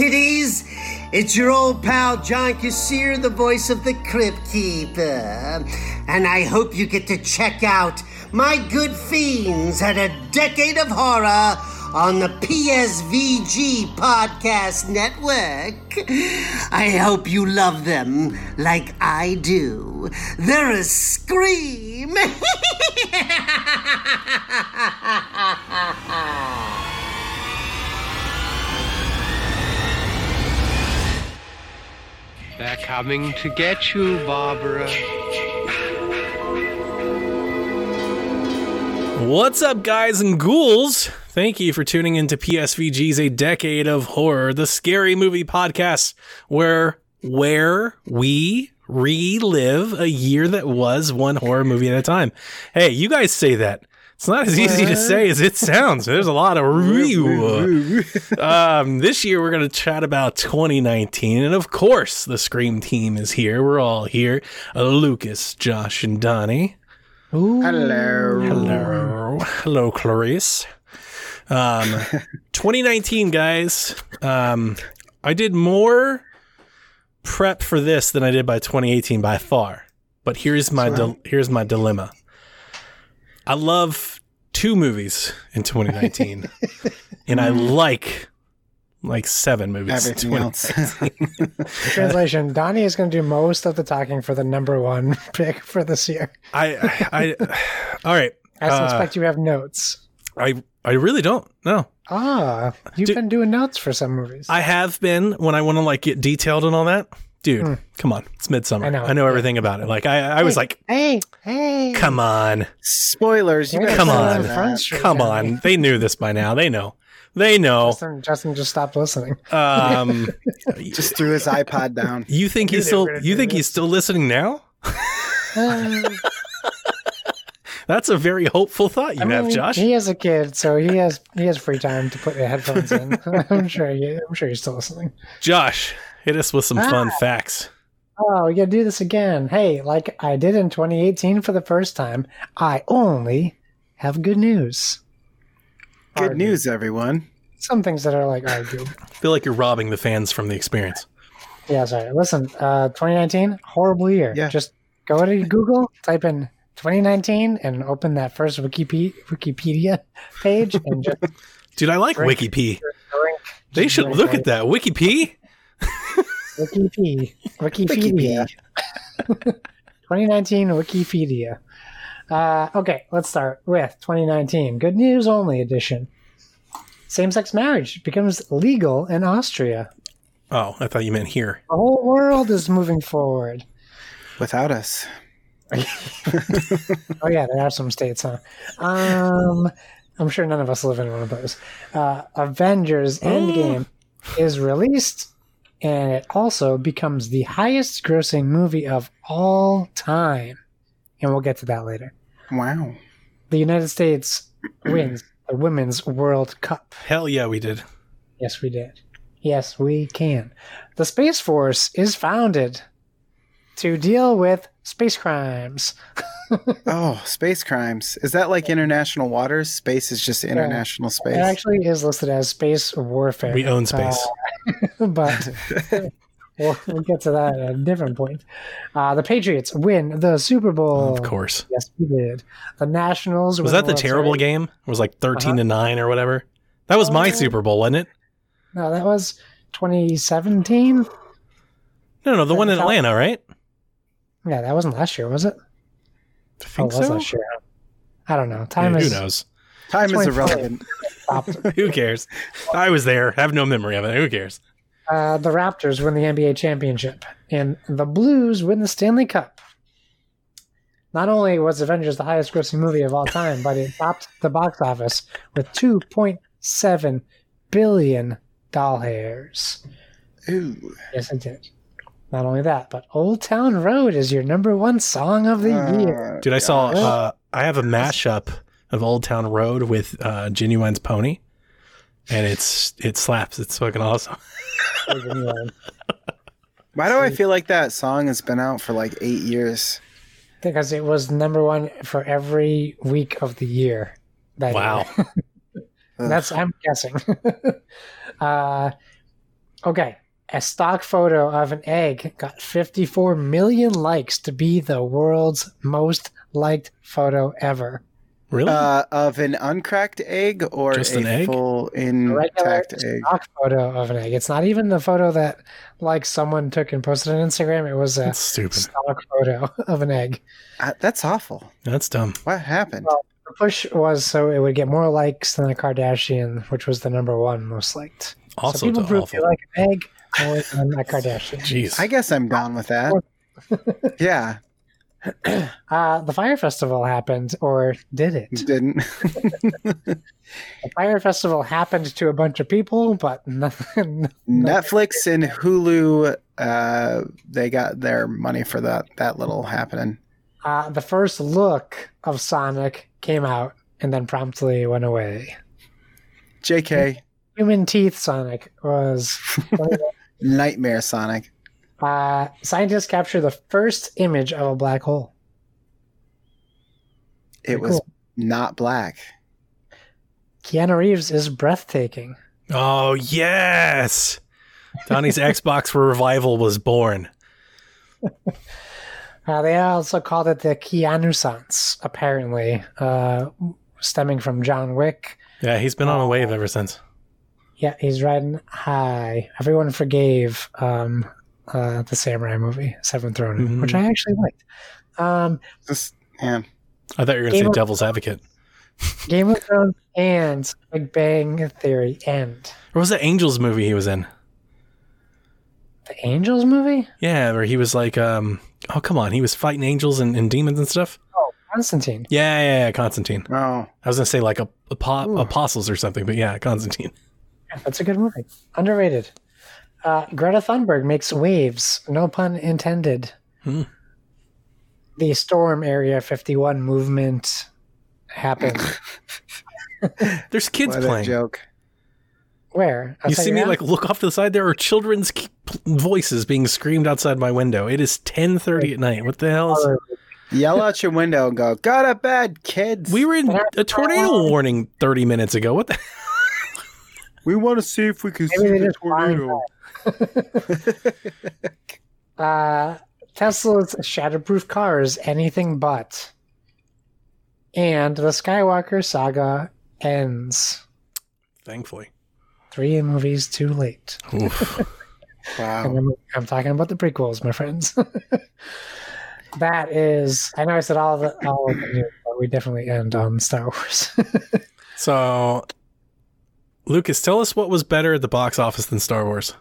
Kitties. It's your old pal John Kassir, the voice of the Crypt Keeper. And I hope you get to check out my good fiends at a decade of horror on the PSVG Podcast Network. I hope you love them like I do. They're a scream. They're coming to get you, Barbara. What's up, guys and ghouls? Thank you for tuning into PSVG's A Decade of Horror, the scary movie podcast where where we relive a year that was one horror movie at a time. Hey, you guys say that. It's not as easy to say as it sounds. There's a lot of real. um, this year we're going to chat about 2019, and of course the Scream team is here. We're all here. Uh, Lucas, Josh, and Donnie. Hello. Hello. Hello, Clarice. Um, 2019, guys. Um, I did more prep for this than I did by 2018 by far. But here's my dil- here's my dilemma. I love two movies in 2019, and I like like seven movies. in Everything else. 2019. Translation: Donnie is going to do most of the talking for the number one pick for this year. I, I, I, all right. I Uh, suspect you have notes. I, I really don't. No, Ah, you've do- been doing notes for some movies. I have been when I want to like get detailed and all that. Dude, come on, it's midsummer. I know. I know everything about it. Like I, I was like, hey, hey, come on, Spoilers. You Wait a guys Come know on. Street come Donnie. on. They knew this by now. They know. They know. Justin, Justin just stopped listening. Um, Just threw his iPod down. you think he's still? You think this. he's still listening now? Uh, That's a very hopeful thought you I have, mean, Josh. He has a kid, so he has he has free time to put the headphones in. I'm sure. He, I'm sure he's still listening. Josh, hit us with some fun Ah. facts. Oh, we gotta do this again. Hey, like I did in 2018 for the first time, I only have good news. Good Argue. news, everyone. Some things that are like argued. I feel like you're robbing the fans from the experience. Yeah, sorry. Listen, uh, 2019, horrible year. Yeah. Just go to Google, type in 2019, and open that first Wikipedia, Wikipedia page, and just Dude, I like Wikipedia. They should look at that. WikiP? Wikipedia. Wikipedia. 2019 Wikipedia. Uh, okay, let's start with 2019. Good news only edition. Same sex marriage becomes legal in Austria. Oh, I thought you meant here. The whole world is moving forward. Without us. Oh yeah, there are some states, huh? Um, I'm sure none of us live in one of those. Uh, Avengers Endgame is released, and it also becomes the highest-grossing movie of all time. And we'll get to that later. Wow. The United States wins the Women's World Cup. Hell yeah, we did. Yes, we did. Yes, we can. The Space Force is founded to deal with space crimes. Oh, space crimes. Is that like international waters? Space is just international space. It actually is listed as space warfare. We own space. Uh, but we'll, we'll get to that at a different point. Uh, the Patriots win the Super Bowl. of course. Yes, we did. The Nationals Was that the World terrible Series. game? It was like 13 Uh-huh. to 9 or whatever. That was my Oh. Super Bowl, wasn't it? No, that was 2017. No, no, the one in Cal- Atlanta, right? Yeah, that wasn't last year, was it? I Oh, think it was so. last year. I don't know. Time Yeah, who knows? Time is irrelevant. who cares? I was there. I have no memory of it. Who cares? Uh, the Raptors win the NBA championship, and the Blues win the Stanley Cup. Not only was Avengers the highest grossing movie of all time, but it topped the box office with 2.7 billion. dollars. Ooh. Yes, it did. Not only that, but Old Town Road is your number one song of the year. Uh, Dude, I saw. Uh, I have a mashup of Old Town Road with uh, Ginuwine's Pony, and it's it slaps. It's fucking awesome. Why do I feel like that song has been out for like eight years? because it was number one for every week of the year. That Wow. year. That's I'm guessing. uh, Okay. A stock photo of an egg got 54 million likes to be the world's most liked photo ever. Really? Uh, of an uncracked egg or Just a an egg? full A intact egg? stock photo of an egg. It's not even the photo that like someone took and posted on Instagram. It was a That's stupid. stock photo of an egg. Uh, that's awful. That's dumb. What happened? Well, The push was so it would get more likes than the Kardashian, which was the number one most liked. Also so people d- prove awful. they like an egg more than a Kardashian. Jeez. I guess I'm down with that. yeah, Uh, the Fyre Festival happened, or did it? it? didn't. The Fyre Festival happened to a bunch of people, but nothing. Netflix and Hulu, uh, they got their money for that. That little happening. Uh, the first look of Sonic came out and then promptly went away. Jk, Human Teeth Sonic was. Nightmare Sonic. uh, scientists capture the first image of a black hole. It was cool. not black. Keanu Reeves is breathtaking. Oh yes. Donnie's Xbox for revival was born. Uh, they also called it the Keanu-sance, apparently, uh, stemming from John Wick. Yeah, he's been on a wave ever since. Yeah, he's riding high. Everyone forgave um, uh, the samurai movie, Seventh Throne, Mhm. which I actually liked. Um, Just yeah. I thought you were going to say of- Devil's Advocate. Game of Thrones and Big Bang Theory end. Or was the Angels movie he was in? The Angels movie? Yeah, where he was like, um, oh come on, he was fighting angels and, and demons and stuff. Oh, Constantine. Yeah, yeah, yeah, Constantine. Oh, I was gonna say like a, apo- Ooh. apostles or something, but yeah, Constantine. Yeah, that's a good movie. Underrated. Uh, Greta Thunberg makes waves. No pun intended. Hmm. The Storm Area 51 movement happened. There's kids what a playing. joke. Where? You see me house? like look off to the side. There are children's voices being screamed outside my window. It is 10:30 at night. What the hell? Is- Yell out your window and go, "Go to bed, kids." we were in a tornado warning 30 minutes ago. What the? We want to see if we can Maybe see the tornado. Uh, Tesla's shatterproof cars, anything but. And the Skywalker saga ends. Thankfully. Three movies too late. Oof. Wow. I'm, I'm talking about the prequels, my friends. that is, I know I said all of the, all of the news, but we definitely end on Star Wars. so, Lucas, tell us what was better at the box office than Star Wars.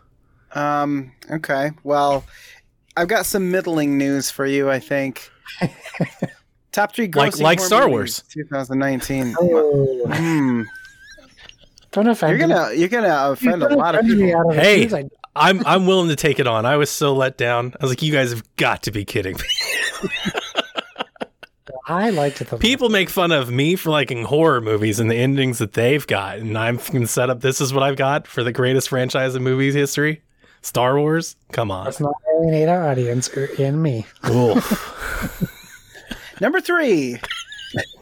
Um. Okay. Well, I've got some middling news for you. I think. Top three Like- grossing like horror Star Wars. 2019. oh, Hmm. don't offend You're gonna you're gonna You offend a lot of offend me people. out of Hey. I- I'm I'm willing to take it on. I was so let down. I was like, you guys have got to be kidding me. I liked it the most. People make fun of me for liking horror movies and the endings that they've got, and I'm fucking set up. This is what I've got for the greatest franchise in movies history, Star Wars. Come on, Let's not alienate our audience or in me. Cool. Number three.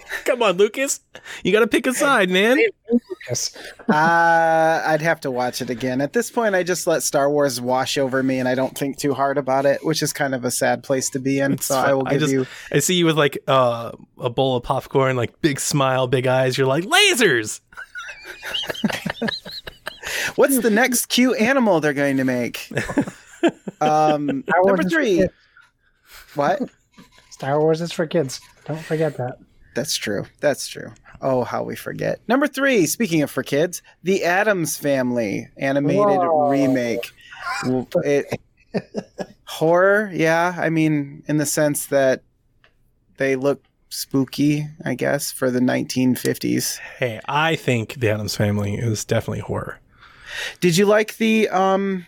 come on, Lucas. You got to pick a side, man. Yes. Uh, I'd have to watch it again. At this point, I just let Star Wars wash over me, and I don't think too hard about it, which is kind of a sad place to be in. It's so fine. I will I give just- you. I see you with like uh, a bowl of popcorn, like big smile, big eyes. You're like lasers. What's the next cute animal they're going to make? Um, number three. What? Star Wars is for kids. Don't forget that. That's true. That's true. Oh, how we forget. Number three, speaking of for kids, the Addams Family animated Whoa. remake. It, horror, yeah. I mean, in the sense that they look spooky, I guess, for the 1950s. Hey, I think the Addams Family is definitely horror. Did you like the um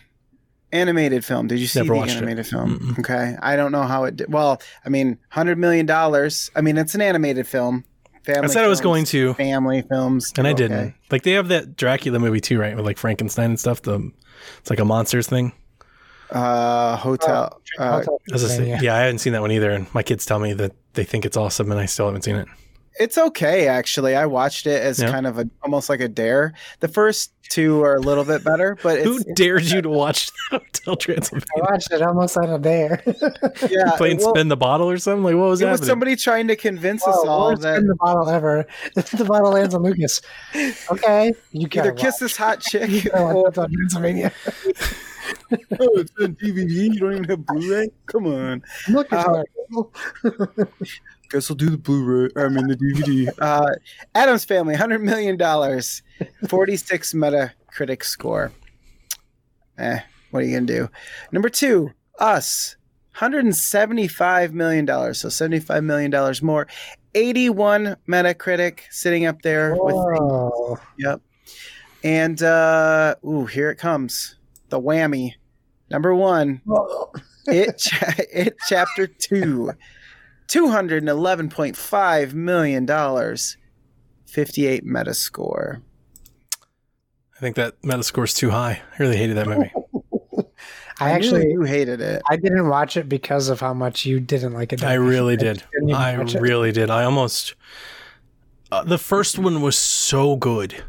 animated film? Did you see Never the watched it. animated film? Mm-mm. Okay, I don't know how it did. Well, I mean, hundred million dollars. I mean, it's an animated film. Family I said I was going to, family films, and I do didn't. okay. Like they have that Dracula movie too, right? With like Frankenstein and stuff. The it's like a monsters thing. Uh, hotel. Uh, Hotel As I say, Transylvania. yeah, I haven't seen that one either, and my kids tell me that they think it's awesome, and I still haven't seen it. It's okay, actually. I watched it as Yeah. kind of a almost like a dare. The first two are a little bit better, but Who it's dared you to watch the Hotel I Transylvania? watched it almost on a dare. yeah. Playing well, spin the bottle or something? Like what was it was somebody trying to convince us all worst that in the bottle ever. the bottle lands on Lucas. Okay, you can either gotta kiss this hot chick watch or Hotel Transylvania. oh, it's on DVD. You don't even have Blu-ray. Come on. Look at Uh, that. Guess I'll do the Blu-ray. I mean the DVD. Uh, Addams Family, hundred million dollars, forty-six Metacritic score. Eh, what are you gonna do? Number two, Us, hundred and seventy-five million dollars. So seventy-five million dollars more. Eighty-one Metacritic, sitting up there with Whoa. Yep. And uh ooh, here it comes. The whammy. Number one, it cha- it chapter two. Two hundred and eleven point five million dollars. Fifty-eight Metascore. I think that Metascore's too high. I really hated that movie. I knew actually you hated it. I didn't watch it because of how much you didn't like it. I really did. didn't I watch it. really did. I almost. Uh, the first one was so good.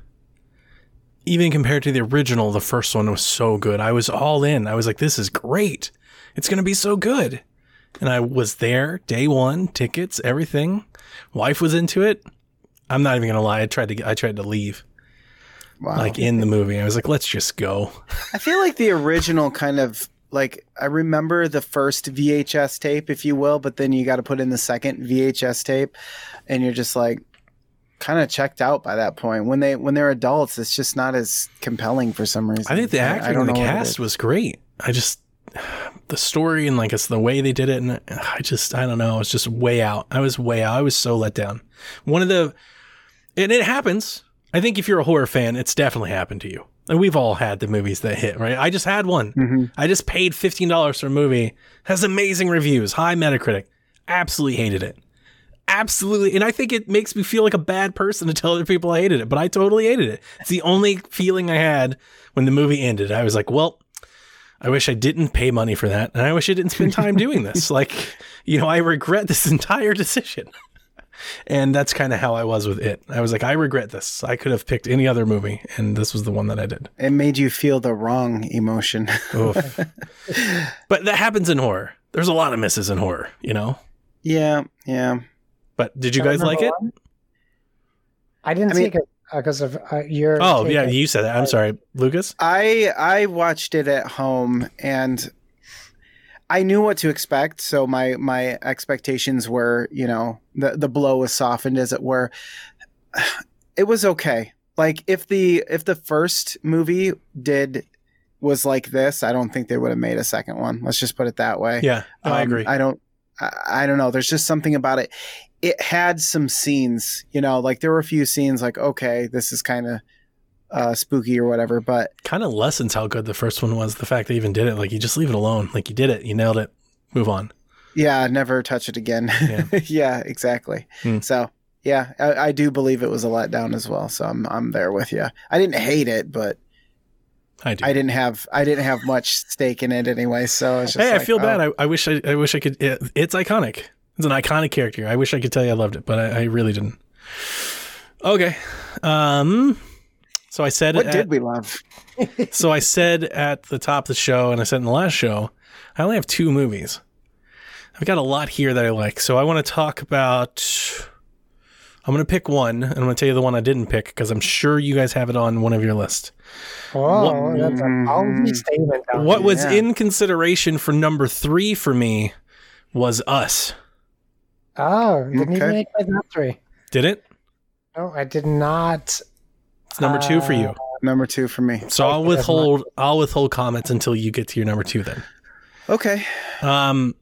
Even compared to the original, the first one was so good. I was all in. I was like, this is great. It's going to be so good. And I was there day one, tickets, everything. Wife was into it. I'm not even going to lie. I tried to, I tried to leave Wow. like in the movie. I was like, let's just go. I feel like the original kind of like I remember the first VHS tape, if you will, but then you got to put in the second VHS tape, and you're just like kind of checked out by that point. When they when they're adults, it's just not as compelling for some reason. I think the acting and the know what it cast was great. I just the story and like it's the way they did it, and I just I don't know. It's just way out. I was way out. I was so let down. One of the and it happens. I think if you're a horror fan, it's definitely happened to you. And we've all had the movies that hit, right? I just had one. Mhm. I just paid fifteen dollars for a movie. Has amazing reviews, high Metacritic. Absolutely hated it. Absolutely, and I think it makes me feel like a bad person to tell other people I hated it, but I totally hated it. It's the only feeling I had when the movie ended. I was like, well, I wish I didn't pay money for that, and I wish I didn't spend time doing this. Like, you know, I regret this entire decision. And that's kind of how I was with it. I was like, I regret this. I could have picked any other movie, and this was the one that I did. It made you feel the wrong emotion. But that happens in horror. There's a lot of misses in horror, you know. yeah, yeah. But did you guys like it? I didn't I see mean- it because of uh, your. Oh take yeah, on- you said that. I'm sorry, Lucas. I I watched it at home and I knew what to expect, so my my expectations were, you know, the the blow was softened as it were. It was okay. Like if the if the first movie did was like this, I don't think they would have made a second one. Let's just put it that way. Yeah, no, I Um, agree. I don't. I, I don't know. There's just something about it. It had some scenes, you know, like there were a few scenes like, okay, this is kind of uh, spooky or whatever, but kind of lessens how good the first one was. The fact they even did it, like you just leave it alone. Like you did it, you nailed it. Move on. yeah, never touch it again. Yeah. Yeah, exactly. Hmm. So yeah, I, I do believe it was a letdown as well. So I'm I'm there with you. I didn't hate it, but I do. I didn't have I didn't have much stake in it anyway. So hey, I feel oh, bad. I, I wish I, I wish I could. It, it's iconic. It's an iconic character. I wish I could tell you I loved it, but I, I really didn't. Okay. Um. So I said what at- did we love? so I said at the top of the show, and I said in the last show, I only have two movies. I've got a lot here that I like, so I want to talk about. I'm going to pick one, and I'm going to tell you the one I didn't pick because I'm sure you guys have it on one of your list. Oh, that's a ballsy statement. Down What was yeah. in consideration for number three for me was Us. Oh, didn't even make my top three. Did it? No, I did not. It's number two for Uh, you. Number two for me. So I'll okay, that's not- withhold. I'll withhold comments until you get to your number two. Then. Okay. Um,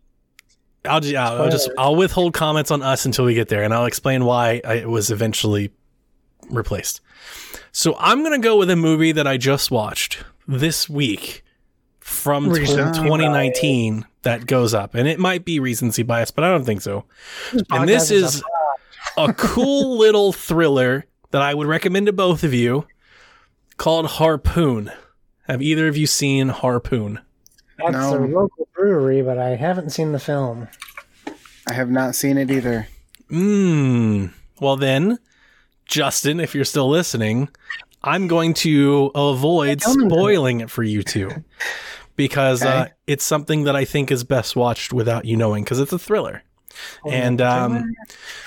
I'll just, I'll, I'll just I'll withhold comments on us until we get there, and I'll explain why I, it was eventually replaced. So I'm gonna go with a movie that I just watched this week from tw- Recency 2019 that goes up, and it might be recency bias, but I don't think so. And this is is a cool little thriller that I would recommend to both of you called Harpoon. Have either of you seen Harpoon? That's No. a local brewery, but I haven't seen the film. I have not seen it either. Mmm. Well, then, Justin, if you're still listening, I'm going to avoid Tell me that. spoiling it for you two because uh, it's something that I think is best watched without you knowing because it's a thriller. and um,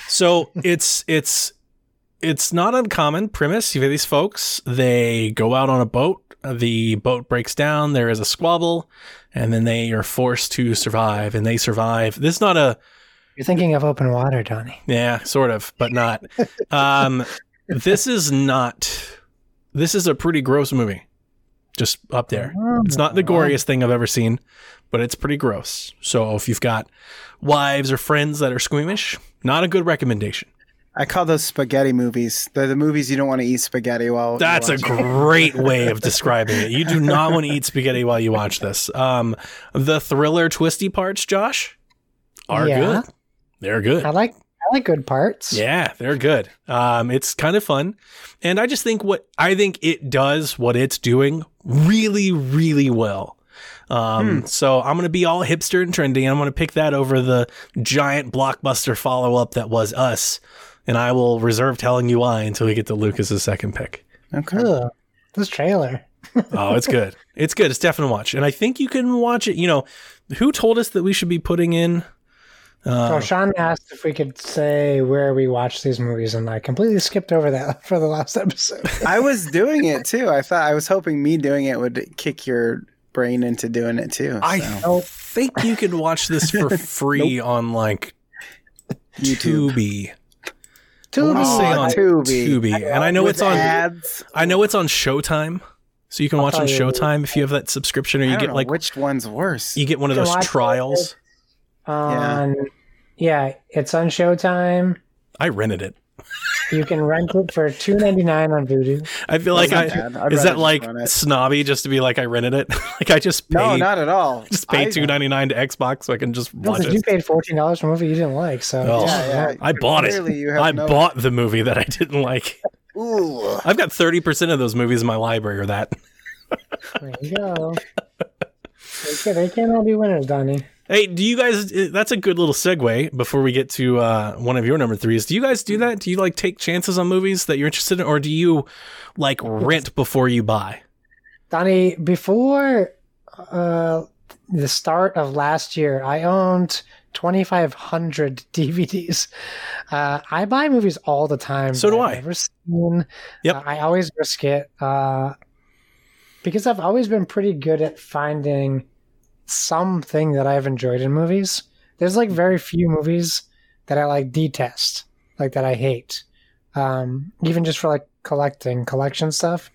so it's it's it's not uncommon premise. You have these folks. They go out on a boat. The boat breaks down. There is a squabble, and then they are forced to survive. And they survive. This is not a You're thinking of open water, Donnie. yeah, sort of, but not. Um, this is not. This is a pretty gross movie. Just up there. It's not the goriest thing I've ever seen, but it's pretty gross. So if you've got wives or friends that are squeamish, not a good recommendation. I call those spaghetti movies. They're the movies you don't want to eat spaghetti while. That's a great way of describing it. You do not want to eat spaghetti while you watch this. Um, the thriller twisty parts, Josh, are Yeah. good. They're good. I like I like good parts. Yeah, they're good. Um, it's kind of fun, and I just think what I think it does what it's doing really, really well. Um, so I'm gonna be all hipster and trendy, and I'm gonna pick that over the giant blockbuster follow up that was Us, and I will reserve telling you why until we get to Lucas's second pick. Okay. Ugh, this trailer. Oh, it's good. It's good. It's definitely watch, and I think you can watch it. You know, who told us that we should be putting in? Uh, So Sean asked if we could say where we watch these movies, and I completely skipped over that for the last episode. I was doing it too. I thought I was hoping me doing it would kick your brain into doing it too. I think you can watch this for free on like YouTube. Tubi. Tubi. wanna say Oh, on Tubi. Tubi, and I know With it's on. ads. I know it's on Showtime, so you can watch on tell you- Showtime if you have that subscription, or I you don't get know like which one's worse. you get one of those watch it. trials. on yeah. it's on Showtime. I rented it. You can rent it for two ninety nine on Vudu. I feel like I is that like snobby just to be like I rented it. like I just paid, no, not at all. just paid I- two ninety nine to Xbox so I can just No, watch because you paid fourteen dollars for a movie you didn't like. So Oh. Yeah, yeah. I bought it. Clearly you I no- bought the movie that I didn't like. Ooh. I've got thirty percent of those movies in my library or that. there you go. they, can, they can't all be winners, Donnie. Hey, do you guys? uh, That's a good little segue before we get to uh, one of your number threes. Do you guys do that? Do you like take chances on movies that you're interested in, or do you like rent before you buy? Donnie, before uh, the start of last year, I owned 2,500 DVDs. Uh, I buy movies all the time. So do I've I. Never seen. Yep. Uh, I always risk it uh, because I've always been pretty good at finding something that I've enjoyed in movies. There's like very few movies that I like detest, like that I hate. Um, even just for like collecting collection stuff.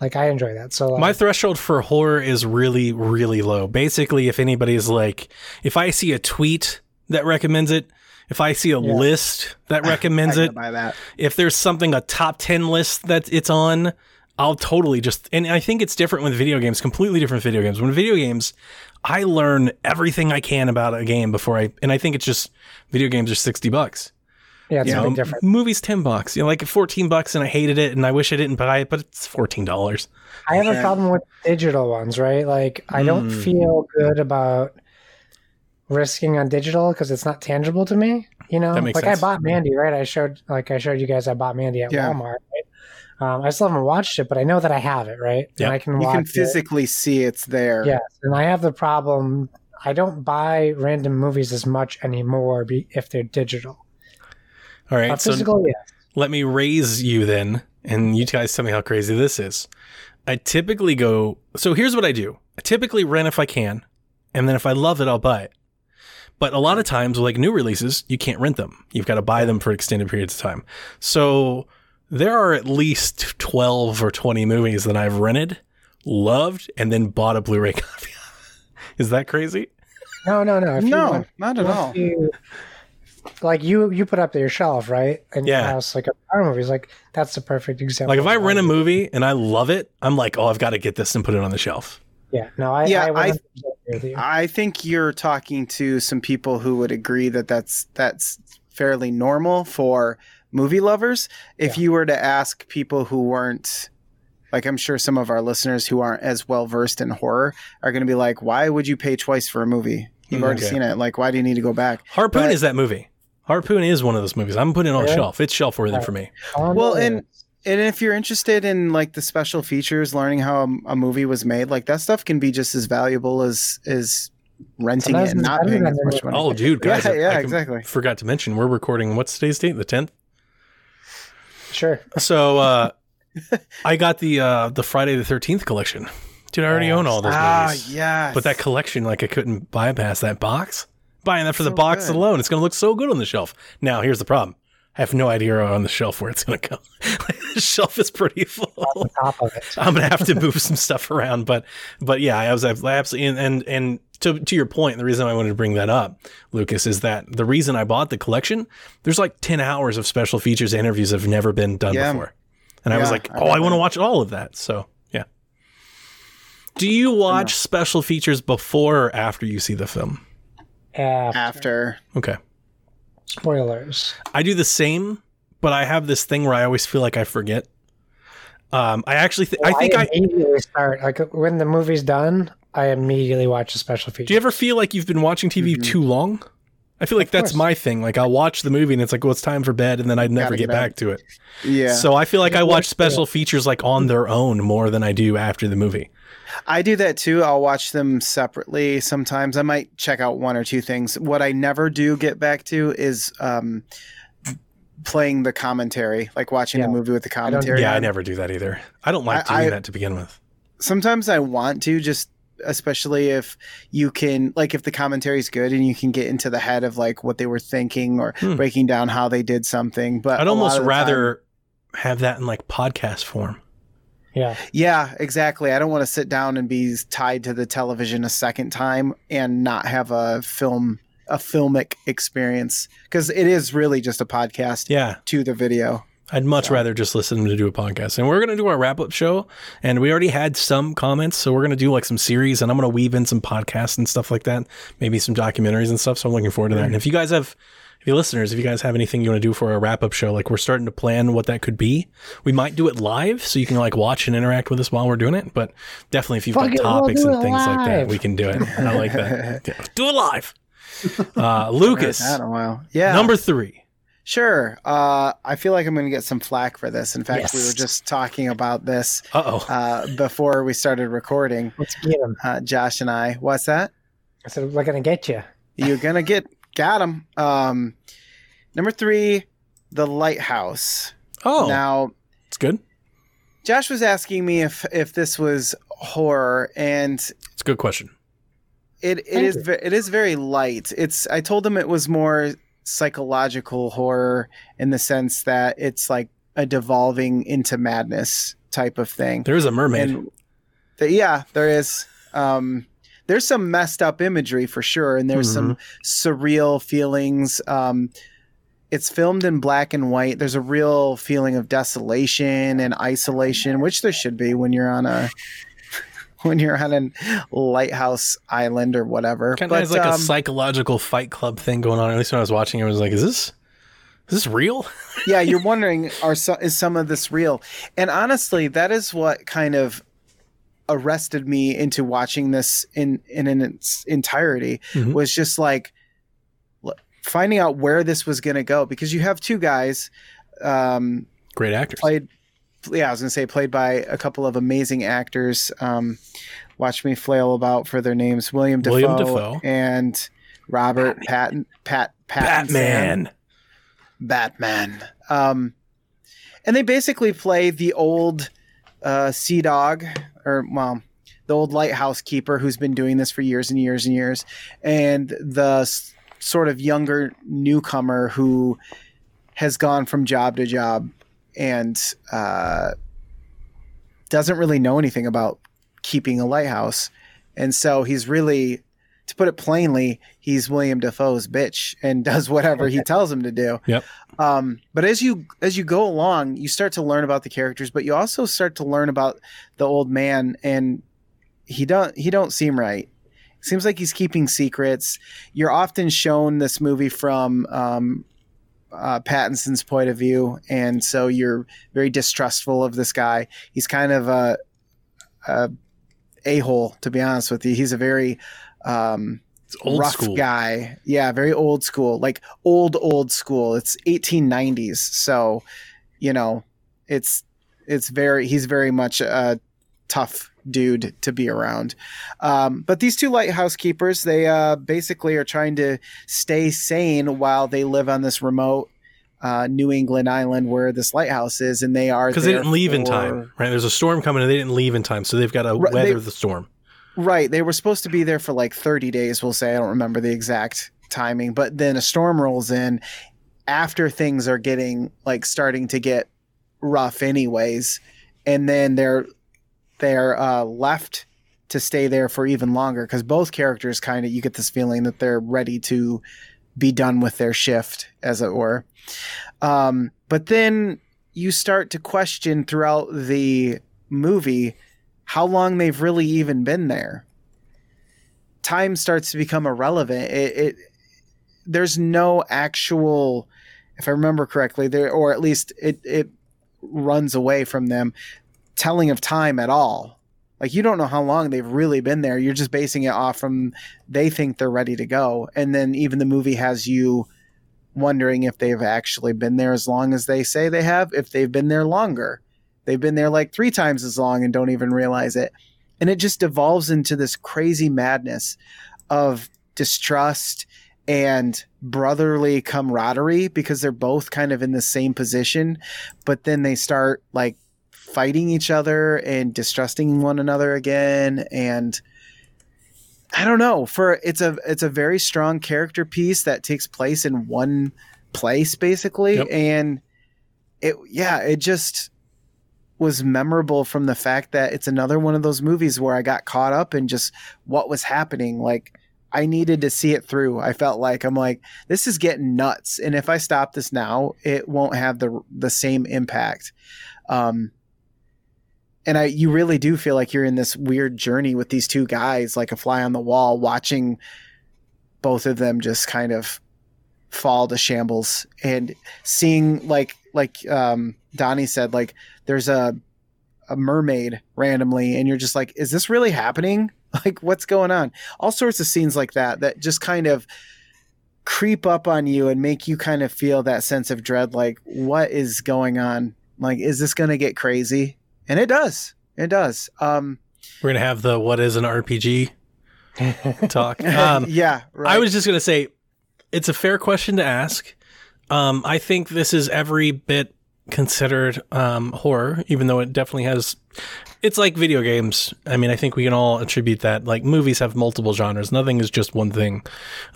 Like I enjoy that. So like, My threshold for horror is really, really low. Basically, if anybody's like, if I see a tweet that recommends it, if I see a Yeah. list that recommends it, that. if there's something a top 10 list that it's on i'll totally just and i think it's different with video games completely different video games when video games i learn everything i can about a game before i and i think it's just video games are 60 bucks yeah, it's you a know big difference. movies 10 bucks you know like 14 bucks and i hated it and i wish i didn't buy it but it's 14 dollars I have a problem with digital ones, right? Like I don't Mm. feel good about risking on digital because it's not tangible to me. You know, That makes like sense. I bought Mandy, right? I showed, like I showed you guys, I bought Mandy at Yeah. Walmart. Right? Um, I still haven't watched it, but I know that I have it, right? Yeah. And I can You can it. physically see it's there. Yes, and I have the problem. I don't buy random movies as much anymore be, if they're digital. all right Uh, so physical, yeah. let me raise you then and you guys tell me how crazy this is i typically go so here's what i do i typically rent if i can and then if i love it i'll buy it but a lot of times with like new releases you can't rent them you've got to buy them for extended periods of time so there are at least 12 or 20 movies that i've rented loved and then bought a blu-ray copy is that crazy No, no, no. If No, want- not at all. you- like you, you put up your shelf, right? In Yeah. your house, like a horror movies. Like that's the perfect example. like if i rent a movie and i love it i'm like oh i've got to get this and put it on the shelf yeah, no, I, Yeah, I, I- 100% agree with you. I think you're talking to some people who would agree that that's that's fairly normal for movie lovers. If you were to ask people who weren't like I'm sure some of our listeners who aren't as well versed in horror are going to be like, "Why would you pay twice for a movie? You've already Okay. seen it. Like, why do you need to go back?" harpoon But- is that movie Harpoon is one of those movies. I'm putting it on a Yeah. shelf. It's shelf worthy for me. Well, and and if you're interested in like the special features, learning how a, a movie was made, like that stuff can be just as valuable as as renting Sometimes it and not paying as much renting. money. Oh, dude, guys. Yeah, I- yeah, I exactly. Forgot to mention, we're recording. What's today's date? The 10th. Sure. So uh, I got the uh, the Friday the 13th collection. Dude, I already own all those ah, movies. yes. But that collection, like, I couldn't bypass that box. Buying that for the box good. alone, it's going to look so good on the shelf. Now, here's the problem. I have no idea on the shelf where it's going to go. the shelf is pretty full. On top of it. I'm gonna have to move some stuff around, but but yeah, I was I absolutely and and, and to to your point, the reason I wanted to bring that up, Lucas, is that the reason I bought the collection, there's like ten hours of special features and interviews that have never been done Yeah. before, and I was like, oh, I know want to watch all of that. So yeah. Do you watch special features before or after you see the film? After. after. Okay, Spoilers. I do the same, but I have this thing where I always feel like I forget. Um, I actually th- I think I immediately start like when the movie's done. I immediately watch the special feature. Do you ever feel like you've been watching TV too long? I feel like that's course. my thing. Like I'll watch the movie and it's like, well, it's time for bed, and then I'd never get get back to it. Yeah. So I feel like I watch special features like on their own more than I do after the movie. I do that too. I'll watch them separately sometimes. I might check out one or two things. What I never do get back to is um, playing the commentary, like watching Yeah. the movie with the don't- commentary. yeah, I never do that either. I don't like I- doing I- that to begin with. Sometimes I want to just especially if you can like if the commentary is good and you can get into the head of like what they were thinking or Hmm. breaking down how they did something but I'd almost of the rather have that in like podcast form. Yeah. yeah exactly i don't want to sit down and be tied to the television a second time and not have a film a filmic experience because it is really just a podcast Yeah, to the video I'd much rather just listen to do a podcast. And we're going to do our wrap up show. And we already had some comments. So we're going to do like some series and I'm going to weave in some podcasts and stuff like that. Maybe some documentaries and stuff. So I'm looking forward to that. And if you guys have, if you listeners, if you guys have anything you want to do for a wrap up show, like we're starting to plan what that could be. We might do it live so you can like watch and interact with us while we're doing it. But definitely if you've Fuck got it, we'll topics and it things like that, we can do it. I like that. Do it live. Uh, Lucas, I don't know. Yeah. number three. Sure. Uh, I feel like I'm going to get some flack for this. In fact, we were just talking about this Uh before we started recording. Let's get him. Uh, Josh and I. What's that? I said, we're going to get you. You're gonna get got him. Um, number three, the lighthouse. Oh, Now, it's good. Josh was asking me if if this was horror, and It's a good question. it it Thank is you. it is very light. It's I told him it was more psychological horror in the sense that it's like a devolving into madness type of thing. There's a mermaid. And th- yeah, there is. Um, there's some messed up imagery for sure, and there's some surreal feelings. Um, it's filmed in black and white. There's a real feeling of desolation and isolation, which there should be when you're on a when you're on a lighthouse island or whatever. kind of has like um, a psychological fight club thing going on. At least when I was watching, it I was like, "Is this, is this real?" yeah, you're wondering, are so, is some of this real? And honestly, that is what kind of arrested me into watching this in in, in its entirety. Mhm. Was just like finding out where this was going to go because you have two guys. Um, Great actors. played yeah i was gonna say played by a couple of amazing actors um watch me flail about for their names william Dafoe, William Dafoe. and robert patton pat Pattinson. Batman. batman um and they basically play the old uh sea dog or well the old lighthouse keeper who's been doing this for years and years and years and the s- sort of younger newcomer who has gone from job to job and uh, doesn't really know anything about keeping a lighthouse. And so he's really, to put it plainly, he's William Dafoe's bitch and does whatever he tells him to do. Yep. Um, but as you as you go along, you start to learn about the characters, but you also start to learn about the old man, and he don't he don't seem right. Seems like he's keeping secrets. You're often shown this movie from um, uh, Pattinson's point of view, and so you're very distrustful of this guy. He's kind of a, a a hole, to be honest with you. He's a very um, old rough school. guy. Yeah, very old school, like old old school. It's 1890s, so you know, it's it's very he's very much a tough dude to be around. Um, but these two lighthouse keepers, they uh, basically are trying to stay sane while they live on this remote uh, New England island where this lighthouse is, and they are because they didn't leave in time, right? There's a storm coming and they didn't leave in time, so they've got to Right, they- weather the storm. Right. They were supposed to be there for like 30 days, we'll say. I don't remember the exact timing, but then a storm rolls in after things are getting like starting to get rough anyways, and then they're they're uh left to stay there for even longer cuz both characters kind of you get this feeling that they're ready to be done with their shift as it were. Um but then you start to question throughout the movie how long they've really even been there. Time starts to become irrelevant. It, it there's no actual, if I remember correctly, there or at least it it runs away from them telling of time at all. Like you don't know how long they've really been there. You're just basing it off from they think they're ready to go, and then even the movie has you wondering if they've actually been there as long as they say they have, if they've been there longer. They've been there like three times as long and don't even realize it. And it just devolves into this crazy madness of distrust and brotherly camaraderie because they're both kind of in the same position. But then they start like fighting each other and distrusting one another again. And I don't know. For it's a it's a very strong character piece that takes place in one place basically. Yep. And it yeah, it just was memorable from the fact that it's another one of those movies where I got caught up in just what was happening. Like I needed to see it through. I felt like I'm like this is getting nuts, and if I stop this now, it won't have the the same impact. Um, and I, you really do feel like you're in this weird journey with these two guys, like a fly on the wall, watching both of them just kind of fall to shambles and seeing like like um Donnie said like there's a a mermaid randomly and you're just like is this really happening? Like what's going on? All sorts of scenes like that that just kind of creep up on you and make you kind of feel that sense of dread like what is going on? Like is this going to get crazy and it does it does um We're gonna have the what is an RPG talk. Um, yeah right. I was just gonna say, it's a fair question to ask. Um, I think this is every bit considered um, horror, even though it definitely has. It's like video games. I mean, I think we can all attribute that. Like movies have multiple genres. Nothing is just one thing.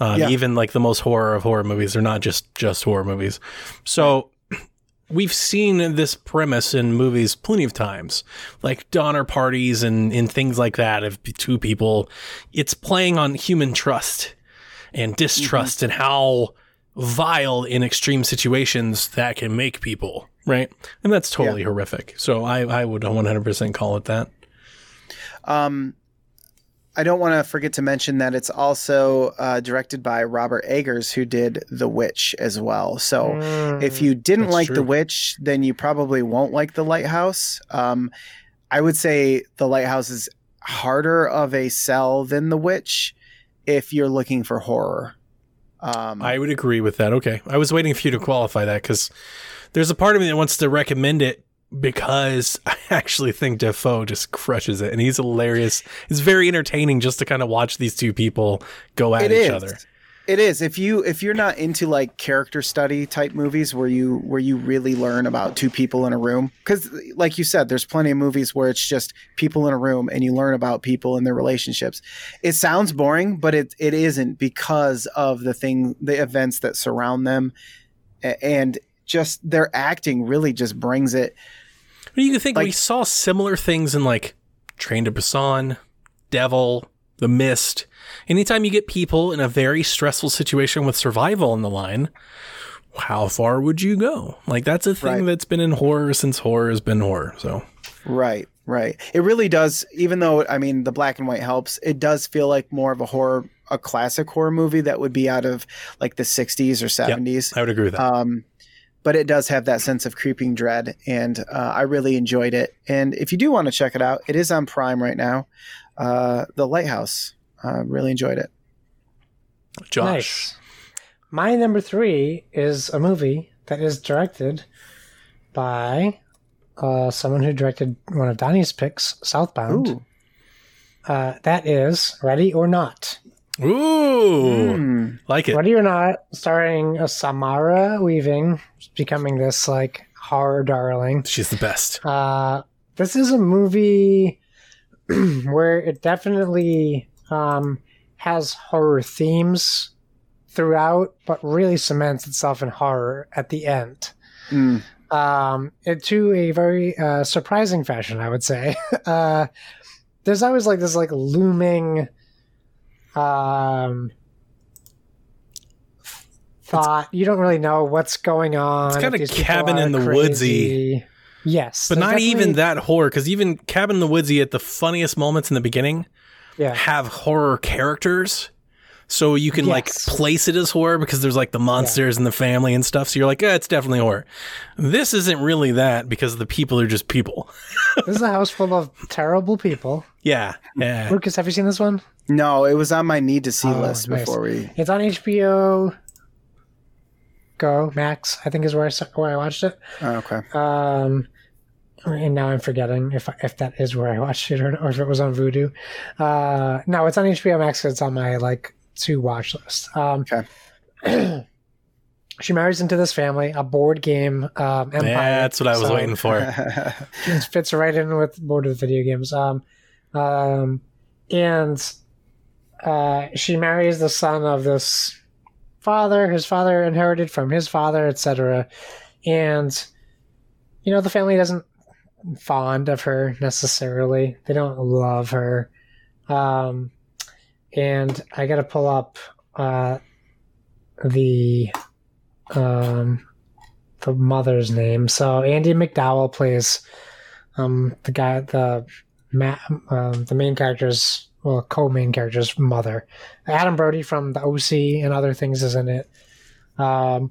Um, Yeah. Even like the most horror of horror movies, they're not just just horror movies. So. We've seen this premise in movies plenty of times, like Donner parties and, and things like that of two people. It's playing on human trust and distrust and how vile in extreme situations that can make people, right? And that's totally horrific. So I, I would 100% call it that. Um, I don't want to forget to mention that it's also uh, directed by Robert Eggers, who did The Witch as well. So Mm. if you didn't like true. The Witch, then you probably won't like The Lighthouse. Um, I would say The Lighthouse is harder of a sell than The Witch if you're looking for horror. Um, I would agree with that. Okay. I was waiting for you to qualify that because there's a part of me that wants to recommend it because I actually think Dafoe just crushes it and he's hilarious. It's very entertaining just to kind of watch these two people go at It each is. other. It is. If you if you're not into like character study type movies where you where you really learn about two people in a room cuz like you said there's plenty of movies where it's just people in a room and you learn about people and their relationships. It sounds boring, but it it isn't because of the thing the events that surround them and just their acting really just brings it you can think we saw similar things in like Train to Busan, Devil, The Mist. Anytime you get people in a very stressful situation with survival on the line, how far would you go? Like that's a thing Right. that's been in horror since horror has been horror. So Right, right. It really does. Even though I mean the black and white helps, it does feel like more of a horror, a classic horror movie that would be out of like the '60s or '70s. I would agree with that. Um, but it does have that sense of creeping dread, and uh, I really enjoyed it. And if you do want to check it out, it is on Prime right now. Uh, the Lighthouse. Uh, really enjoyed it. Josh. Nice. My number three is a movie that is directed by uh, someone who directed one of Donnie's picks, Southbound. Ooh. Uh, that is Ready or Not. Ooh, Hmm. like it. Ready or Not, starring uh, Samara Weaving, becoming this like horror darling. She's the best. Uh, this is a movie where it definitely um, has horror themes throughout, but really cements itself in horror at the end. Mm. Um, it, to a very uh, surprising fashion, I would say. uh, there's always like this like looming um, thought. You don't really know what's going on. It's kinda cabin in the woodsy. Yes, But not even that horror, because even Cabin in the Woodsy at the funniest moments in the beginning Yeah. have horror characters. So you can like place it as horror because there's like the monsters and the family and stuff. So you're like, yeah, it's definitely horror. This isn't really that because the people are just people. This is a house full of terrible people. Yeah. Yeah. Lucas, have you seen this one? No, it was on my need to see Oh, list nice. before we. It's on HBO Go Max. I think is where I saw, where I watched it. Oh, okay. Um, and now I'm forgetting if if that is where I watched it or, or if it was on Vudu. Uh, no, it's on HBO Max. It's on my like to watch list. Um, Okay. she marries into this family, a board game um, empire. That's what I was So- waiting for. it fits right in with board of video games. Um, um, and uh, she marries the son of this father. His father inherited from his father, etc. And you know the family doesn't fond of her necessarily. They don't love her. Um, and I got to pull up uh, the um, the mother's name. So Andie MacDowell plays um, the guy, the ma- um, the main character's well, co-main character's mother. Adam Brody from the OC and other things is in it. Um,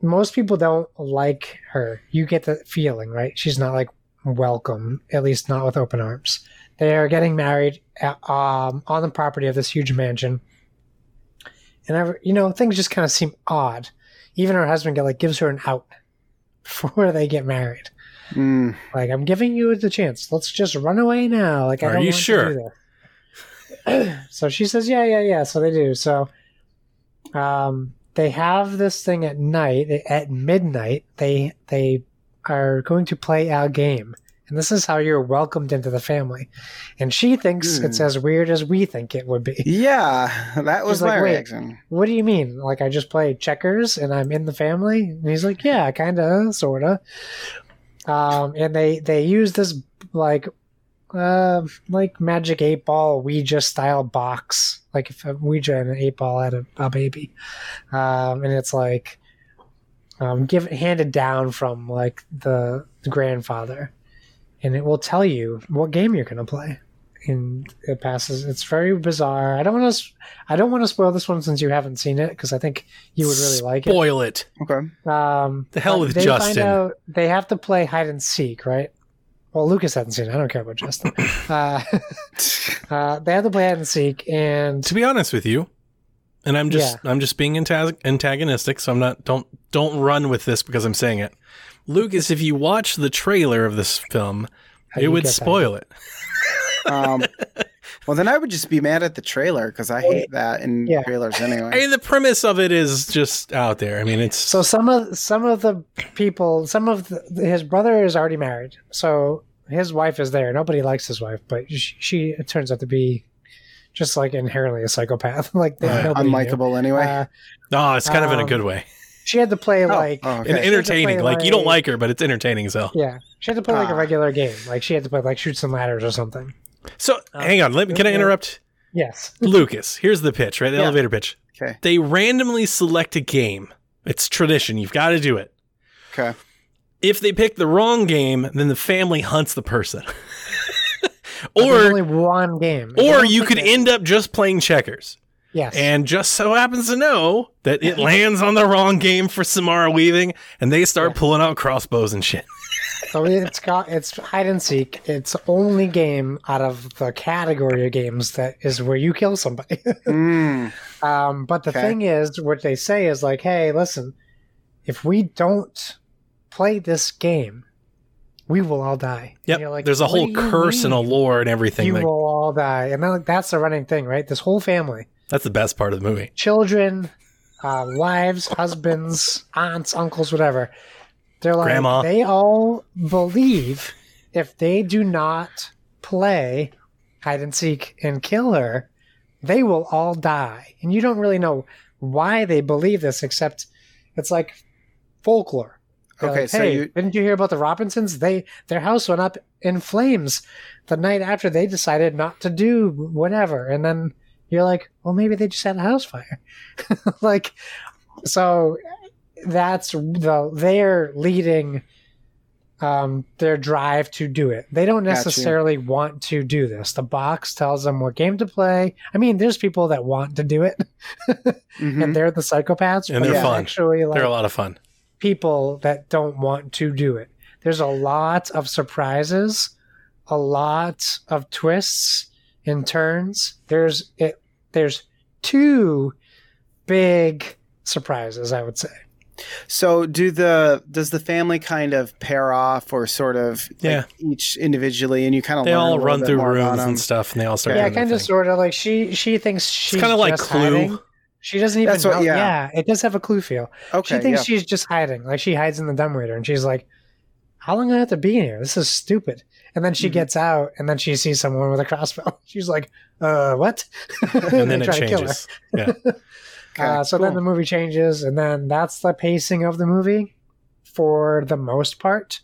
most people don't like her. You get the feeling, right? She's not like welcome, at least not with open arms. They are getting married at, um, on the property of this huge mansion, and every, you know things just kind of seem odd. Even her husband get like gives her an out before they get married. Mm. Like I'm giving you the chance. Let's just run away now. Like I Are don't you want sure? To do that. so she says, "Yeah, yeah, yeah." So they do. So, um, they have this thing at night. At midnight, they they are going to play a game, and this is how you're welcomed into the family. And she thinks Hmm. it's as weird as we think it would be. Yeah, that was She's like, my "Wait." reaction. What do you mean? Like I just play checkers and I'm in the family? And he's like, yeah, kind of, sort of. Um, and they they use this like uh like magic eight ball Ouija style box, like if a Ouija and an eight ball had a, a baby, um, and it's like um give handed down from like the, the grandfather, and it will tell you what game you're gonna play. And it passes. It's very bizarre. I don't want to. I don't want to spoil this one since you haven't seen it because I think you would really like it. Spoil it. Okay. Um, The hell but with they Justin. Find out they have to play hide and seek, right? Well, Lucas hasn't seen it. I don't care about Justin. uh, uh, they have to play hide and seek, and To be honest with you, and I'm just I'm just being antagonistic, so I'm not don't don't run with this because I'm saying it. Lucas, if you watch the trailer of this film, How it would get that? spoil it. Um, well, then I would just be mad at the trailer because I hate that in Yeah. trailers anyway. I mean, the premise of it is just out there. I mean, it's so some of some of the people, some of the, his brother is already married, so his wife is there. Nobody likes his wife, but she, she it turns out to be just like inherently a psychopath. like they, Right. nobody knew. Unlikable anyway. Uh, oh, it's kind of in a um, good way she had to play like oh, okay. entertaining. play, Like, you don't like- like her, but it's entertaining as hell. Yeah, she had to play like a Ah. regular game. Like she had to play like Chutes and Ladders or something. So uh, hang on, let me, can I interrupt? Yes. Lucas, here's the pitch, right? The Yeah. elevator pitch. Okay. They randomly select a game. It's tradition. You've got to do it. Okay. If they pick the wrong game, then the family hunts the person. There's or only one game. Or you could it. end up just playing checkers. Yes. And just so happens to know that it lands on the wrong game for Samara Weaving, and they start Yeah. pulling out crossbows and shit. So it's got it's hide and seek. It's only game out of the category of games that is where you kill somebody. Mm, um, but the Okay. thing is, what they say is like, hey, listen, if we don't play this game, we will all die. And like, There's a whole do you curse and a lore and everything. You Like, will all die, and then, like, that's the running thing, right? This whole family, that's the best part of the movie. children, uh, wives, husbands, aunts, uncles, whatever. They're like Grandma. they all believe if they do not play hide and seek and kill her, they will all die. And you don't really know why they believe this, except it's like folklore. They're Okay, like, so hey, you- didn't you hear about the Robinsons? They their house went up in flames the night after they decided not to do whatever, and then you're like, well, maybe they just had a house fire. like, so that's the they're leading um, their drive to do it. They don't Gotcha. necessarily want to do this. The box tells them what game to play. I mean, there's people that want to do it, mhm. and they're the psychopaths. And they're there's fun. Actually, like They're a lot of fun. people that don't want to do it. There's a lot of surprises, a lot of twists and turns. There's it. There's two big surprises, I would say. So do the does the family kind of pair off or sort of like, each individually and you kind of They learn all little run bit through rooms and stuff, and they all start. yeah, kind of, sort of like she she thinks she's kinda like Clue. hiding. She doesn't even That's what- know. yeah. Yeah. it does have a clue feel. Okay, she thinks yeah. she's just hiding. Like she hides in the dumbwaiter, and she's like, "How long do I have to be in here? This is stupid." And then she Mhm. gets out, and then she sees someone with a crossbow. She's like, "Uh, what?" and then They it try to kill her. changes. Yeah, Okay, Uh, so then the movie changes, and then that's the pacing of the movie for the most part.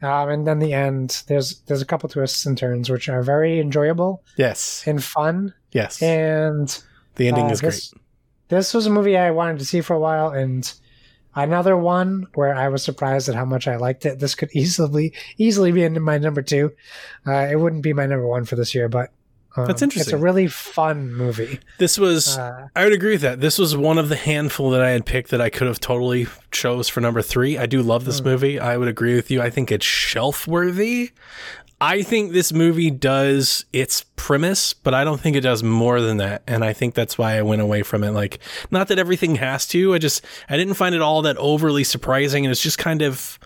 Um, and then the end, there's there's a couple twists and turns which are very enjoyable yes, and fun. yes. And the ending uh, is great. this, This was a movie I wanted to see for a while, and another one where I was surprised at how much I liked it. This could easily easily be in my number two. Uh, it wouldn't be my number one for this year, but um, That's interesting. It's a really fun movie. This was. Uh, I would agree with that. This was one of the handful that I had picked that I could have totally chose for number three. I do love this movie. I would agree with you. I think it's shelf worthy. I think this movie does its premise, but I don't think it does more than that. And I think that's why I went away from it. Like, not that everything has to. I just I didn't find it all that overly surprising, and it's just kind of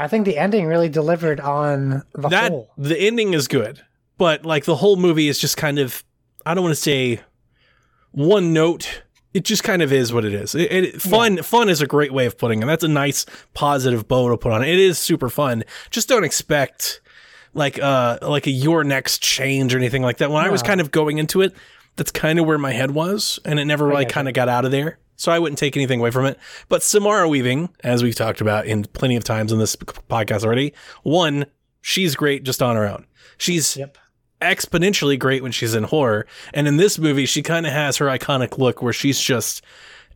I think the ending really delivered on the that whole. the ending is good, but like the whole movie is just kind of I don't want to say one note. It just kind of is what it is. It, it, fun, fun is a great way of putting it. That's a nice positive bow to put on it. It is super fun. Just don't expect like uh like a your next change or anything like that. When I was kind of going into it, that's kind of where my head was, and it never really kind of got out of there. So I wouldn't take anything away from it. But Samara Weaving, as we've talked about in plenty of times in this podcast already, one, she's great just on her own. She's Yep. Exponentially great when she's in horror. And in this movie, she kind of has her iconic look where she's just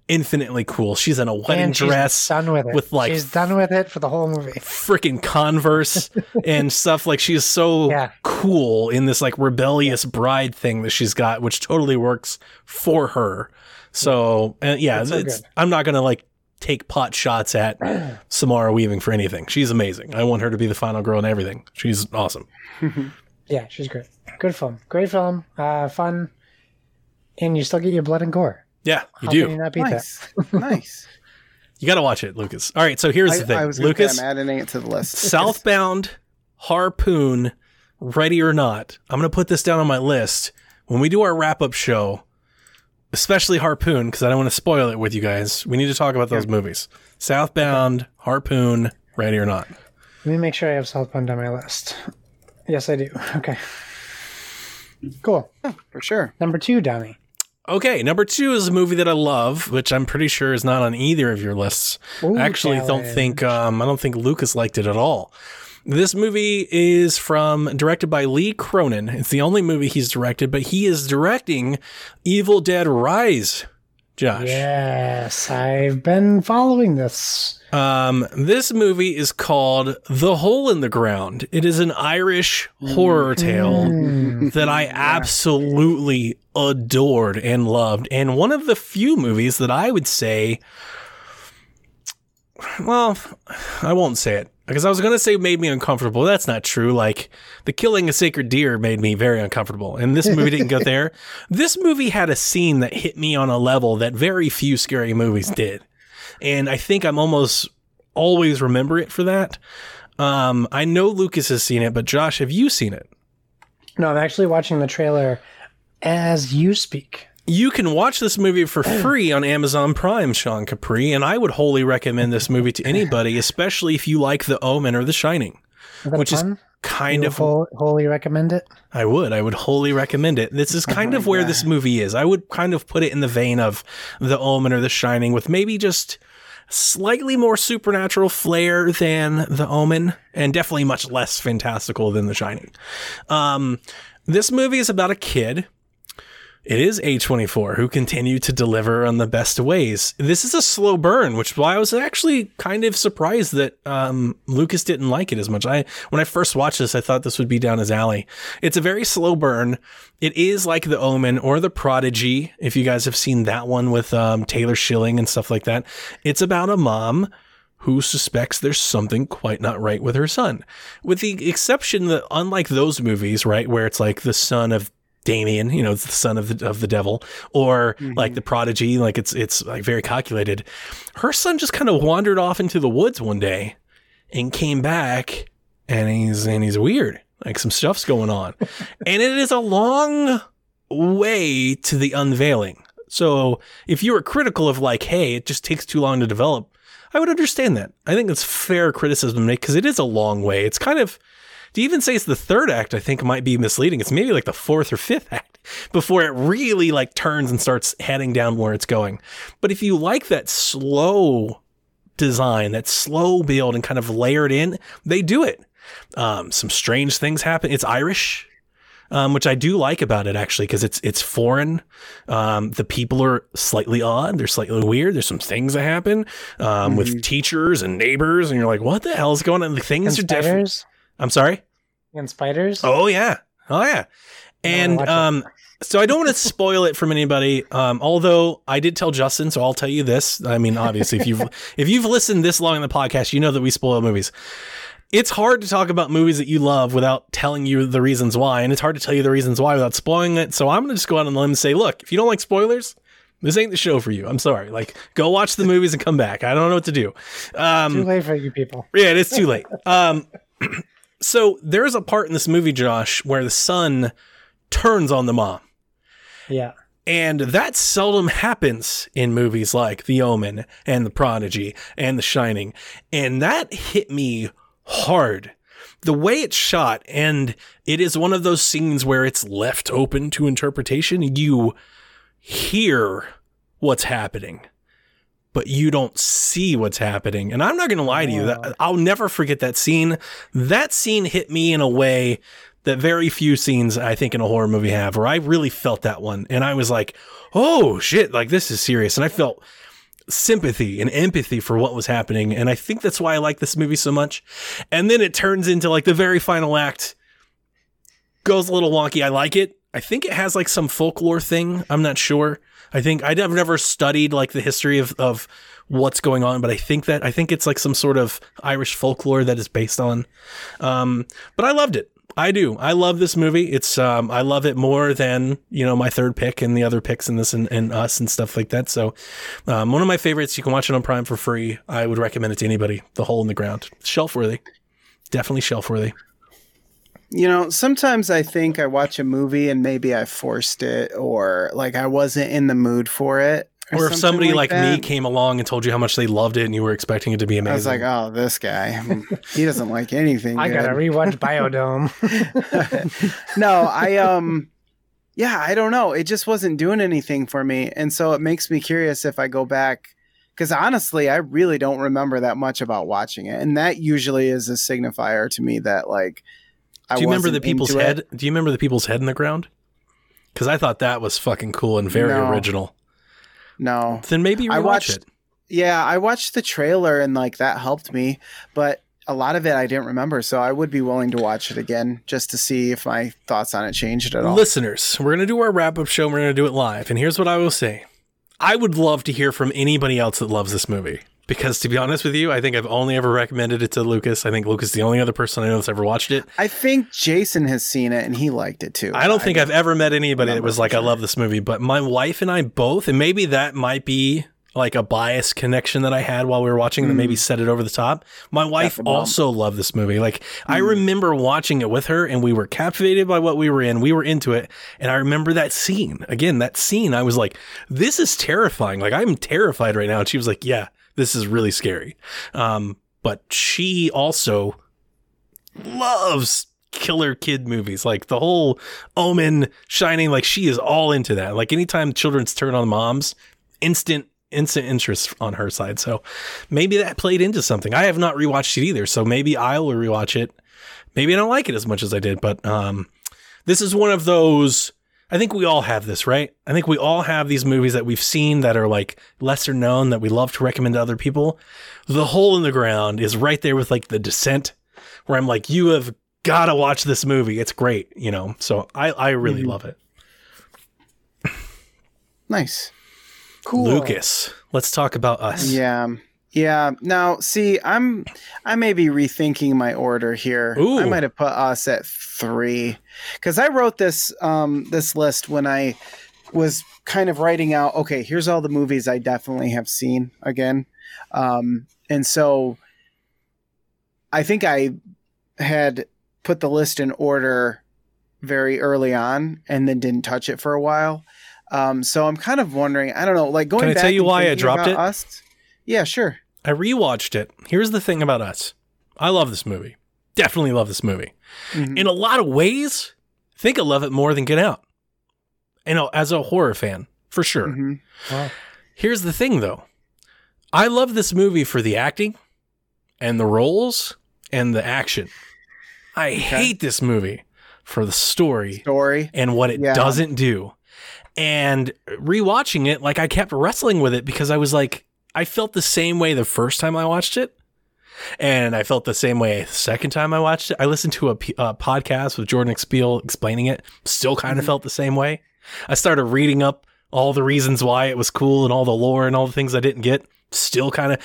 infinitely cool. She's in a wedding dress done with it. with, like, she's done with it for the whole movie. freaking Converse and stuff. Like she's so Yeah. cool in this like rebellious bride thing that she's got, which totally works for her. So uh, yeah, It's it's-. I'm not gonna like take pot shots at Samara Weaving for anything. She's amazing. I want her to be the final girl and everything. She's awesome. Yeah, she's great. Good film. Great film. Uh, fun. And you still get your blood and gore. Yeah, you How do. can you not beat nice, nice. You got to watch it, Lucas. All right, so here's I, the thing, I was Lucas. say I'm adding it to the list. Southbound, Harpoon, Ready or Not. I'm going to put this down on my list. When we do our wrap up show, especially Harpoon, because I don't want to spoil it with you guys, we need to talk about those movies. Southbound, Harpoon, Ready or Not. Let me make sure I have Southbound on my list. Yes, I do. Okay. Cool. for sure. Number two, Donnie. Okay, number two is a movie that I love, which I'm pretty sure is not on either of your lists. Ooh, I actually don't think um, I don't think Lucas liked it at all. This movie is from directed by Lee Cronin. It's the only movie he's directed, but he is directing Evil Dead Rise. Josh, Yes, I've been following this. Um, this movie is called The Hole in the Ground. It is an Irish horror tale that I absolutely adored and loved, and one of the few movies that I would say, well, I won't say it. because I was gonna say made me uncomfortable. That's not true. Like the killing a sacred deer made me very uncomfortable, and this movie didn't go there. This movie had a scene that hit me on a level that very few scary movies did, and I think I'm almost always remember it for that. Um, I know Lucas has seen it, but Josh, have you seen it? No, I'm actually watching the trailer as you speak. You can watch this movie for free on Amazon Prime, Sean Capri, and I would wholly recommend this movie to anybody, especially if you like The Omen or The Shining, Is which is fun? Kind of whole, wholly recommend it. I would. I would wholly recommend it. This is kind of where this movie is. I would kind of put it in the vein of The Omen or The Shining with maybe just slightly more supernatural flair than The Omen and definitely much less fantastical than The Shining. Um, this movie is about a kid. It is A24 who continue to deliver on the best ways. This is a slow burn, which is why I was actually kind of surprised that um, Lucas didn't like it as much. I when I first watched this, I thought this would be down his alley. It's a very slow burn. It is like The Omen or The Prodigy, if you guys have seen that one with um, Taylor Schilling and stuff like that. It's about a mom who suspects there's something quite not right with her son. With the exception that, unlike those movies, right, where it's like the son of Damien, you know, it's the son of the of the devil, or mm-hmm. like the prodigy, like it's it's like very calculated. Her son just kind of wandered off into the woods one day and came back and he's and he's weird. Like some stuff's going on. and it is a long way to the unveiling. So if you were critical of like, hey, it just takes too long to develop, I would understand that. I think that's fair criticism to make because it is a long way. It's kind of to even say it's the third act, I think might be misleading. It's maybe like the fourth or fifth act before it really like turns and starts heading down where it's going. But if you like that slow design, that slow build and kind of layered in, they do it. Um, some strange things happen. It's Irish. Um, which I do like about it actually, because it's it's foreign. Um, the people are slightly odd. They're slightly weird. There's some things that happen um, with teachers and neighbors, and you're like, "What the hell is going on?" The things And are different. I'm sorry. And spiders. Oh yeah. Oh yeah. And um so I don't want to spoil it from anybody. Um although I did tell Justin, so I'll tell you this. I mean, obviously if you've if you've listened this long in the podcast, you know that we spoil movies. It's hard to talk about movies that you love without telling you the reasons why, and it's hard to tell you the reasons why without spoiling it. So I'm going to just go out on a limb and say, look, if you don't like spoilers, this ain't the show for you. I'm sorry. Like, go watch the movies and come back. I don't know what to do. Um, Too late for you people. yeah, it is too late. Um, so there's a part in this movie, Josh, where the son turns on the mom. Yeah. And that seldom happens in movies like The Omen and The Prodigy and The Shining. And that hit me hard. The way it's shot, and it is one of those scenes where it's left open to interpretation. You hear what's happening, but you don't see what's happening. And I'm not going to lie to you, that, I'll never forget that scene. That scene hit me in a way that very few scenes I think in a horror movie have, where I really felt that one. And I was like, oh shit, like this is serious. And I felt sympathy and empathy for what was happening. And I think that's why I like this movie so much. And then it turns into like the very final act goes a little wonky. I like it. I think it has like some folklore thing. I'm not sure. I think I've never studied like the history of, of what's going on, but I think that I think it's like some sort of Irish folklore that is based on. Um, but I loved it. I do. I love this movie. It's um, I love it more than you know my third pick and the other picks in this and, and us and stuff like that. So, um, one of my favorites. You can watch it on Prime for free. I would recommend it to anybody. The Hole in the Ground, shelf worthy, definitely shelf worthy. You know, sometimes I think I watch a movie and maybe I forced it or like I wasn't in the mood for it. Or, if somebody like, me came along and told you how much they loved it and you were expecting it to be amazing. I was like, oh, this guy, he doesn't like anything. I gotta good. rewatch Biodome. no, I um yeah, I don't know. It just wasn't doing anything for me. And so it makes me curious if I go back cuz honestly, I really don't remember that much about watching it. And that usually is a signifier to me that like I Do you remember the people's into it. head? Do you remember the people's head in the ground? Because I thought that was fucking cool and very No. original. No. Then maybe I rewatch watched- it. Yeah, I watched the trailer and like that helped me, but a lot of it I didn't remember, so I would be willing to watch it again just to see if my thoughts on it changed at all. Listeners, we're going to do our wrap up show. and We're going to do it live. And here's what I will say I would love to hear from anybody else that loves this movie. Because to be honest with you, I think I've only ever recommended it to Lucas. I think Lucas is the only other person I know that's ever watched it. I think Jason has seen it and he liked it too. I don't think I've ever met anybody that was like, I love this movie, but my wife and I both, and maybe that might be like a bias connection that I had while we were watching that maybe mm. set it over the top. My wife also loved this movie. Like, I mm. remember watching it with her and we were captivated by what we were in. We were into it. And I remember that scene. Again, that scene, I was like, this is terrifying. Like, I'm terrified right now. And she was like, yeah, this is really scary. Um, but she also loves killer kid movies. Like the whole omen shining like she is all into that. Like anytime children's turn on moms instant instant interest on her side. So maybe that played into something. I have not rewatched it either so maybe i'll rewatch it. Maybe i don't like it as much as i did but um this is one of those I think we all have this, right? I think we all have these movies that we've seen that are like lesser known that we love to recommend to other people. The Hole in the Ground is right there with like The Descent, where I'm like, you have got to watch this movie. It's great, you know? So I, I really mm-hmm. love it. Nice. Cool. Lucas, let's talk about us. Yeah. Yeah. Now, see, I'm I may be rethinking my order here. Ooh. I might have put us at three because I wrote this um this list when I was kind of writing out. Okay, here's all the movies I definitely have seen again, um, and so I think I had put the list in order very early on and then didn't touch it for a while. Um, so I'm kind of wondering. I don't know, like going. Can I back tell you why I dropped it? Us, yeah, sure. I rewatched it. Here's the thing about us. I love this movie. Definitely love this movie. Mhm. In a lot of ways, I think I love it more than Get Out. You know, as a horror fan, for sure. Mhm. Wow. Here's the thing though. I love this movie for the acting and the roles and the action. I hate this movie for the story Story. and what it Yeah. doesn't do. And rewatching it, like I kept wrestling with it because I was like, I felt the same way the first time I watched it. And I felt the same way the second time I watched it. I listened to a, p- a podcast with Jordan Peele explaining it. Still kind of mm-hmm. felt the same way. I started reading up all the reasons why it was cool and all the lore and all the things I didn't get. Still kind of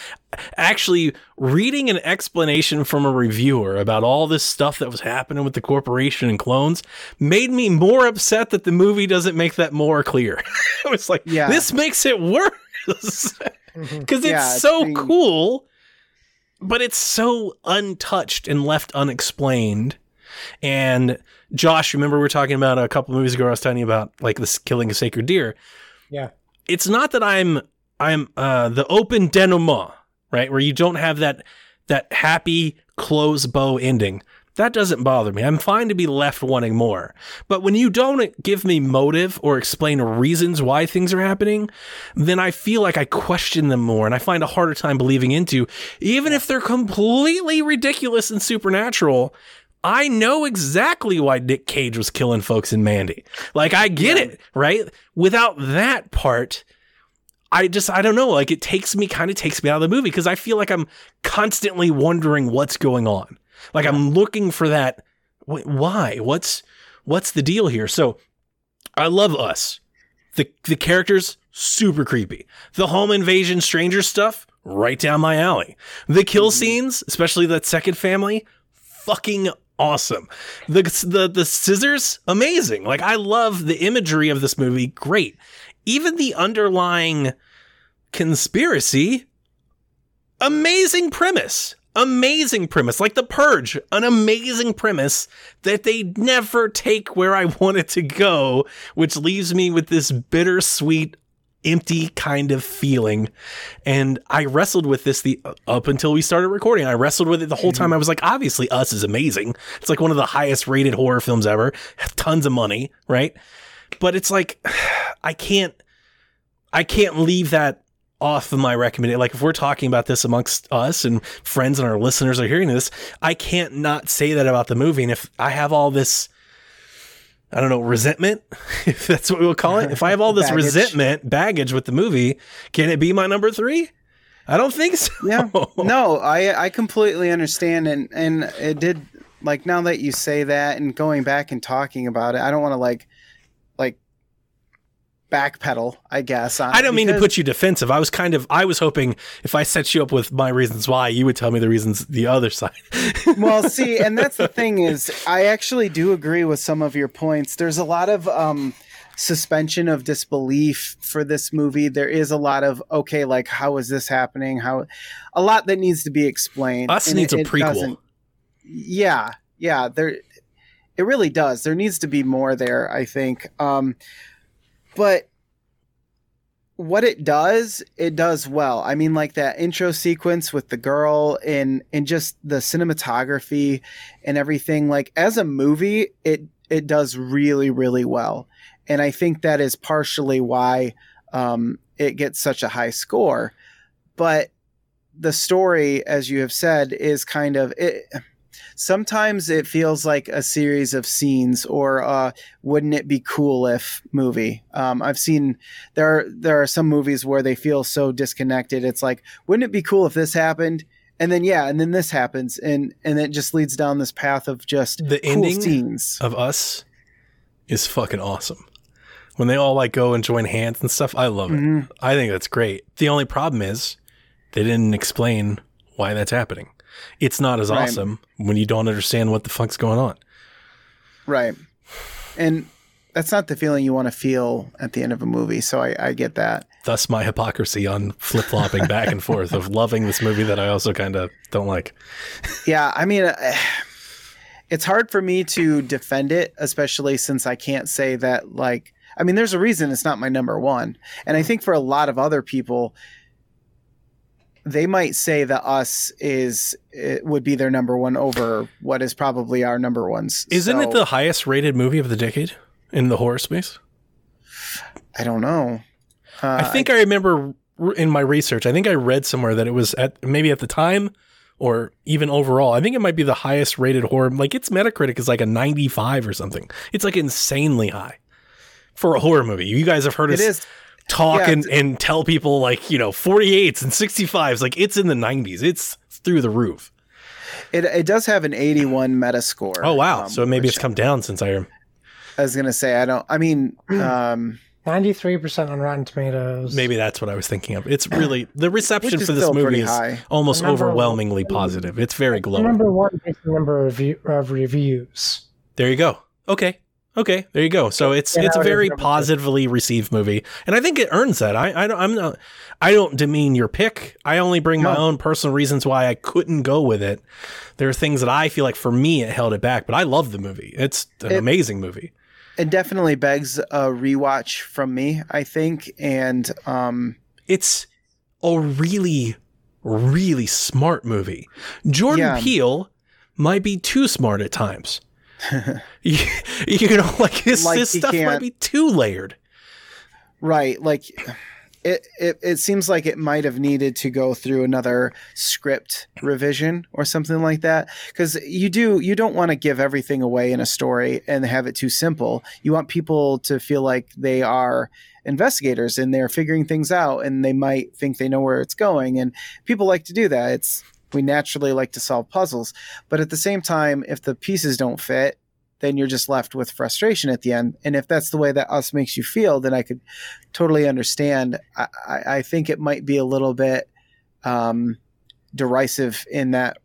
actually reading an explanation from a reviewer about all this stuff that was happening with the corporation and clones made me more upset that the movie doesn't make that more clear. it was like, Yeah. this makes it worse. because it's Yeah, so being- cool, but it's so untouched and left unexplained. And Josh, remember we were talking about a couple movies ago. I was telling you about like this killing a sacred deer. Yeah. It's not that I'm I'm uh, the open denouement, right, where you don't have that that happy close bow ending. That doesn't bother me. I'm fine to be left wanting more. But when you don't give me motive or explain reasons why things are happening, then I feel like I question them more and I find a harder time believing into, even if they're completely ridiculous and supernatural. I know exactly why Nick Cage was killing folks in Mandy. Like, I get it, right? Without that part, I just, I don't know. Like, it takes me, kind of takes me out of the movie because I feel like I'm constantly wondering what's going on. Like, I'm looking for that. Why? What's, what's the deal here? So, I love us. The the characters super creepy. The home invasion stranger stuff right down my alley. The kill mm-hmm. scenes, especially that second family, fucking awesome. The the the scissors amazing. Like I love the imagery of this movie. Great. Even the underlying conspiracy amazing premise. Amazing premise, like The Purge, an amazing premise that they never take where I want it to go, which leaves me with this bittersweet, empty kind of feeling. And I wrestled with this the up until we started recording. I wrestled with it the whole time. Mm-hmm. I was like, obviously, Us is amazing. It's like one of the highest rated horror films ever. Tons of money, right? But it's like I can't I can't leave that off of my recommendation. Like if we're talking about this amongst us and friends and our listeners are hearing this, I can't not say that about the movie. And if I have all this, I don't know, resentment, if that's what we'll call it. If I have all this Baggage. resentment, baggage with the movie, can it be my number three? I don't think so. Yeah. No, I I completely understand and and it did like now that you say that and going back and talking about it, I don't want to like like backpedal, I guess. on I don't mean to put you defensive. I was kind of I was hoping if I set you up with my reasons why, you would tell me the reasons the other side. well, see, and that's the thing is, I actually do agree with some of your points. There's a lot of um, suspension of disbelief for this movie. There is a lot of okay, like how is this happening? How a lot that needs to be explained. Us and needs it- a prequel. Yeah, yeah, there. It really does. There needs to be more there. I think. Um, but what it does, it does well. I mean, like that intro sequence with the girl and and just the cinematography and everything. Like as a movie, it it does really really well, and I think that is partially why um, it gets such a high score. But the story, as you have said, is kind of it. Sometimes it feels like a series of scenes, or uh, wouldn't it be cool if movie? Um, I've seen there are, there are some movies where they feel so disconnected. It's like, wouldn't it be cool if this happened? And then yeah, and then this happens, and and it just leads down this path of just The cool ending scenes. of us is fucking awesome. When they all like go and join hands and stuff, I love it. Mhm. I think that's great. The only problem is they didn't explain why that's happening. It's not as Right. awesome when you don't understand what the fuck's going on. Right. And that's not the feeling you want to feel at the end of a movie. So I, I get that. Thus my hypocrisy on flip flopping back and forth of loving this movie that I also kind of don't like. Yeah. I mean, uh, it's hard for me to defend it, especially since I can't say that, like, I mean, there's a reason it's not my number one. And I think for a lot of other people, they might say that us is it would be their number one over what is probably our number ones. Isn't it the highest rated movie of the decade in the horror space? I don't know. Uh, I think I, remember in my research, I think I read somewhere that it was at maybe at the time or even overall. I think it might be the highest rated horror. Like its Metacritic is like a 95 or something. It's like insanely high for a horror movie. You guys have heard of it us is. Talk yeah, and, and tell people like, you know, 48s and 65s. Like it's in the 90s. It's through the roof. It, it does have an 81 Metascore. Oh, wow. um, so maybe it's come down since I. I was gonna say I don't. I mean, um, Ninety-three percent on Rotten Tomatoes. Maybe that's what I was thinking of. It's really the reception for this movie is high. almost Number one. overwhelmingly positive. It's very glowing. number one number of, review, of reviews. There you go. Okay. Okay. There you go. So it's Yeah, it's a very positively received movie, and I think it earns that. I I don't I'm not I don't demean your pick. I only bring my own personal reasons why I couldn't go with it. There are things that I feel like for me it held it back, but I love the movie. It's an It- amazing movie. it definitely begs a rewatch from me. I think, and um, It's a really really smart movie. Jordan Yeah. Peele might be too smart at times. you, you know, like this, Like his he stuff might be too layered. right, like it, it, it seems like it might have needed to go through another script revision or something like that. Because you do, you don't want to give everything away in a story and have it too simple. You want people to feel like they are investigators and they're figuring things out, and they might think they know where it's going. And people like to do that. It's we naturally like to solve puzzles, but at the same time, if the pieces don't fit, then you're just left with frustration at the end. And if that's the way that us makes you feel, then I could totally understand. I, I, think it might be a little bit um, derisive in that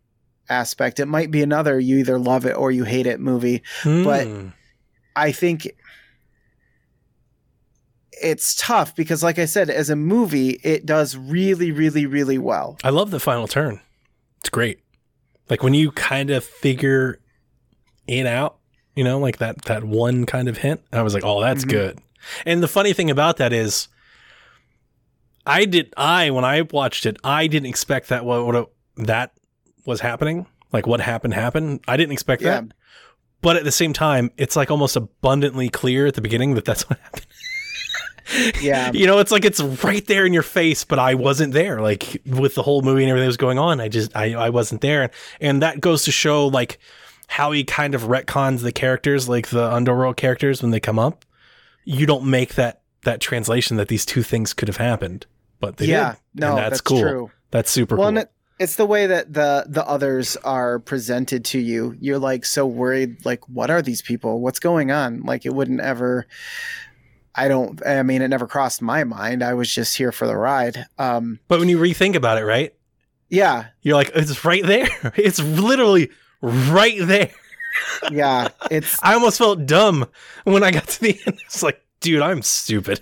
aspect. It might be another you either love it or you hate it movie. But- Hmm. I think it's tough because, like I said, as a movie, it does really, really, really well. I love the final turn. It's great. Like when you kind of figure it out, you know, like that that one kind of hint. I was like, "Oh, that's Mhm. good." And the funny thing about that is I did I when I watched it, I didn't expect that what, what that was happening. Like what happened happened. I didn't expect Yeah. that. But at the same time, it's like almost abundantly clear at the beginning that that's what happened. Yeah. you know, it's like it's right there in your face, but I wasn't there. Like with the whole movie and everything that was going on, I just I, I wasn't there, and that goes to show like how he kind of retcons the characters, like the underworld characters when they come up. You don't make that that translation that these two things could have happened, but they yeah. did. No, and that's, that's, cool. true. That's super Well, cool. it, it's the way that the the others are presented to you. You're like so worried. Like, what are these people? What's going on? Like, it wouldn't ever. I don't. I mean, it never crossed my mind. I was just here for the ride. Um, But when you rethink about it, right? yeah, You're like, it's right there. It's literally right there. yeah. It's I almost felt dumb when I got to the end. It's like, dude, I'm stupid.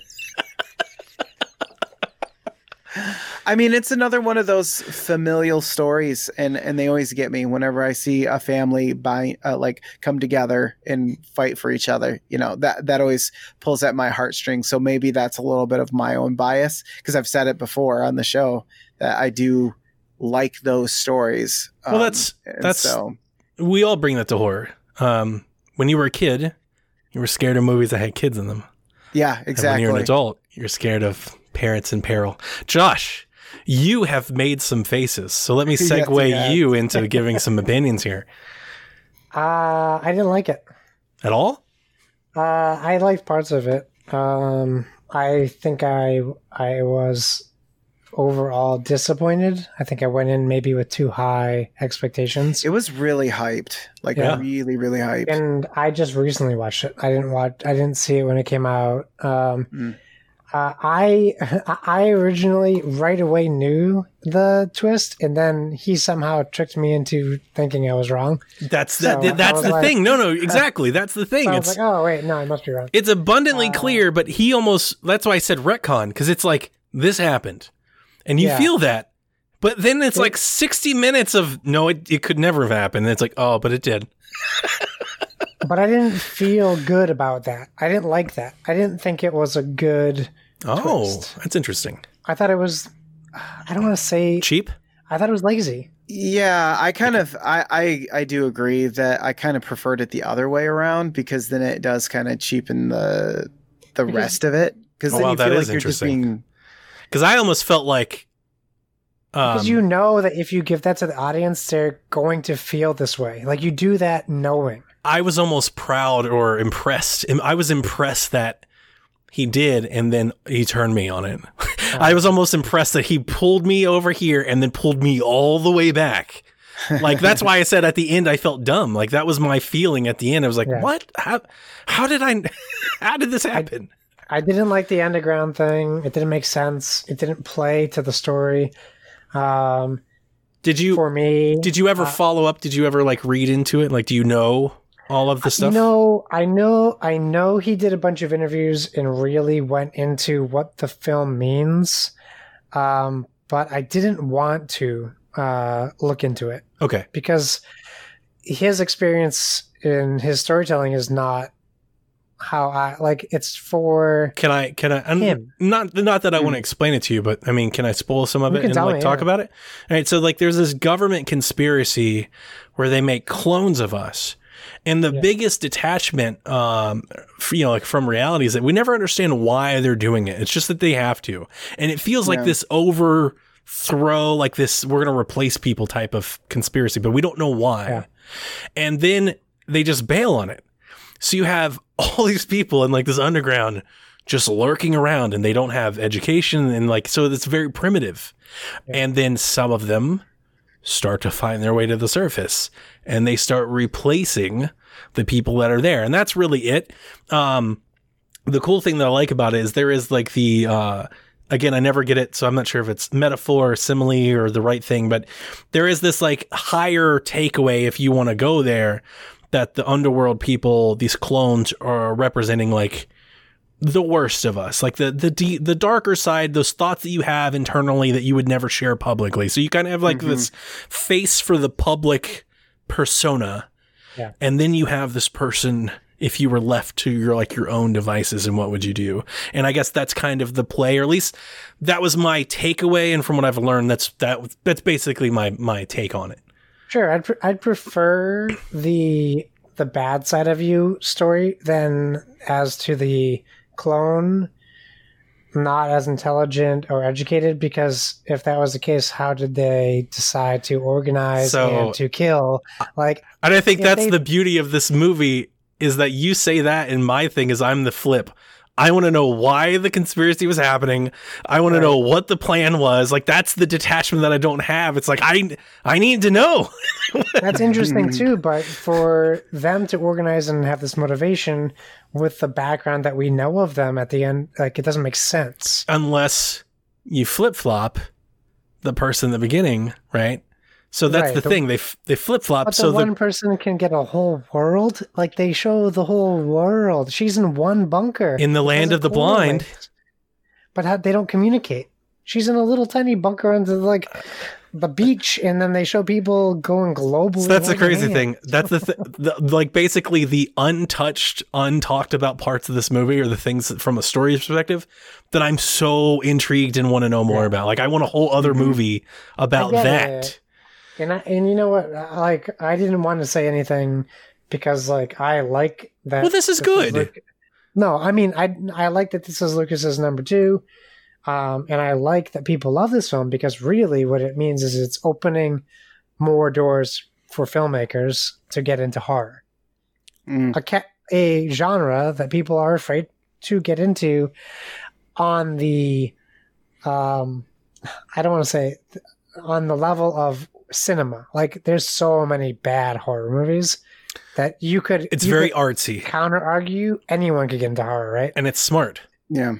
I mean, it's another one of those familial stories, and and they always get me whenever I see a family buy uh, like come together and fight for each other. You know that that always pulls at my heartstrings. So maybe that's a little bit of my own bias because I've said it before on the show that I do like those stories. Well, that's- and that's- so We all bring that to horror. Um, when you were a kid, you were scared of movies that had kids in them. yeah, And exactly. when you're an adult, you're scared of parents in peril. Josh, you have made some faces. So let me Yes, segue yeah. you into giving some opinions here. Uh, I didn't like it. At all? Uh, I liked parts of it. Um, I think I I was overall disappointed. I think I went in maybe with too high expectations. It was really hyped, like Yeah. really, really hyped. and I just recently watched it. I didn't watch. I didn't see it when it came out. Um, Mm. Uh, I I originally right away knew the twist, and then he somehow tricked me into thinking I was wrong. That's So, that, that's the like- thing. No, no, exactly. That's the thing. So I was It's like, oh wait, no, I must be wrong. it's abundantly Uh, clear, but he almost that's why I said retcon because it's like this happened, and you Yeah. feel that, but then it's It- like sixty minutes of no, it, it could never have happened. And it's like oh, but it did. but I didn't feel good about that. I didn't like that. I didn't think it was a good. Oh, Twist. that's interesting. I thought it was. I don't want to say. Cheap. I thought it was lazy. Yeah, I kind of I, I I do agree that I kind of preferred it the other way around because then it does kind of cheapen the the Because- rest of it because Oh, then wow, you that feel is like you're just being Because I almost felt like um, Because you know that if you give that to the audience, they're going to feel this way. Like you do that knowing. I was almost proud or impressed. I was impressed that he did, and then he turned me on it. I was almost impressed that he pulled me over here and then pulled me all the way back. Like that's why I said at the end I felt dumb. Like that was my feeling at the end. I was like, Yeah. "What? How? How did I? How did this happen?" I didn't like the underground thing. It didn't make sense. It didn't play to the story. Um, did you? for me, Did you ever uh, follow up? Did you ever like read into it? Like, do you know all of the stuff? Know, I know, I know he did a bunch of interviews and really went into what the film means, um, but I didn't want to uh, look into it okay. because his experience in his storytelling is not how I like. It's for Can I? Can I? I'm, Him. Not not that I want to explain it to you, but I mean, can I spoil some of You it and like me, talk yeah. about it? All right. So like, there's this government conspiracy where they make clones of us, and the Yeah. biggest detachment, um, f- you know, like from reality is that we never understand why they're doing it. It's just that they have to, and it feels like this overthrow, like this we're gonna replace people type of conspiracy, but we don't know why. Yeah. And then they just bail on it. So you have all these people in like this underground just lurking around and they don't have education and like so it's very primitive. And then some of them start to find their way to the surface and they start replacing the people that are there. And that's really it. Um the cool thing that I like about it is there is like the uh again I never get it so I'm not sure if it's metaphor or simile or the right thing but there is this like higher takeaway if you want to go there that the underworld people these clones are representing like the worst of us. Like the the de- the darker side those thoughts that you have internally that you would never share publicly. So you kind of have like this mm-hmm. face for the public persona. Yeah. and then you have this person if you were left to your like your own devices and what would you do? And i guess that's kind of the play or at least that was my takeaway. And from what i've learned that's that that's basically my my take on it. Sure, I'd pre- I'd prefer the the bad side of you story than as to the clone not as intelligent or educated because if that was the case how did they decide to organize So- and to kill like And I think that's they- the beauty of this movie is that you say that and my thing is I'm the flip. I want to know why the conspiracy was happening. I want to know what the plan was. Like that's the detachment that I don't have. It's like I I need to know. That's interesting too, but for them to organize and have this motivation with the background that we know of them at the end, like it doesn't make sense. Unless you flip flop the person in the beginning, right? So that's Right, the thing. They f- they flip flop. But the So one person can get a whole world. Like they show the whole world. She's in one bunker in the land of the blind, But how, they don't communicate. She's in a little tiny bunker under like the beach, and then they show people going globally. So that's the crazy hands. thing. That's the, th- the like basically the untouched, untalked about parts of this movie or the things that, from a story perspective that I'm so intrigued and want to know more about. Like I want a whole other mm-hmm. movie about that. it. And I, and you know what? Like I didn't want to say anything because like I like that. Well, this is good. Luc- no, I mean I I like that this is Lucas's number two, um, and I like that people love this film because really what it means is it's opening more doors for filmmakers to get into horror, Mm. a ca- a genre that people are afraid to get into on the um I don't want to say on the level of cinema. Like there's so many bad horror movies that you could It's you very could artsy counter argue anyone could get into horror, right? and it's smart. Yeah.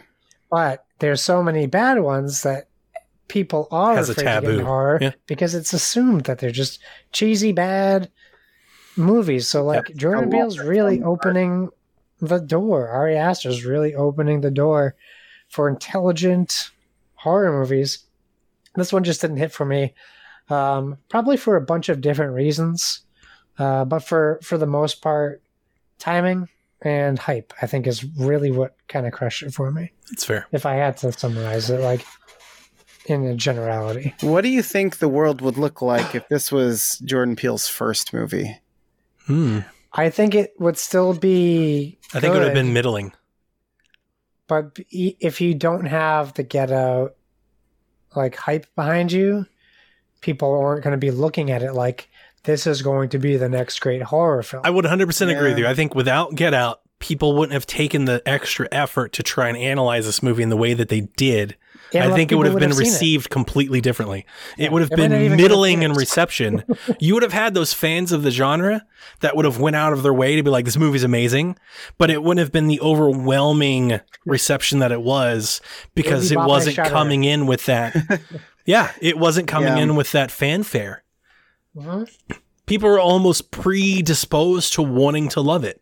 But there's so many bad ones that people are Has a afraid to get into horror Yeah. because it's assumed that they're just cheesy bad movies. So like Jordan Peele's really opening the door. Ari Aster's really opening the door for intelligent horror movies. This one just didn't hit for me. Um, probably for a bunch of different reasons. Uh, but for for the most part, timing and hype, I think, is really what kind of crushed it for me. It's fair. If I had to summarize it, like in a generality, What do you think the world would look like if this was Jordan Peele's first movie? Hmm. I think it would still be. I think it would have been middling. But if you don't have the Get Out like hype behind you, people aren't going to be looking at it like this is going to be the next great horror film. I would 100% agree with you. I think without Get Out, people wouldn't have taken the extra effort to try and analyze this movie in the way that they did. And I think it would have been seen it. received completely differently. it would have They might not been middling in reception. you would have had those fans of the genre that would have went out of their way to be like, this movie's amazing, but it wouldn't have been the overwhelming reception that it was because be it wasn't coming in with that. yeah, it wasn't coming Yeah. in with that fanfare. Mhm. People are almost predisposed to wanting to love it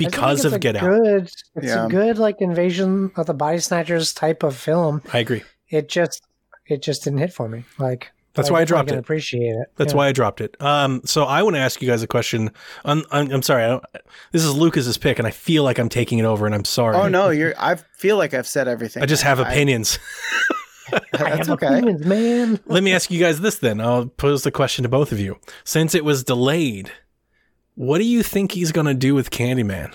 I just because of it's a Get Out. Good, it's Yeah. a good like invasion of the body snatchers type of film. I agree. It just it just didn't hit for me. Like That's why I dropped can it. Appreciate it. That's Yeah. why I dropped it. Um, so I want to ask you guys a question. I'm, I'm, I'm sorry. I don't, this is Lucas's pick, and I feel like I'm taking it over, and I'm sorry. Oh no, you're. I feel like I've said everything. I just have I- opinions. I That's okay. opinions, man. Let me ask you guys this then. I'll pose the question to both of you. Since it was delayed, what do you think he's going to do with Candyman?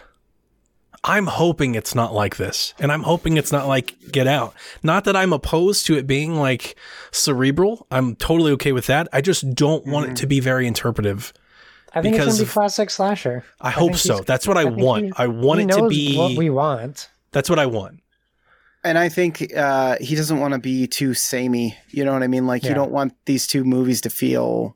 I'm hoping it's not like this, and I'm hoping it's not like Get Out. Not that I'm opposed to it being like cerebral. I'm totally okay with that. I just don't want it to be very interpretive. I think Because it's gonna be classic slasher. I hope so. That's what I, think want. he- I want it to be. what we want. that's what I want. And I think uh, he doesn't want to be too samey. You know what I mean? Like Yeah. you don't want these two movies to feel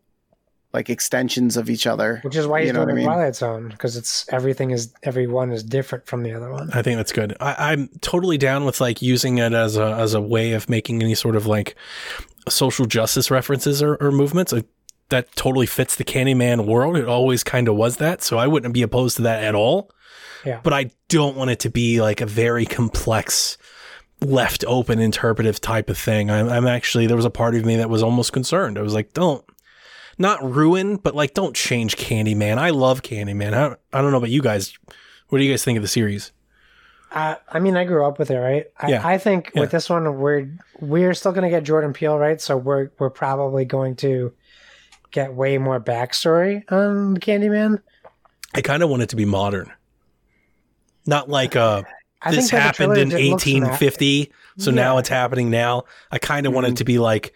like extensions of each other. Which is why he's you know doing what I the mean? Twilight Zone because it's everything is everyone is different from the other one. I think that's good. I, I'm totally down with like using it as a as a way of making any sort of like social justice references or, or movements. Uh, that totally fits the Candyman world. It always kind of was that, so I wouldn't be opposed to that at all. Yeah. But I don't want it to be like a very complex, left open interpretive type of thing. I'm, I'm actually there was a part of me that was almost concerned. I was like, don't. Not ruin, but like, don't change Candyman. I love Candyman. I, I don't know about you guys. What do you guys think of the series? Uh, I mean, I grew up with it, right? I, Yeah. I think Yeah. with this one, we're we're still going to get Jordan Peele, right? So we're we're probably going to get way more backstory on Candyman. I kind of want it to be modern. Not like uh I this think happened in it looks ma- 1850, so now it's happening now. I kind of want Mm-hmm. it to be like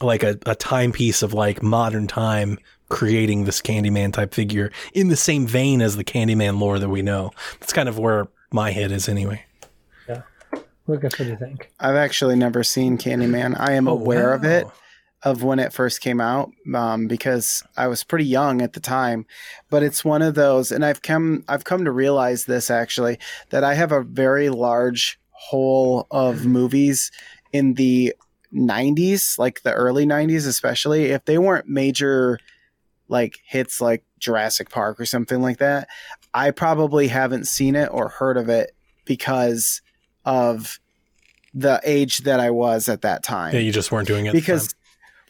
like a, a timepiece of like modern time creating this Candyman type figure in the same vein as the Candyman lore that we know. That's kind of where my head is anyway. Yeah. Lucas, what do you think? I've actually never seen Candyman. I am Oh, aware of it. Of when it first came out um, because I was pretty young at the time. But it's one of those, and I've come I've come to realize this actually that I have a very large hole of movies in the 90s, like the early 90s, especially if they weren't major like hits like Jurassic Park or something like that. I probably haven't seen it or heard of it because of the age that I was at that time Yeah, you just weren't doing it because.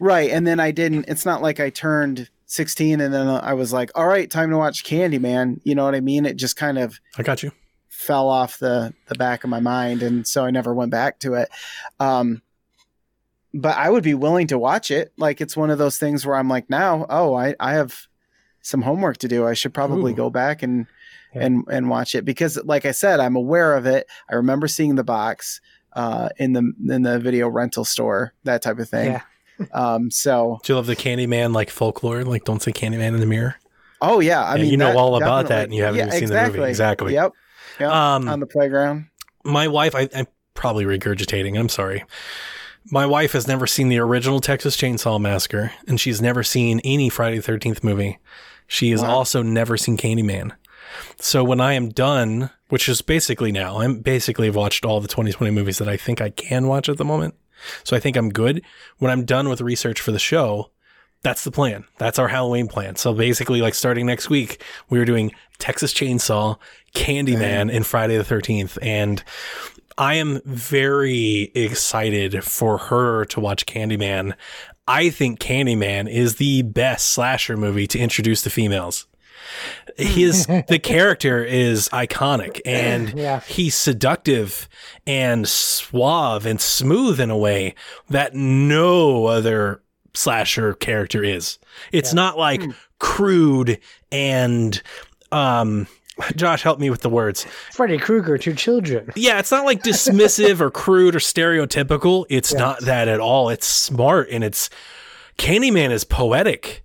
Right and then i didn't it's not like i turned 16 and then i was like all right time to watch candyman you know what i mean it just kind of I got you. fell off the the back of my mind and so i never went back to it um but i would be willing to watch it like it's one of those things where i'm like now oh i i have some homework to do i should probably Ooh. go back and Yeah. and and watch it because like i said i'm aware of it i remember seeing the box uh in the in the video rental store that type of thing Yeah. Um so Do you love the Candyman like folklore? Like, don't say Candyman in the mirror. oh yeah i Yeah, mean you know all about that and you haven't even seen the movie. Exactly. yep yep Um, on the playground my wife, I, I'm probably regurgitating. I'm sorry. My wife has never seen the original Texas Chainsaw Massacre, and she's never seen any Friday the 13th movie. She has Wow. also never seen Candyman. So when I am done, which is basically now, I'm basically have watched all the 2020 movies that I think I can watch at the moment. So I think I'm good. When I'm done with research for the show, that's the plan. That's our Halloween plan. So basically, like starting next week, we are doing Texas Chainsaw, Candyman, and Friday the 13th. And I am very excited for her to watch Candyman. I think Candyman is the best slasher movie to introduce the females. His the character is iconic and Yeah. he's seductive and suave and smooth in a way that no other slasher character is. It's not like crude and um Josh help me with the words. Freddy Krueger, two children. Yeah, it's not like dismissive or crude or stereotypical. It's not that at all. It's smart and it's Candyman is poetic.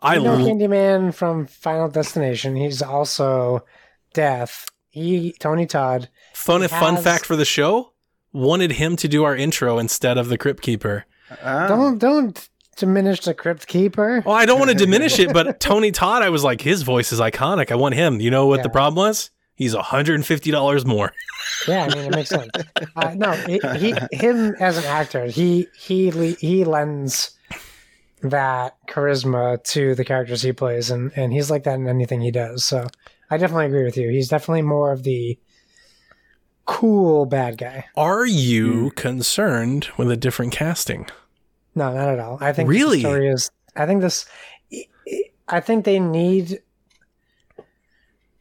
I You know l- Candyman from Final Destination. He's also Death. He Tony Todd. fun He fun fact for the show wanted him to do our intro instead of the Crypt Keeper. Ah. Don't don't diminish the Crypt Keeper. Well, I don't want to diminish it, but Tony Todd, I was like, his voice is iconic. I want him. You know what the problem was? He's $150 more. Yeah, I mean it makes sense. Uh, no, he, he him as an actor, he he he lends that charisma to the characters he plays, and and he's like that in anything he does. So I definitely agree with you. He's definitely more of the cool bad guy. Are you concerned with a different casting? No, not at all. I think Really? the story is. I think this. I think they need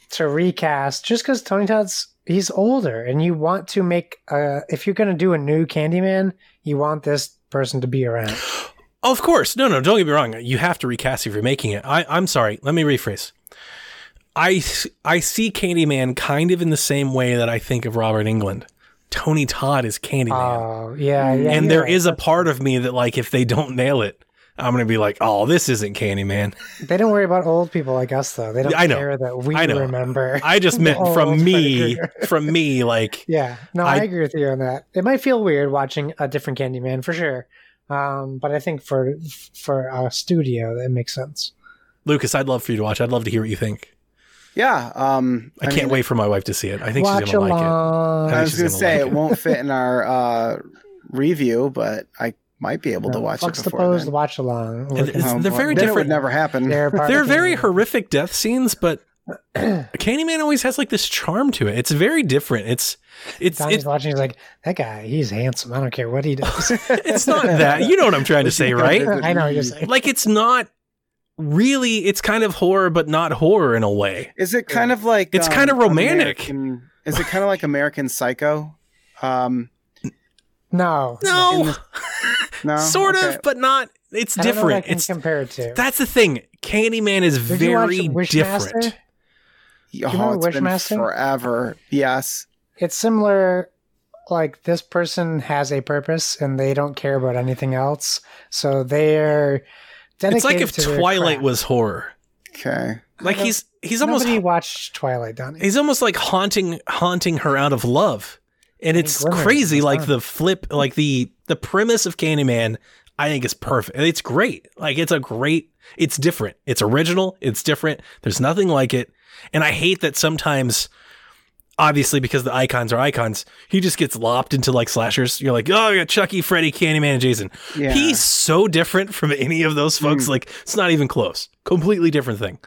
to recast just because Tony Todd's he's older, and you want to make. Uh, if you're going to do a new Candyman, you want this person to be around. Of course. No, no, don't get me wrong. You have to recast if you're making it. I, I'm sorry. Let me rephrase. I, I see Candyman kind of in the same way that I think of Robert Englund. Tony Todd is Candyman. Oh yeah, yeah. and there right. is a part of me that, like, if they don't nail it, I'm going to be like, oh, this isn't Candyman. They don't worry about old people like us though. They don't I know. care that we I know. remember. I just meant from me, from me, like, Yeah, no, I, I- agree with you on that. It might feel weird watching a different Candyman for sure, um, but I think for for a studio that makes sense. Lucas, I'd love for you to watch. I'd love to hear what you think. yeah um I, can't mean, wait for my wife to see it. I think she's going to like it. I i was she's gonna gonna say like it it. won't fit in our uh review but i might be able to watch it Fuck's before supposed then. to watch along. And it's- they're very Then it different. would never happen They're, They're very horrific death scenes, but Candyman always has like this charm to it. It's very different. It's it's Donnie's it's, watching. He's like, that guy. He's handsome. I don't care what he does. it's not that. You know what I'm trying to say, right? I know what you're saying. Like it's not really. It's kind of horror, but not horror in a way. Is it kind of like It's kinda romantic. American- is it kind of like American Psycho? Um, No, No, no, sort Okay. of, but not. It's I don't know what I different. can It's compared to. that's the thing. Candyman is Did you watch very Wishmaster? Different. Oh, remember it's been Wishmaster? forever. Yes. It's similar. Like this person has a purpose and they don't care about anything else, so they're. Dedicated It's like if to Twilight was horror. Okay. Like he's he's almost Nobody watched Twilight, Donnie. he's almost like haunting haunting her out of love. and it's glimmers crazy. Like sun. the flip, like the the premise of Candyman, I think is perfect. It's great. Like it's a great. It's different. It's original. It's different. There's nothing like it. And I hate that sometimes. Obviously, because the icons are icons, he just gets lopped into like slashers. You're like, oh, I got Chucky, Freddy, Candyman, and Jason. Yeah. He's so different from any of those folks. Hmm. Like, it's not even close. Completely different thing.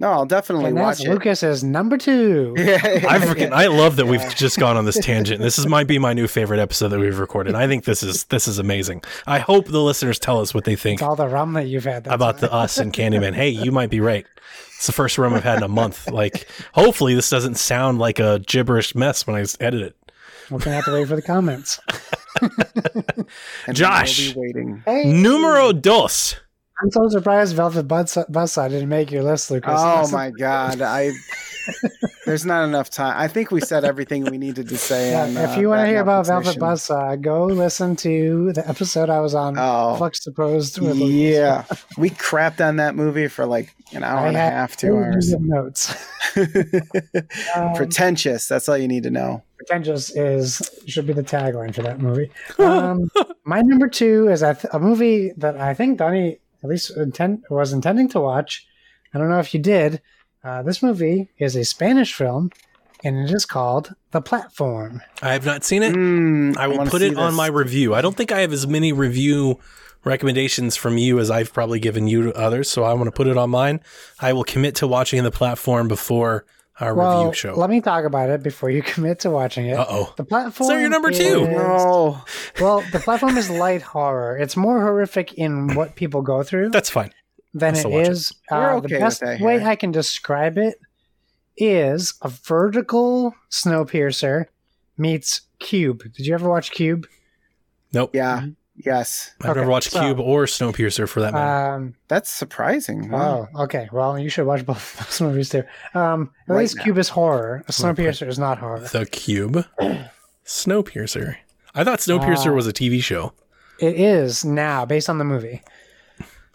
No, I'll definitely And watch that's it. Lucas's number two. I freaking I love that we've just gone on this tangent. This is might be my new favorite episode that we've recorded. I think this is this is amazing. I hope the listeners tell us what they think It's all the rum that you've had. That's about the us and Candyman. Hey, you might be right. It's the first rum I've had in a month. Like, hopefully this doesn't sound like a gibberish mess when I edit it. We're gonna have to wait for the comments. Josh. we'll be waiting. Hey, Numero dos. I'm so surprised Velvet Buzz- Buzzsaw didn't make your list, Lucas. Oh my god, I there's not enough time. I think we said everything we needed to say. Yeah, on, if uh, you want to hear about Velvet. Buzzsaw, go listen to the episode I was on. Oh. Lucas. yeah, we crapped on that movie for like an hour I and a half, two hours. notes. Um, Pretentious. That's all you need to know. pretentious is should be the tagline for that movie. Um, my number two is a, a movie that I think Donnie at least intent, was intending to watch. I don't know if you did. Uh, this movie is a Spanish film, and it is called The Platform. I have not seen it. Mm, I will wanna put see it on my review. I don't think I have as many review recommendations from you as I've probably given you to others, so I want to put it on mine. I will commit to watching the platform before our Well, review show. let me talk about it before you commit to watching it. Uh oh. The platform. So you're number two. is- No, Well, the platform is light horror. It's more horrific in what people go through That's fine. than I'll it it. is. We're Uh, okay the best way. I can describe it is a vertical Snowpiercer meets Cube. Did you ever watch Cube? Nope. yeah, yes, I've Okay, never watched so- Cube or Snowpiercer for that matter. Um, that's surprising. Wow. oh, okay. Well, you should watch both of those movies too. Um, at Right least now. Cube is horror. Snowpiercer is not horror. the Cube. Snowpiercer. I thought Snowpiercer Ah. was a TV show. It is now based on the movie.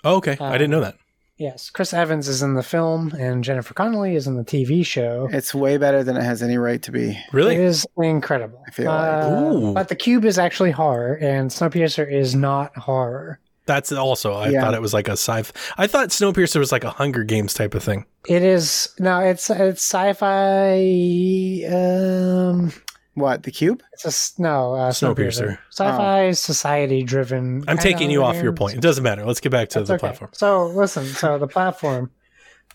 Oh, okay. I didn't know that. Yes, Chris Evans is in the film, and Jennifer Connelly is in the TV show. It's way better than it has any right to be. Really? It is incredible. I feel like. Uh, Ooh. but the cube is actually horror, and Snowpiercer is not horror. That's also. I Yeah. thought it was like a sci-fi. I thought Snowpiercer was like a Hunger Games type of thing. It is no, it's it's sci-fi. Um, What the cube? it's a no uh, Snowpiercer. Snowpiercer. Sci-fi society-driven. I'm kinda taking you off your point. It doesn't matter. Let's get back to That's the okay. platform. So listen, so the platform.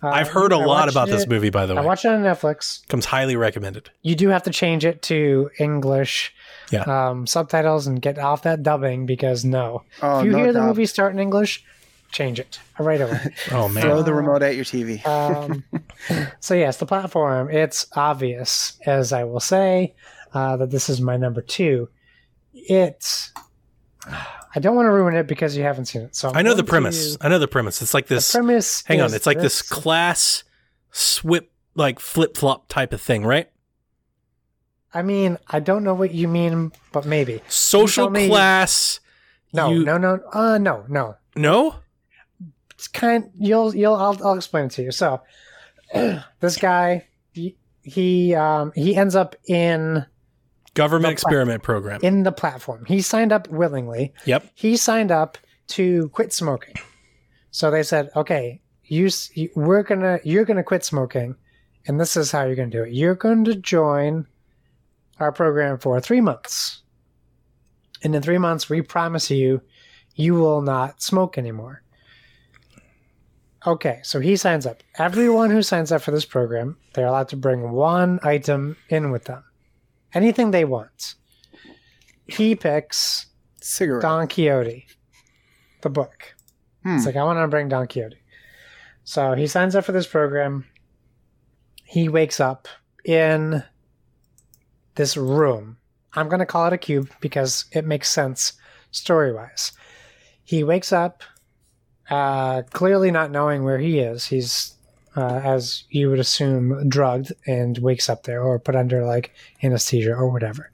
uh, I've heard a I lot watched about this movie, by the way. I way. watched it on Netflix. Comes highly recommended. You do have to change it to English Yeah. um, subtitles and get off that dubbing because no, Oh, if you no hear the movie start in English, change it right away. Oh man. Throw the remote at your TV. um, so yes, the platform. It's obvious, as I will say, uh, that this is my number two. It's. I don't want to ruin it because you haven't seen it. So I'm I know the premise. I know the premise. It's like the this. premise. hang on. It's like this class swip, like flip flop type of thing, right? I mean, I don't know what you mean, but maybe. Social me- class. No, you- no, no. Uh, no, no. No. It's kind. You'll, you'll. I'll, I'll explain it to you. So, this guy, he, he, um, he ends up in Government experiment program. in the platform. He signed up willingly. Yep. he signed up to quit smoking. So they said, "Okay, you we're gonna you're gonna quit smoking, and this is how you're gonna do it. You're going to join our program for three months, and in three months, we promise you, you will not smoke anymore." Okay, so he signs up. Everyone who signs up for this program, they're allowed to bring one item in with them, anything they want. He picks Cigarette. Don Quixote, the book. Hmm. It's like, I want to bring Don Quixote. So he signs up for this program. He wakes up in this room. I'm going to call it a cube because it makes sense story wise. He wakes up, uh, clearly not knowing where he is. He's, uh, as you would assume, drugged and wakes up there or put under like anesthesia or whatever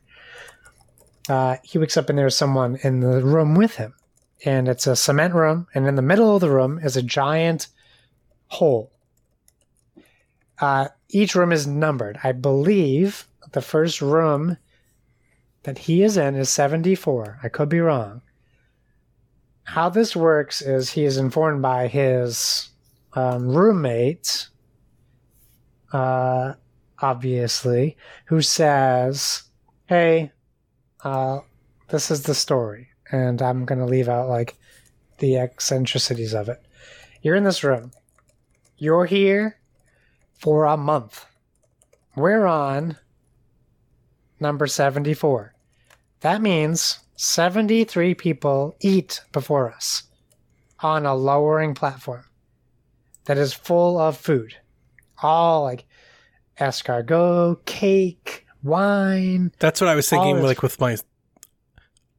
uh, he wakes up and there's someone in the room with him. And it's a cement room, and in the middle of the room is a giant hole. Uh, each room is numbered. I believe the first room that he is in is 74. I could be wrong. How this works is he is informed by his um, roommate, uh, obviously, who says, Hey, uh, this is the story. And I'm going to leave out like the eccentricities of it. You're in this room. You're here for a month. We're on number 74. That means 73 people eat before us on a lowering platform that is full of food. All like escargot, cake, wine. That's what I was thinking, like with my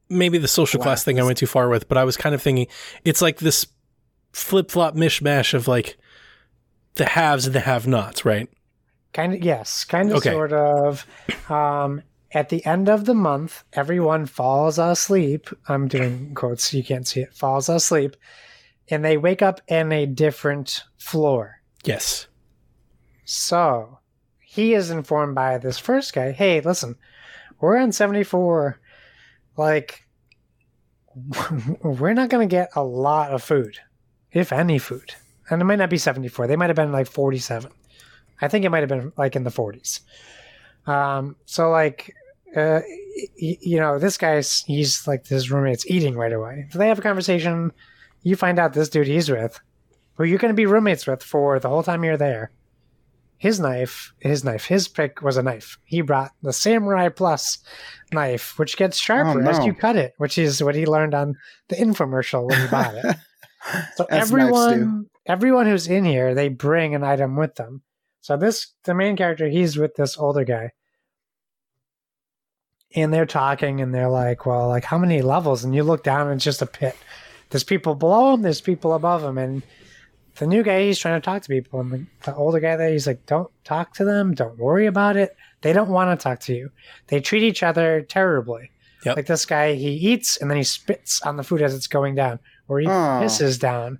maybe the social class thing I went too far with, but I was kind of thinking it's like this flip flop mishmash of like the haves and the have nots, right? Kind of, yes, kind of, Okay. sort of. Um, at the end of the month, everyone falls asleep. I'm doing quotes, you can't see it. Falls asleep, and they wake up in a different floor. Yes. So he is informed by this first guy. Hey, listen, we're on 74. Like, we're not going to get a lot of food, if any food. And it might not be 74. They might have been like 47. I think it might have been like in the 40s. Um, so like, uh, y- you know, this guy's he's like his roommate's eating right away. So they have a conversation. You find out this dude he's with, who you're going to be roommates with for the whole time you're there. His knife, his knife, his pick was a knife. He brought the Samurai Plus knife, which gets sharper Oh, as you cut it, which is what he learned on the infomercial when he bought it. So everyone, everyone who's in here, they bring an item with them. So this, the main character, he's with this older guy, and they're talking, and they're like, "Well, like how many levels?" And you look down, and it's just a pit. There's people below him. There's people above him, and the new guy, he's trying to talk to people, and the, the older guy there, he's like, "Don't talk to them. Don't worry about it. They don't want to talk to you. They treat each other terribly." Yep. Like this guy, he eats and then he spits on the food as it's going down, or he Oh. pisses down.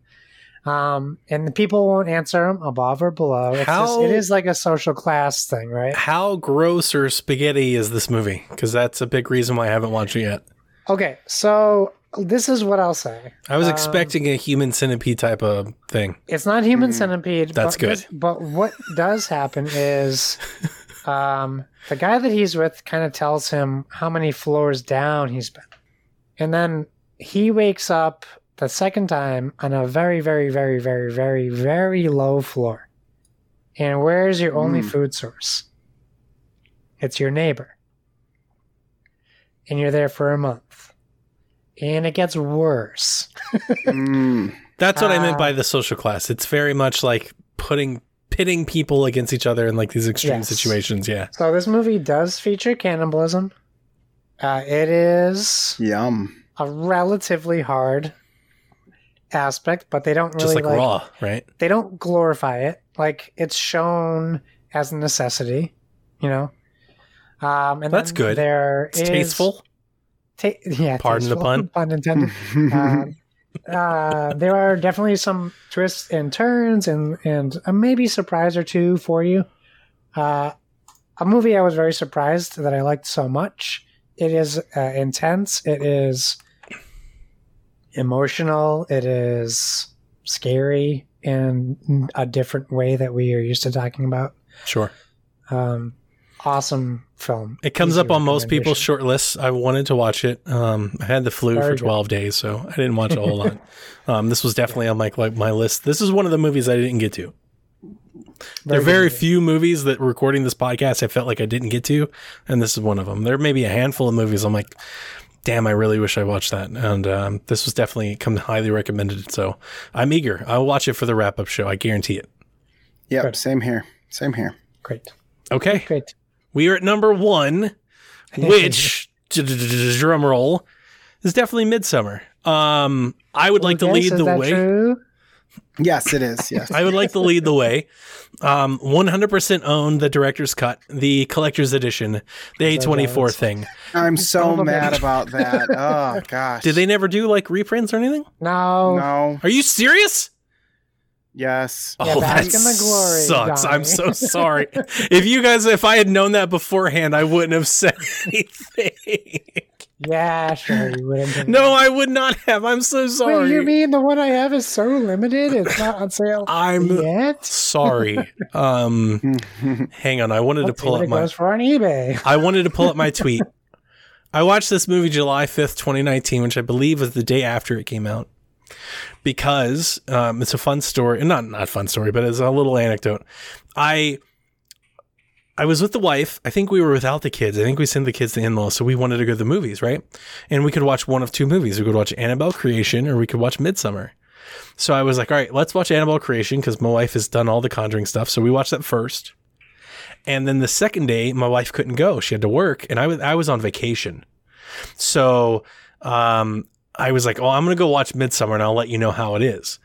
Um, and the people won't answer him above or below. It's just, it is like a social class thing, right? How gross or spaghetti is this movie? Because that's a big reason why I haven't watched it yet. Okay, so this is what I'll say. I was Um, expecting a human centipede type of thing. It's not human Mm, centipede. that's but good. but what does happen is um, the guy that he's with kind of tells him how many floors down he's been. And then he wakes up the second time on a very, very, very, very, very, very low floor. And where's your only Mm. food source? It's your neighbor. And you're there for a month. And it gets worse. Mm. That's what I meant by the social class. It's very much like putting pitting people against each other in like these extreme Yes. situations. Yeah. So this movie does feature cannibalism. Uh, it is Yum. a relatively hard aspect, but they don't really Just like, like, raw, right? They don't glorify it. Like it's shown as a necessity, you know. Um, and That's good. There It's is- tasteful. Ta- yeah, Pardon the pun. Pun intended. um, uh, there are definitely some twists and turns, and and a maybe surprise or two for you. Uh, a movie I was very surprised that I liked so much. It is uh, intense. It is emotional. It is scary in a different way that we are used to talking about. Sure. Um, awesome film. It comes Easy up on most people's short lists. I wanted to watch it. Um, I had the flu Very for good. 12 days, so I didn't watch a whole lot. Um, this was definitely on my like my list. This is one of the movies I didn't get to. there are very movie. few movies that recording this podcast I felt like I didn't get to, and this is one of them. There may be a handful of movies I'm like, damn, I really wish I watched that. And um, this was definitely come highly recommended. So I'm eager. I'll watch it for the wrap up show. I guarantee it. Yep. Good. Same here. Same here. Great. Okay, Great. We are at number one, which drum roll is definitely Midsommar. Um, I would like to lead is the way. True? Yes, it is. Yes. I would like to lead the way. Um, 100% own the director's cut, the collector's edition, the A24 thing. I'm so mad about that. Oh gosh. Did they never do like reprints or anything? No. No. Are you serious? Yes. Yeah, oh, bask that in the glory, sucks. I'm so sorry. if you guys, if I had known that beforehand, I wouldn't have said anything. Yeah, sure. You wouldn't. no, I would not have. I'm so sorry. Wait, you mean the one I have is so limited? It's not on sale I'm yet. sorry. Um, hang on. I wanted Let's to pull up it my. goes for on eBay. I wanted to pull up my tweet. I watched this movie July 5th, 2019, which I believe was the day after it came out. Because um, it's a fun story, not not fun story, but it's a little anecdote. I I was with the wife. I think we were without the kids. I think we sent the kids to in-laws, so we wanted to go to the movies, right? And we could watch one of two movies. We could watch Annabelle Creation or we could watch Midsommar. So I was like, all right, let's watch Annabelle Creation because my wife has done all the Conjuring stuff. So we watched that first. And then the second day, my wife couldn't go; she had to work, and I was I was on vacation. So um, I was like, "Oh, I'm gonna go watch Midsommar, and I'll let you know how it is."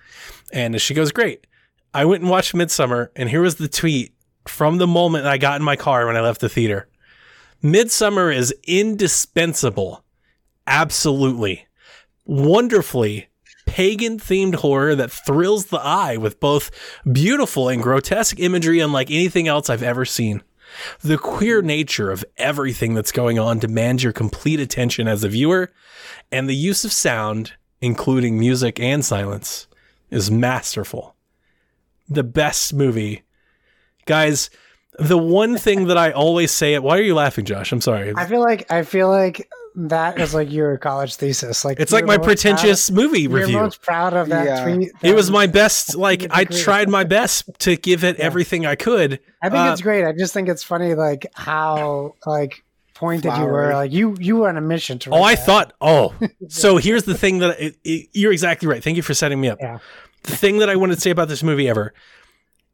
And she goes, "Great." I went and watched Midsommar, and here was the tweet from the moment I got in my car when I left the theater. Midsommar is indispensable, absolutely, wonderfully pagan themed horror that thrills the eye with both beautiful and grotesque imagery unlike anything else I've ever seen. The queer nature of everything that's going on demands your complete attention as a viewer, and the use of sound, including music and silence, is masterful. The best movie. Guys, the one thing that I always say, it why are you laughing, Josh? I'm sorry. I feel like I feel like that is like your college thesis. Like It's like my most pretentious movie review. you're most proud of that Yeah. tweet. It was my best. Like I tried my best to give it Yeah. everything I could. I think Uh, it's great. I just think it's funny, like how like pointed you were. Like you you were on a mission to. Oh, I that. thought. Oh, so here's the thing that it, it- you're exactly right. Thank you for setting me up. Yeah. The thing that I wanted to say about this movie ever.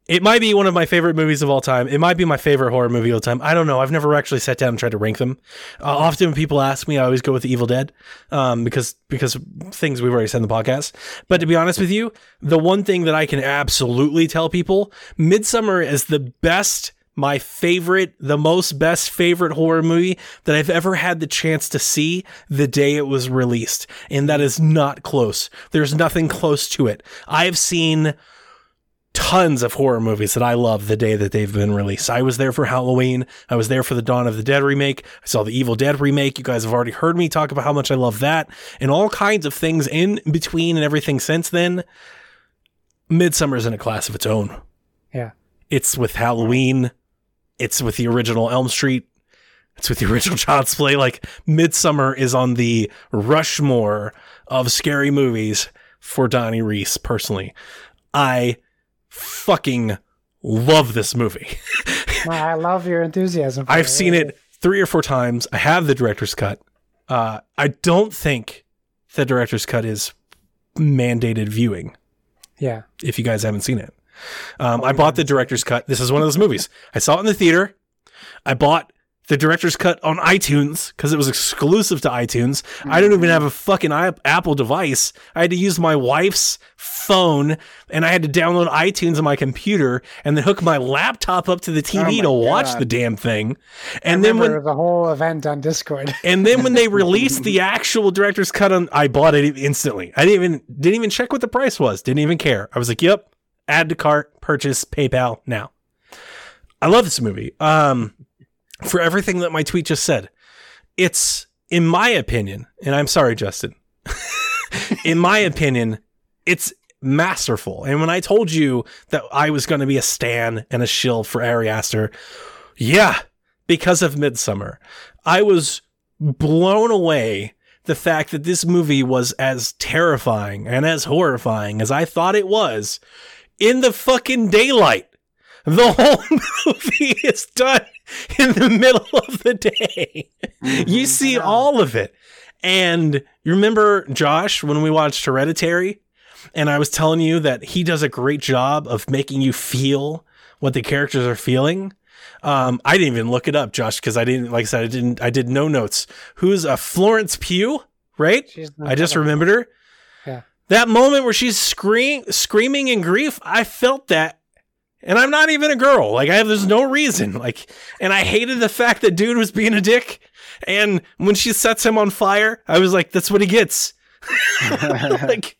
It might be one of my favorite movies of all time. It might be my favorite horror movie of all time. I don't know. I've never actually sat down and tried to rank them. Uh, often when people ask me, I always go with The Evil Dead um, because because things we've already said in the podcast. But to be honest with you, the one thing that I can absolutely tell people, Midsommar is the best, my favorite, the most best favorite horror movie that I've ever had the chance to see the day it was released. And that is not close. There's nothing close to it. I've seen tons of horror movies that I love the day that they've been released. I was there for Halloween. I was there for the Dawn of the Dead remake. I saw the Evil Dead remake. You guys have already heard me talk about how much I love that and all kinds of things in between and everything since then. Midsommar's in a class of its own. Yeah. It's with Halloween. It's with the original Elm Street. It's with the original Child's Play. Like Midsommar is on the Rushmore of scary movies for Donnie Reese personally. I fucking love this movie. I love your enthusiasm. for I've seen it three or four times. I have the director's cut. Uh, I don't think the director's cut is mandated viewing. Yeah. If you guys haven't seen it, um, I bought the director's cut. This is one of those movies. I saw it in the theater. I bought the director's cut on iTunes because it was exclusive to iTunes. I don't even have a fucking i- Apple device. I had to use my wife's phone and I had to download iTunes on my computer and then hook my laptop up to the TV Oh to watch God. the damn thing. And then when the whole event on Discord. and then when they released the actual director's cut on, I bought it instantly. I didn't even didn't even check what the price was. Didn't even care. I was like, "Yep, add to cart, purchase, PayPal now." I love this movie. Um, for everything that my tweet just said, it's in my opinion, and I'm sorry, Justin. in my opinion, it's masterful. And when I told you that I was going to be a stan and a shill for Ari Aster, yeah, because of Midsommar, I was blown away the fact that this movie was as terrifying and as horrifying as I thought it was in the fucking daylight. The whole movie is done in the middle of the day. You see all of it. And you remember Josh when we watched Hereditary? And I was telling you that he does a great job of making you feel what the characters are feeling. Um, I didn't even look it up, Josh, because I didn't, like I said, I didn't, I did no notes. Who's a Florence Pugh, right? She's I just remembered her. Yeah. That moment where she's scream, screaming in grief, I felt that. And I'm not even a girl. Like I have, there's no reason. Like, and I hated the fact that dude was being a dick. And when she sets him on fire, I was like, that's what he gets. like,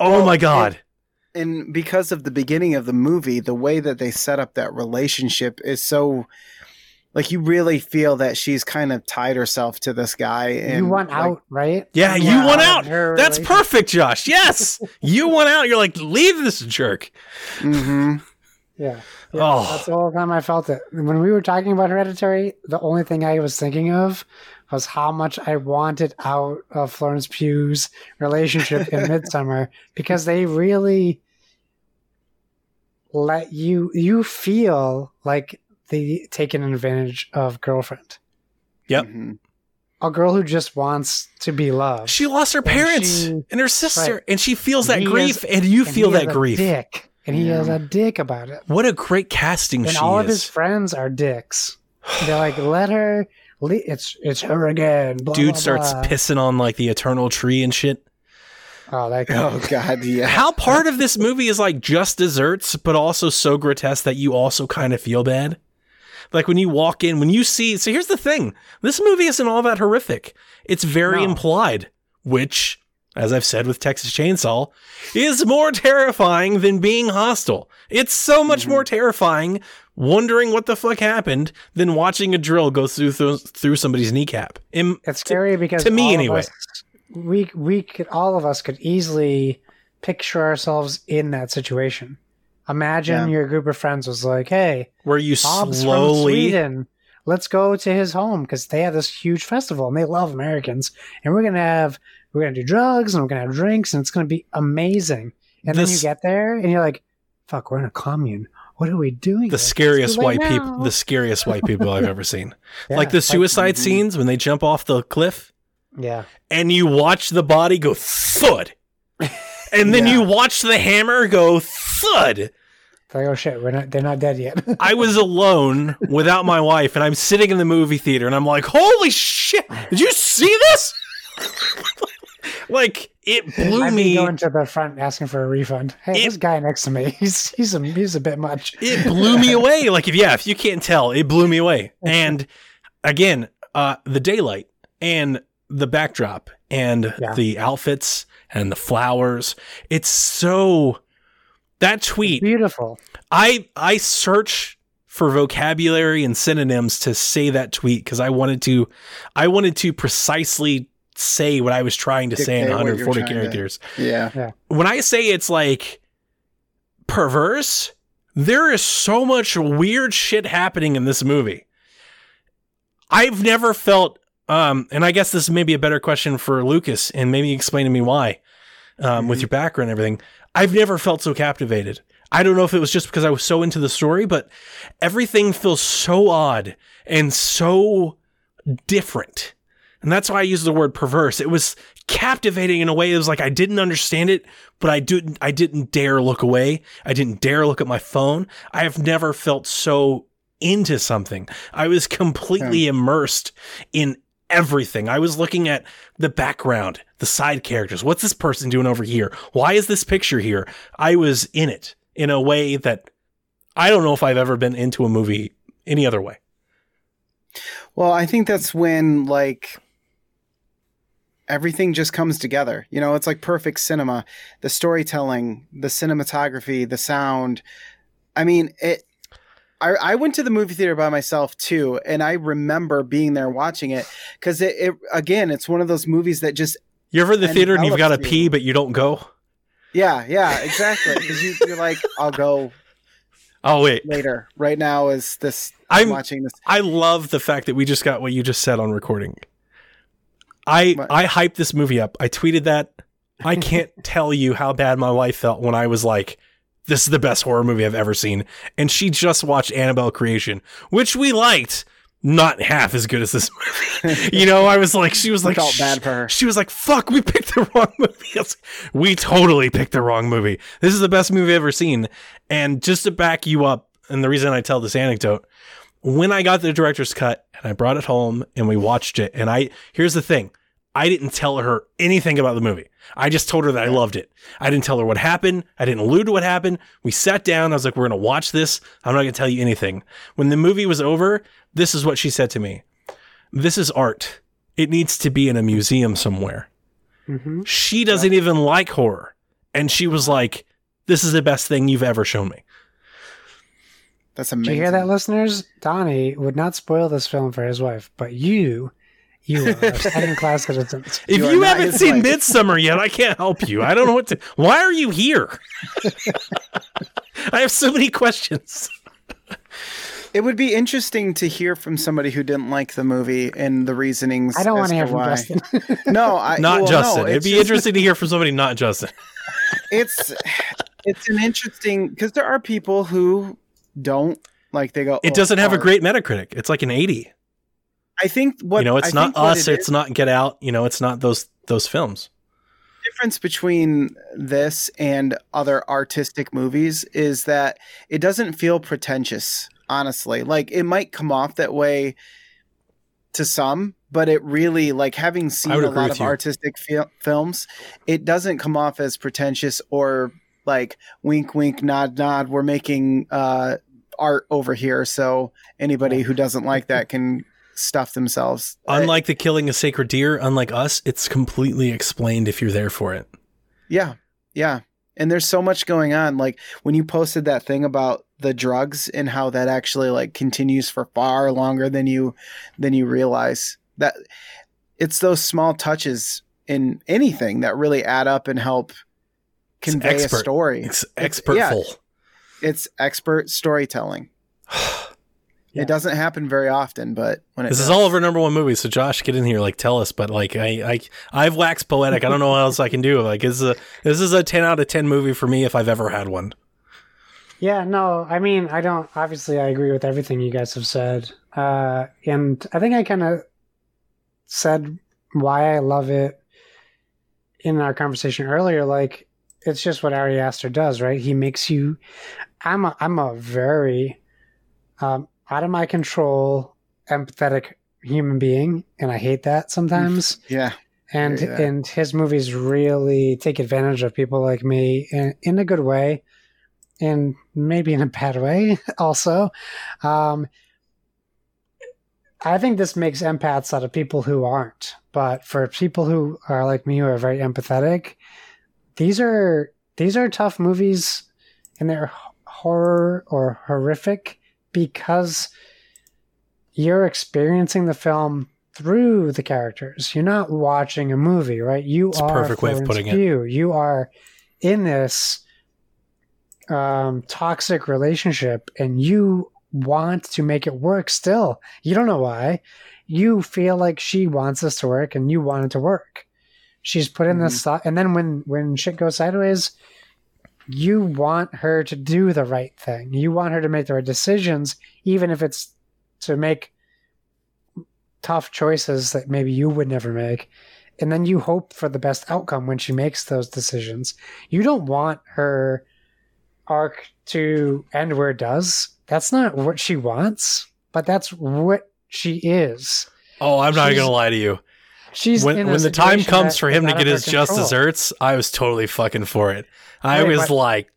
oh my God. and because of the beginning of the movie, the way that they set up that relationship is so like you really feel that she's kind of tied herself to this guy and you want like, out, right? Yeah, you want want out out. That's perfect, Josh. Yes, you want out. You're like, leave this jerk. mhm. Yeah. Oh. That's the whole time I felt it. When we were talking about Hereditary, the only thing I was thinking of was how much I wanted out of Florence Pugh's relationship in Midsommar because they really let you you feel like the taken advantage of girlfriend. Yep. Mhm. A girl who just wants to be loved. She lost her And parents she- and her sister, right. and she feels that He grief, is- and you And feel he that is a grief. Dick. And he is a dick about it. What a great casting and she all of his friends are dicks. They're like, let her. Le- it's it's her again. Blah, Dude blah, starts blah. pissing on like the eternal tree and shit. Oh, that Oh god, yeah. How part of this movie is like just desserts, but also so grotesque that you also kind of feel bad. Like when you walk in, when you see. So here's the thing: this movie isn't all that horrific. It's very No. implied, which, as I've said with Texas Chainsaw, is more terrifying than being hostile. It's so much Mm-hmm. more terrifying wondering what the fuck happened than watching a drill go through through, through somebody's kneecap. Im- It's scary because to me anyway. us- we we could all of us could easily picture ourselves in that situation. Imagine your group of friends was like, "Hey, where you Bob's from slowly Sweden. Let's go to his home because they have this huge festival and they love Americans. And we're gonna have we're gonna do drugs and we're gonna have drinks and it's gonna be amazing. And then you get there and you're like, "Fuck, we're in a commune. What are we doing?" the scariest white people the scariest white people I've ever seen. Yeah, like the suicide mhm. scenes when they jump off the cliff yeah, and you watch the body go thud. And then Yeah. you watch the hammer go thud. It's like, oh shit, we're not. They're not dead yet. I was alone without my wife and I'm sitting in the movie theater and I'm like, "Holy shit. Did you see this?" like it blew I'd be me going to the front asking for a refund. Hey, It- this guy next to me, he's he's a he's a bit much. it blew me away. Like if yeah, if you can't tell, it blew me away. And again, uh the daylight and the backdrop and Yeah. the outfits and the flowers. It's so that tweet Beautiful. I I search for vocabulary and synonyms to say that tweet because I wanted to I wanted to precisely say what I was trying to say in Dictate what you're 140 trying to- characters Yeah. when I say it's like perverse, there is so much weird shit happening in this movie. I've never felt, um, and I guess this may be a better question for Lucas, and maybe explain to me why, um, with Mhm. your background and everything. I've never felt so captivated. I don't know if it was just because I was so into the story, but everything feels so odd and so different. And that's why I use the word perverse. It was captivating in a way. It was like I didn't understand it, but I didn't I didn't dare look away. I didn't dare look at my phone. I have never felt so into something. I was completely hmm. immersed in everything. I was looking at the background, the side characters. What's this person doing over here? Why is this picture here? I was in it in a way that I don't know if I've ever been into a movie any other way. Well, I think that's when like everything just comes together. You know, it's like perfect cinema. The storytelling, the cinematography, the sound. I mean, it I, I went to the movie theater by myself too, and I remember being there watching it because it, it again, it's one of those movies that just You're ever in the theater and you've got to pee, you. but you don't go? yeah, yeah, exactly. Because you, you're like, I'll go Oh, wait. later. Right now is this. I'm- I'm watching this. I love the fact that we just got what you just said on recording. I What? I hyped this movie up. I tweeted that. I can't tell you how bad my wife felt when I was like, "This is the best horror movie I've ever seen," and she just watched Annabelle Creation, which we liked, not half as good as this movie. you know, I was like, she was I like, felt bad for her. She was like, "Fuck, we picked the wrong movie." We totally picked the wrong movie. This is the best movie I've ever seen. And just to back you up, and the reason I tell this anecdote, when I got the director's cut and I brought it home and we watched it, and I here's the thing. I didn't tell her anything about the movie. I just told her that I loved it. I didn't tell her what happened. I didn't allude to what happened. We sat down. I was like, we're going to watch this. I'm not going to tell you anything. When the movie was over, this is what she said to me. This is art. It needs to be in a museum somewhere. Mm-hmm. She doesn't even like horror. And she was like, this is the best thing you've ever shown me. That's Did amazing. you hear that, listeners? Donnie would not spoil this film for his wife, but you, you are second class citizens. If You you, haven't seen wife. Midsommar yet, I can't help you. I don't know what to. Why are you here? I have so many questions. It would be interesting to hear from somebody who didn't like the movie and the reasonings. I don't want to hear from why. Justin. No, I, Not well, no, Justin. It'd be just- interesting to hear from somebody not Justin. It's it's an interesting because there are people who don't like. They go. It "Oh, doesn't have a great Metacritic. It's like an 80. I think what you know, it's I not us. it It's is- not Get Out. You know, it's not those those films. difference between this and other artistic movies is that it doesn't feel pretentious honestly like it might come off that way to some but it really like having seen a lot of you. artistic fil- films it doesn't come off as pretentious or like wink wink nod nod we're making uh art over here so anybody who doesn't like that can stuff themselves Unlike the killing a sacred deer, unlike us, it's completely explained if you're there for it. Yeah. Yeah. And there's so much going on. Like when you posted that thing about the drugs and how that actually like continues for far longer than you than you realize. That it's those small touches in anything that really add up and help convey a story. It's It's- expertful. It's expert storytelling. Yeah. It doesn't happen very often, but when it This is all of our number one movies. So Josh, get in here, like tell us. But like I, I, I've waxed poetic. I don't know what else I can do. Like this is a this is a ten out of ten movie for me if I've ever had one. Yeah, no, I mean, I don't. Obviously, I agree with everything you guys have said, uh, and I think I kind of said why I love it in our conversation earlier. Like, it's just what Ari Aster does, right? He makes you. I'm a, I'm a very um, out of my control, empathetic human being, and I hate that sometimes. Yeah. and that. and his movies really take advantage of people like me in, in a good way and maybe in a bad way also um i think this makes empaths out of people who aren't but for people who are like me who are very empathetic these are these are tough movies and they're horror or horrific because you're experiencing the film through the characters. You're not watching a movie, right? You It's a are perfect way of putting it. Pugh. You are in this um, toxic relationship, and you want to make it work. Still, you don't know why. You feel like she wants this to work, and you want it to work. She's put in this thought, and then when when shit goes sideways, you want her to do the right thing. You want her to make the right decisions, even if it's to make tough choices that maybe you would never make. And then you hope for the best outcome when she makes those decisions. You don't want her arc to end where it does. That's not what she wants, but that's what she is. Oh, I'm not She's- gonna lie to you. She's When when the time comes for him to get of her his just desserts, I was totally fucking for it. I Right, was but- like,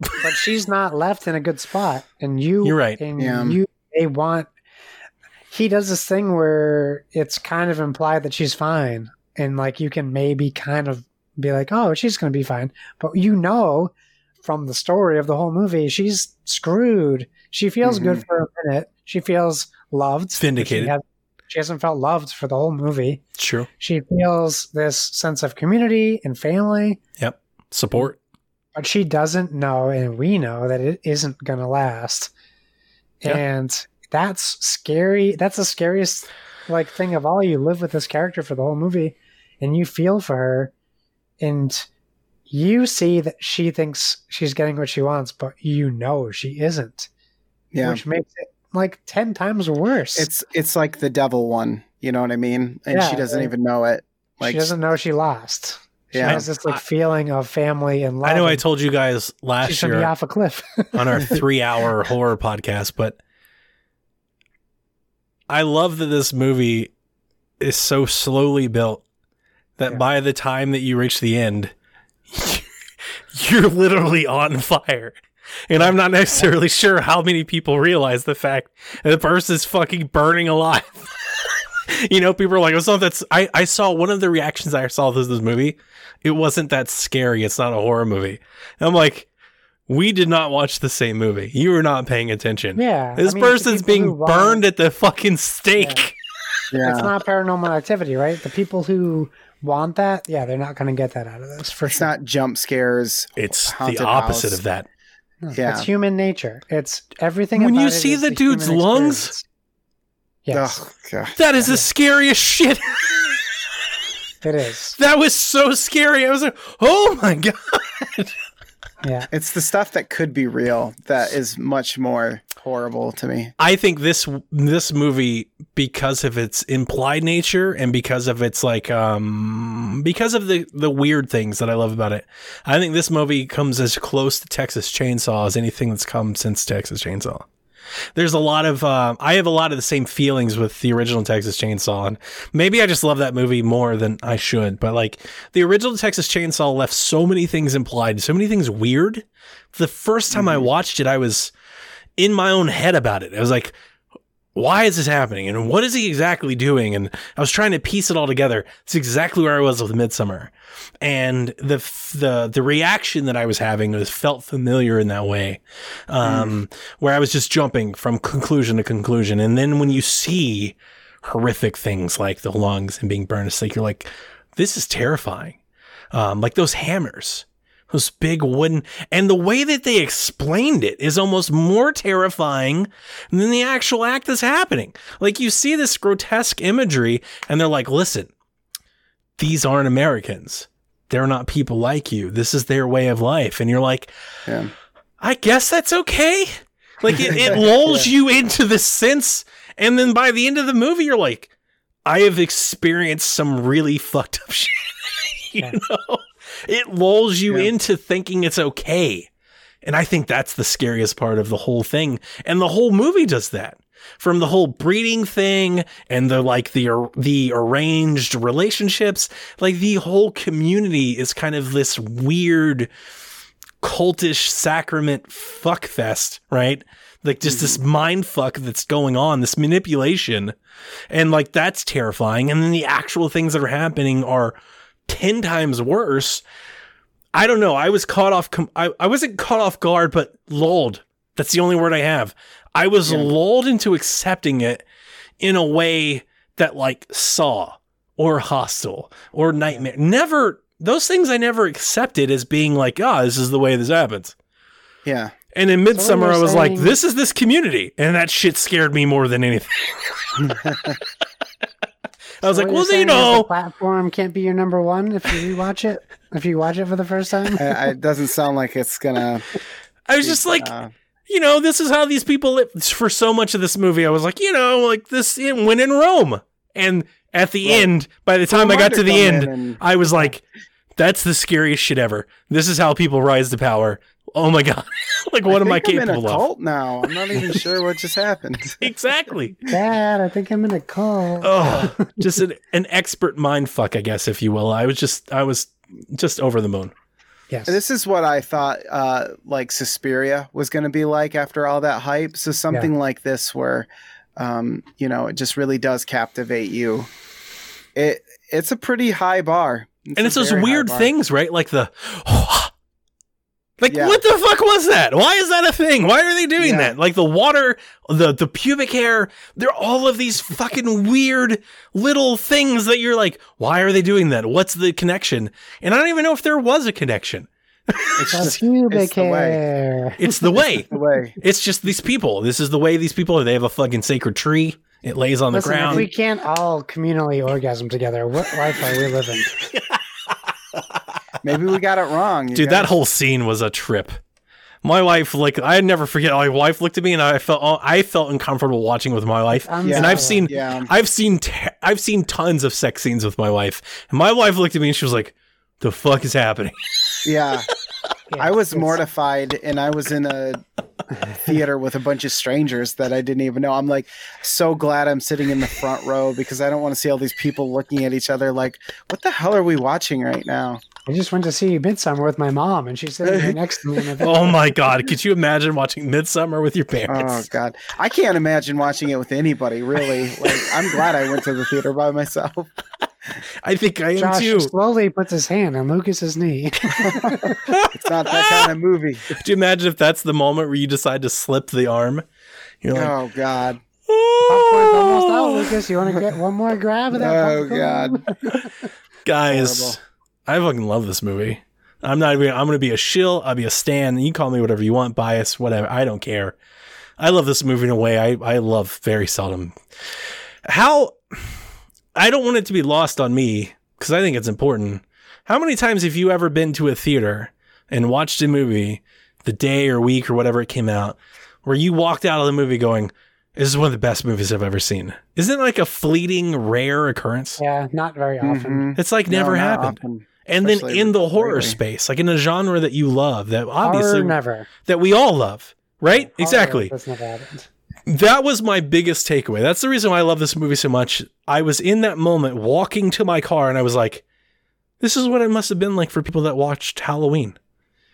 but she's not left in a good spot and you You're right. and Yeah. you they want he does this thing where it's kind of implied that she's fine and like you can maybe kind of be like oh she's going to be fine but you know from the story of the whole movie she's screwed she feels good mm-hmm. for a minute she feels loved but Vindicated. She, has, she hasn't felt loved for the whole movie it's true. she feels this sense of community and family Yep. Support. but she doesn't know and we know that it isn't going to last Yeah. and that's scary that's the scariest like thing of all you live with this character for the whole movie and you feel for her and you see that she thinks she's getting what she wants but you know she isn't Yeah. which makes it like 10 times worse It's it's like the devil one, you know what I mean? And Yeah, she doesn't right. even know it. Like she doesn't know she lost she Yeah. has this like feeling of family and love I know I told you guys last gonna be year off a cliff on our three hour horror podcast, but I love that this movie is so slowly built that Yeah. by the time that you reach the end, you're literally on fire. And I'm not necessarily sure how many people realize the fact that the person's fucking burning alive. you know, people are like, oh, "It's not that's." I I saw one of the reactions I saw to this movie. It wasn't that scary. It's not a horror movie. And I'm like, we did not watch the same movie. You were not paying attention. Yeah, This I mean, person's being burned at the fucking stake. Yeah. It's not paranormal activity, right? The people who want that, yeah, they're not going to get that out of this for It's sure. not jump scares. It's the opposite house. of that. No, yeah. It's human nature. It's everything. When about you see is the dude's lungs- Yes, Oh, God. That is the scariest shit. it is. that was so scary. I was like, oh my god. Yeah, It's the stuff that could be real that is much more horrible to me. I think this this movie because of its implied nature and because of its like um because of the the weird things that I love about it. I think this movie comes as close to Texas Chainsaw as anything that's come since Texas Chainsaw. There's a lot of uh, I have a lot of the same feelings with the original Texas Chainsaw, and maybe I just love that movie more than I should. But like the original Texas Chainsaw left so many things implied, so many things weird. The first time I watched it, I was in my own head about it. I was like, why is this happening? And what is he exactly doing? And I was trying to piece it all together. It's exactly where I was with Midsommar. And the the the reaction that I was having was felt familiar in that way, um, where I was just jumping from conclusion to conclusion. And then when you see horrific things like the lungs and being burned, it's like you're like, this is terrifying. Um, like those hammers, those big wooden, and the way that they explained it is almost more terrifying than the actual act that's happening. Like you see this grotesque imagery, and they're like, listen, these aren't Americans. They're not people like you. This is their way of life. And you're like, Yeah. I guess that's okay. Like it, it lulls you into the sense. And then by the end of the movie, you're like, I have experienced some really fucked up shit. you Yeah. know, it lulls you Yeah. into thinking it's okay. And I think that's the scariest part of the whole thing. And the whole movie does that. From the whole breeding thing and the like the the arranged relationships, like the whole community is kind of this weird cultish sacrament fuck fest, right? Like just this mm-hmm. mind fuck that's going on, this manipulation. And like that's terrifying. And then the actual things that are happening are 10 times worse. I don't know. I was caught off. Com- I, I wasn't caught off guard, but lulled. That's the only word I have. I was Yeah. lulled into accepting it in a way that like Saw or Hostel or Nightmare never. Those things I never accepted as being like, ah, this is the way this happens. Yeah. And in Midsommar, I was like, this is this community. And that shit scared me more than anything. I was So like, well, you're you saying is know, platform can't be your number one if you rewatch it. If you watch it for the first time, I, I, it doesn't sound like it's gonna. I was just like, uh, you know, this is how these people live. For so much of this movie, I was like, you know, like this it went in Rome. And at the Right. end, by the time I got to the end, and- I was like, that's the scariest shit ever. This is how people rise to power. Oh my God. like, what am I think I'm in a capable of? cult now. I'm not even sure what just happened. Exactly. Dad, I think I'm in a cult. Oh, just an, an expert mind fuck, I guess, if you will. I was just, I was just over the moon. yes, This is what I thought uh, like Suspiria was going to be like after all that hype. So something like this where um, you know, it just really does captivate you. It it's a pretty high bar. and it's those weird things, right? Like the, like Yeah. what the fuck was that? Why is that a thing? Why are they doing Yeah. that? Like the water, the the pubic hair. They're all of these fucking weird little things that you're like, why are they doing that? What's the connection? And I don't even know if there was a connection. It's the just pubic it's the way. hair. It's the way. the way. it's just these people. This is the way these people are. They have a fucking sacred tree. It lays on the Listen, if ground. we can't all communally orgasm together, what life are we living? Maybe we got it wrong. you Dude, that whole scene was a trip. My wife, like, I never forget. My wife looked at me, and I felt, uh, I felt uncomfortable watching with my wife. I'm Yeah. And I've seen, Yeah. I've seen, te- I've seen tons of sex scenes with my wife, and my wife looked at me and she was like, "The fuck is happening?" Yeah. Yeah, I was mortified and I was in a theater with a bunch of strangers that I didn't even know. I'm like so glad I'm sitting in the front row because I don't want to see all these people looking at each other like, what the hell are we watching right now? I just went to see Midsommar with my mom, and she's sitting right next to me. In Oh my god, could you imagine watching Midsommar with your oh, parents? Oh? God, I can't imagine watching it with anybody. Really, like I'm glad I went to the theater by myself. I think I am Josh too. slowly puts his hand on Lucas's knee. It's not that kind of movie. Could you imagine if that's the moment where you decide to slip the arm? You're like, Oh God. Popcorn's almost out, oh. Lucas. You want to get one more grab of that? Oh popcorn? God. guys, Horrible. I fucking love this movie. I'm not even. I'm gonna be a shill. I'll be a stan. You call me whatever you want, bias, whatever. I don't care. I love this movie in a way I I love very seldom. How I don't want it to be lost on me because I think it's important. How many times have you ever been to a theater and watched a movie the day or week or whatever it came out, where you walked out of the movie going, "This is one of the best movies I've ever seen"? Isn't it like a fleeting, rare occurrence? Yeah, not very often. Mhm. It's like No, never not happened. often. And then in the horror lately. space, like in a genre that you love, that obviously Horror never. that we all love, right? Horror, Exactly. That's never happened. That was my biggest takeaway. That's the reason why I love this movie so much. I was in that moment walking to my car and I was like, this is what it must have been like for people that watched Halloween.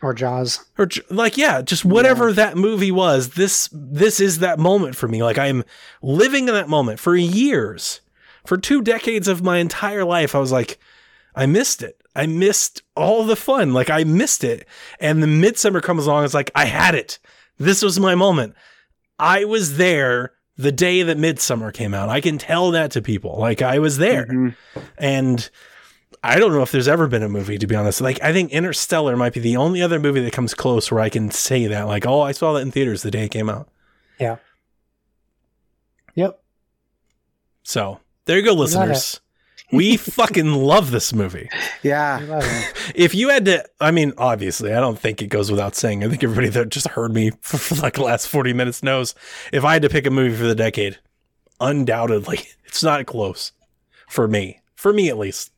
Or Jaws. Or like yeah, just whatever that movie was. This this is that moment for me. Like I am living in that moment for years. For two decades of my entire life I was like I missed it. I missed all the fun. Like I missed it. And the Midsommar comes along. It's like I had it. This was my moment. I was there the day that Midsommar came out. I can tell that to people. Like I was there. Mhm. And I don't know if there's ever been a movie, to be honest. Like I think Interstellar might be the only other movie that comes close where I can say that. Like, oh, I saw that in theaters the day it came out. Yeah. Yep. So there you go, listeners. We fucking love this movie. Yeah. I love it. If you had to, I mean, obviously, I don't think it goes without saying. I think everybody that just heard me for, for like the last 40 minutes knows if I had to pick a movie for the decade, undoubtedly, it's not close for me. For me, at least.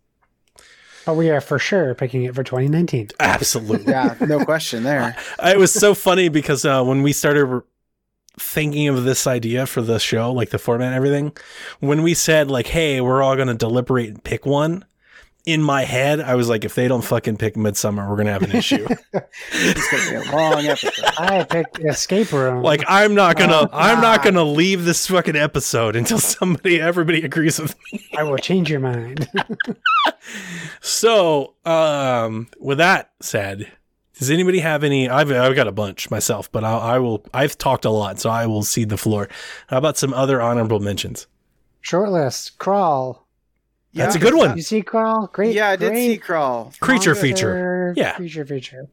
But we are for sure picking it for 2019. Absolutely. Yeah. No question there. it was so funny because uh, when we started re- thinking of this idea for the show, like the format and everything, when we said like, "Hey, we're all going to deliberate and pick one," in my head, I was like, "If they don't fucking pick Midsommar, we're going to have an issue." It's gonna be a long episode. I picked Escape Room. like, I'm not gonna, Oh, I'm not gonna leave this fucking episode until somebody, everybody agrees with me. I will change your mind. So, um, with that said, does anybody have any? I've I've got a bunch myself, but I'll, I will. I've talked a lot, so I will cede the floor. How about some other honorable mentions? Short list. Crawl. That's a good one. You see Crawl? Great. Yeah, I did great see Crawl. Creature monster feature. Yeah. Creature feature.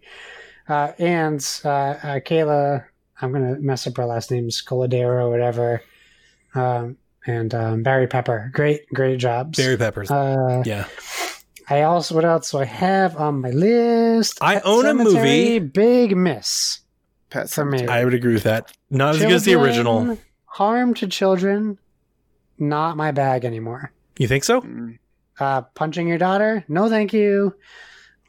Uh, and uh, uh, Kayla, I'm going to mess up her last name, Scoladero or whatever. Um, and um, Barry Pepper. Great, great jobs. Berry peppers. Uh, yeah, I also, what else do I have on my list? I Pet own a movie. Big miss Pet for me. I would agree with that. Not as good as the original. Harm to children, not my bag anymore. You think so? Mm. Uh, punching your daughter? No, thank you.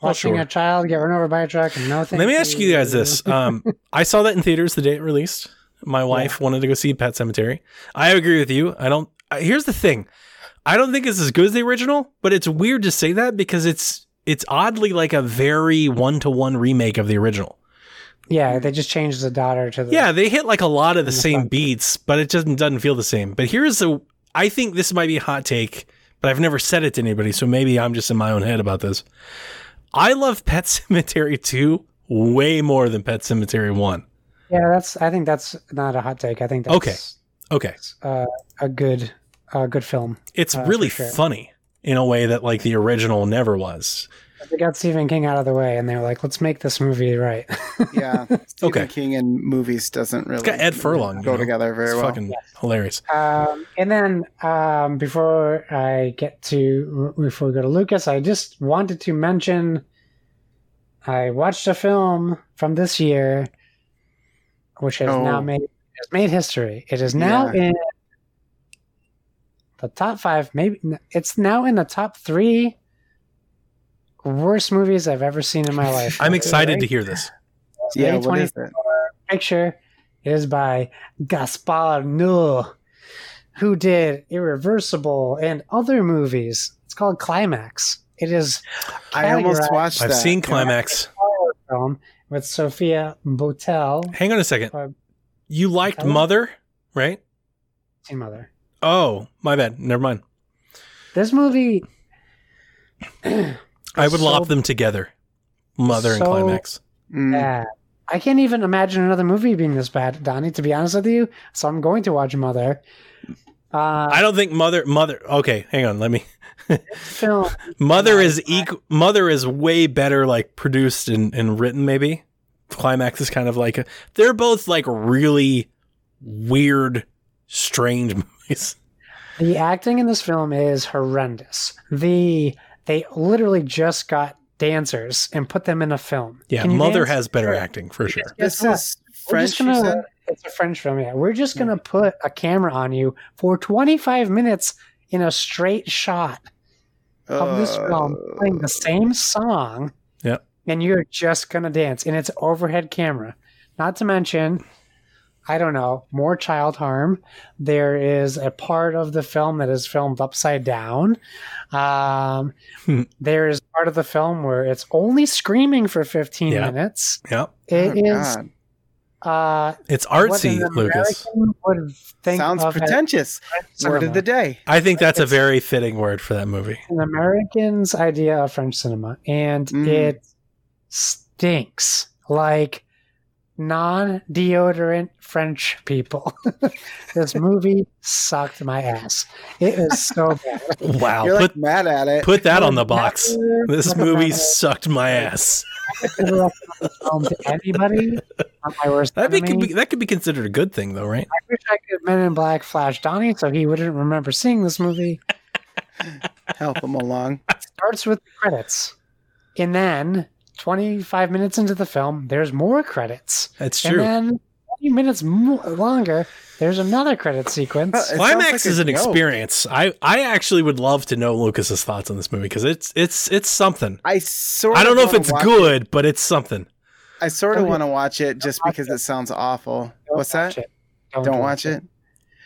Oh, Watching sure. a child get run over by a truck? No, thank you. Let me ask you guys this. Um, I saw that in theaters the day it released. My wife wanted to go see Pet Sematary. I agree with you. I don't. uh, Here's the thing. I don't think it's as good as the original, but it's weird to say that because it's it's oddly like a very one to one remake of the original. Yeah, they just changed the daughter to the. Yeah, they hit like a lot of the the same front. beats, but it doesn't doesn't feel the same. But here's a I think this might be a hot take, but I've never said it to anybody, so maybe I'm just in my own head about this. I love Pet Sematary 2 way more than Pet Sematary 1. Yeah, that's. I think that's not a hot take. I think that's Okay. Okay. uh, a good, a good film. It's Uh, really sure. funny in a way that like the original never was. They got Stephen King out of the way, and they were like, "Let's make this movie right." Yeah. Stephen Okay. King and movies doesn't really got Ed Furlong, you go know. together very It's well. fucking hilarious. Um, and then um, before I get to before we go to Lucas, I just wanted to mention I watched a film from this year, which has Oh. now made has made history. It is now Yeah. in the top five. Maybe it's now in the top three worst movies I've ever seen in my life. I'm excited to hear this. Yeah, what is it? picture is by Gaspar Noé, who did Irreversible and other movies. It's called Climax. It is I almost categorized watched I've that. seen Climax. as a horror film with Sofia Boutella. Hang on a second. Uh, You liked Hello? Mother, right? Teen Mother. Oh, my bad. Never mind. This movie. I would so lop them together. Mother and Climax. Mm. bad. I can't even imagine another movie being this bad, Donnie. To be honest with you, so I'm going to watch Mother. Uh, I don't think Mother Mother Okay, hang on. Let me film. Mother is equal. Mother is way better, like produced and, and written. Maybe Climax is kind of like a, they're both like really weird, strange movies. The acting in this film is horrendous. The they literally just got dancers and put them in a film. Yeah, Mother dance? has better Sure. acting for sure. This is We're French. just you gonna- It's a French film, yeah. We're just gonna put a camera on you for 25 minutes in a straight shot of this film Uh, playing the same song. Yep. And you're just gonna dance. And it's overhead camera. Not to mention, I don't know, more child harm. There is a part of the film that is filmed upside down. Um, Hmm. there is part of the film where it's only screaming for 15 Yeah. minutes. Yeah, It oh, is God. uh, it's artsy, Lucas. Would think Sounds pretentious. French Word of the day. I think that's a very fitting word for that movie. An American's idea of French cinema, and Mm. it stinks like non-deodorant French people. this movie sucked my ass. It is so bad. Wow, You're put like mad at it. put that on the box. This movie sucked my ass. to anybody. My worst That be, could be that could be considered a good thing, though, right? I wish I could Men in Black flash Donnie so he wouldn't remember seeing this movie. Help him along. It starts with the credits. And then 25 minutes into the film, there's more credits. That's And true. then 20 minutes mo- longer, there's another credit sequence. It sounds Climax like is an joke. experience. I, I actually would love to know Lucas's thoughts on this movie because it's it's it's something. I sort. I don't of know if it's watch good, but it's something. I sort of want to watch it just watch because it. it sounds awful. Don't What's watch that? it. Don't watch it.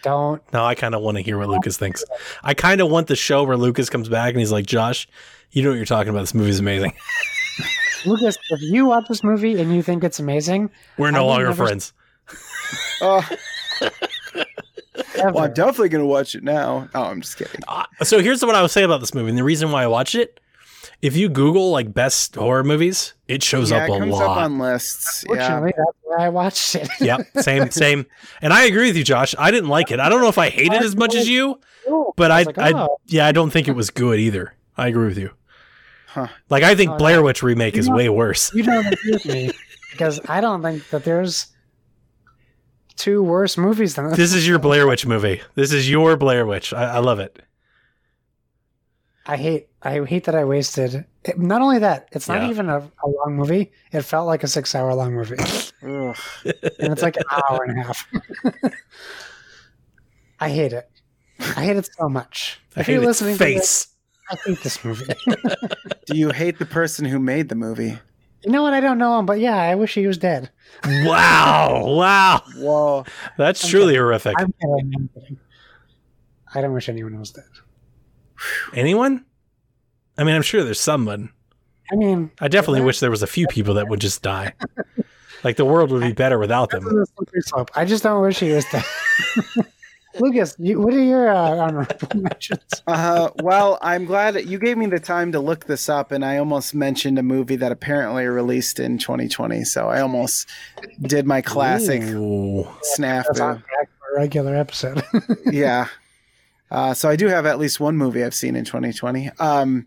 Don't. No, I kind of want to hear what Lucas thinks. I kind of want the show where Lucas comes back and he's like, "Josh, you know what you're talking about. This movie's amazing. Lucas, if you watch this movie and you think it's amazing, We're no will longer never- friends." Ever, well, I'm definitely gonna watch it now. Oh, I'm just kidding. Uh, so here's what I would say about this movie, and the reason why I watched it. If you Google like best horror movies, it shows yeah, up it a comes lot. up on lists. Yeah. that's why I watched it. yep, same, same. And I agree with you, Josh. I didn't like it. I don't know if I hated it as much as you, but I, was like, I, oh. yeah, I don't think it was good either. I agree with you. Huh. Like I think Oh, Blair. Witch remake is You know- way worse. You don't agree with me because I don't think that there's two worse movies than this. This is your Blair Witch movie. This is your Blair Witch. I, I love it. I hate I hate that I wasted. It, not only that, it's not Yeah. even a, a long movie. It felt like a six hour long movie, and it's like an hour and a half. I hate it. I hate it so much. I if hate you're its listening to this, face. I hate this movie. Do you hate the person who made the movie? you know what? I don't know him, but yeah, I wish he was dead. wow, wow, Whoa. that's I'm truly kidding. horrific. I'm kidding. I'm kidding. I don't wish anyone was dead. Anyone? I mean, I'm sure there's someone. I mean, I definitely wish there was a few people that would just die. Like the world would be better without them. is a slippery slope. I just don't wish he was dead. Lucas, you, what are your uh, honorable mentions? Uh, well, I'm glad you gave me the time to look this up, and I almost mentioned a movie that apparently released in 2020. So I almost did my classic Ooh. That's snafu. track for a regular episode. yeah. Uh, so I do have at least one movie I've seen in 2020. Um,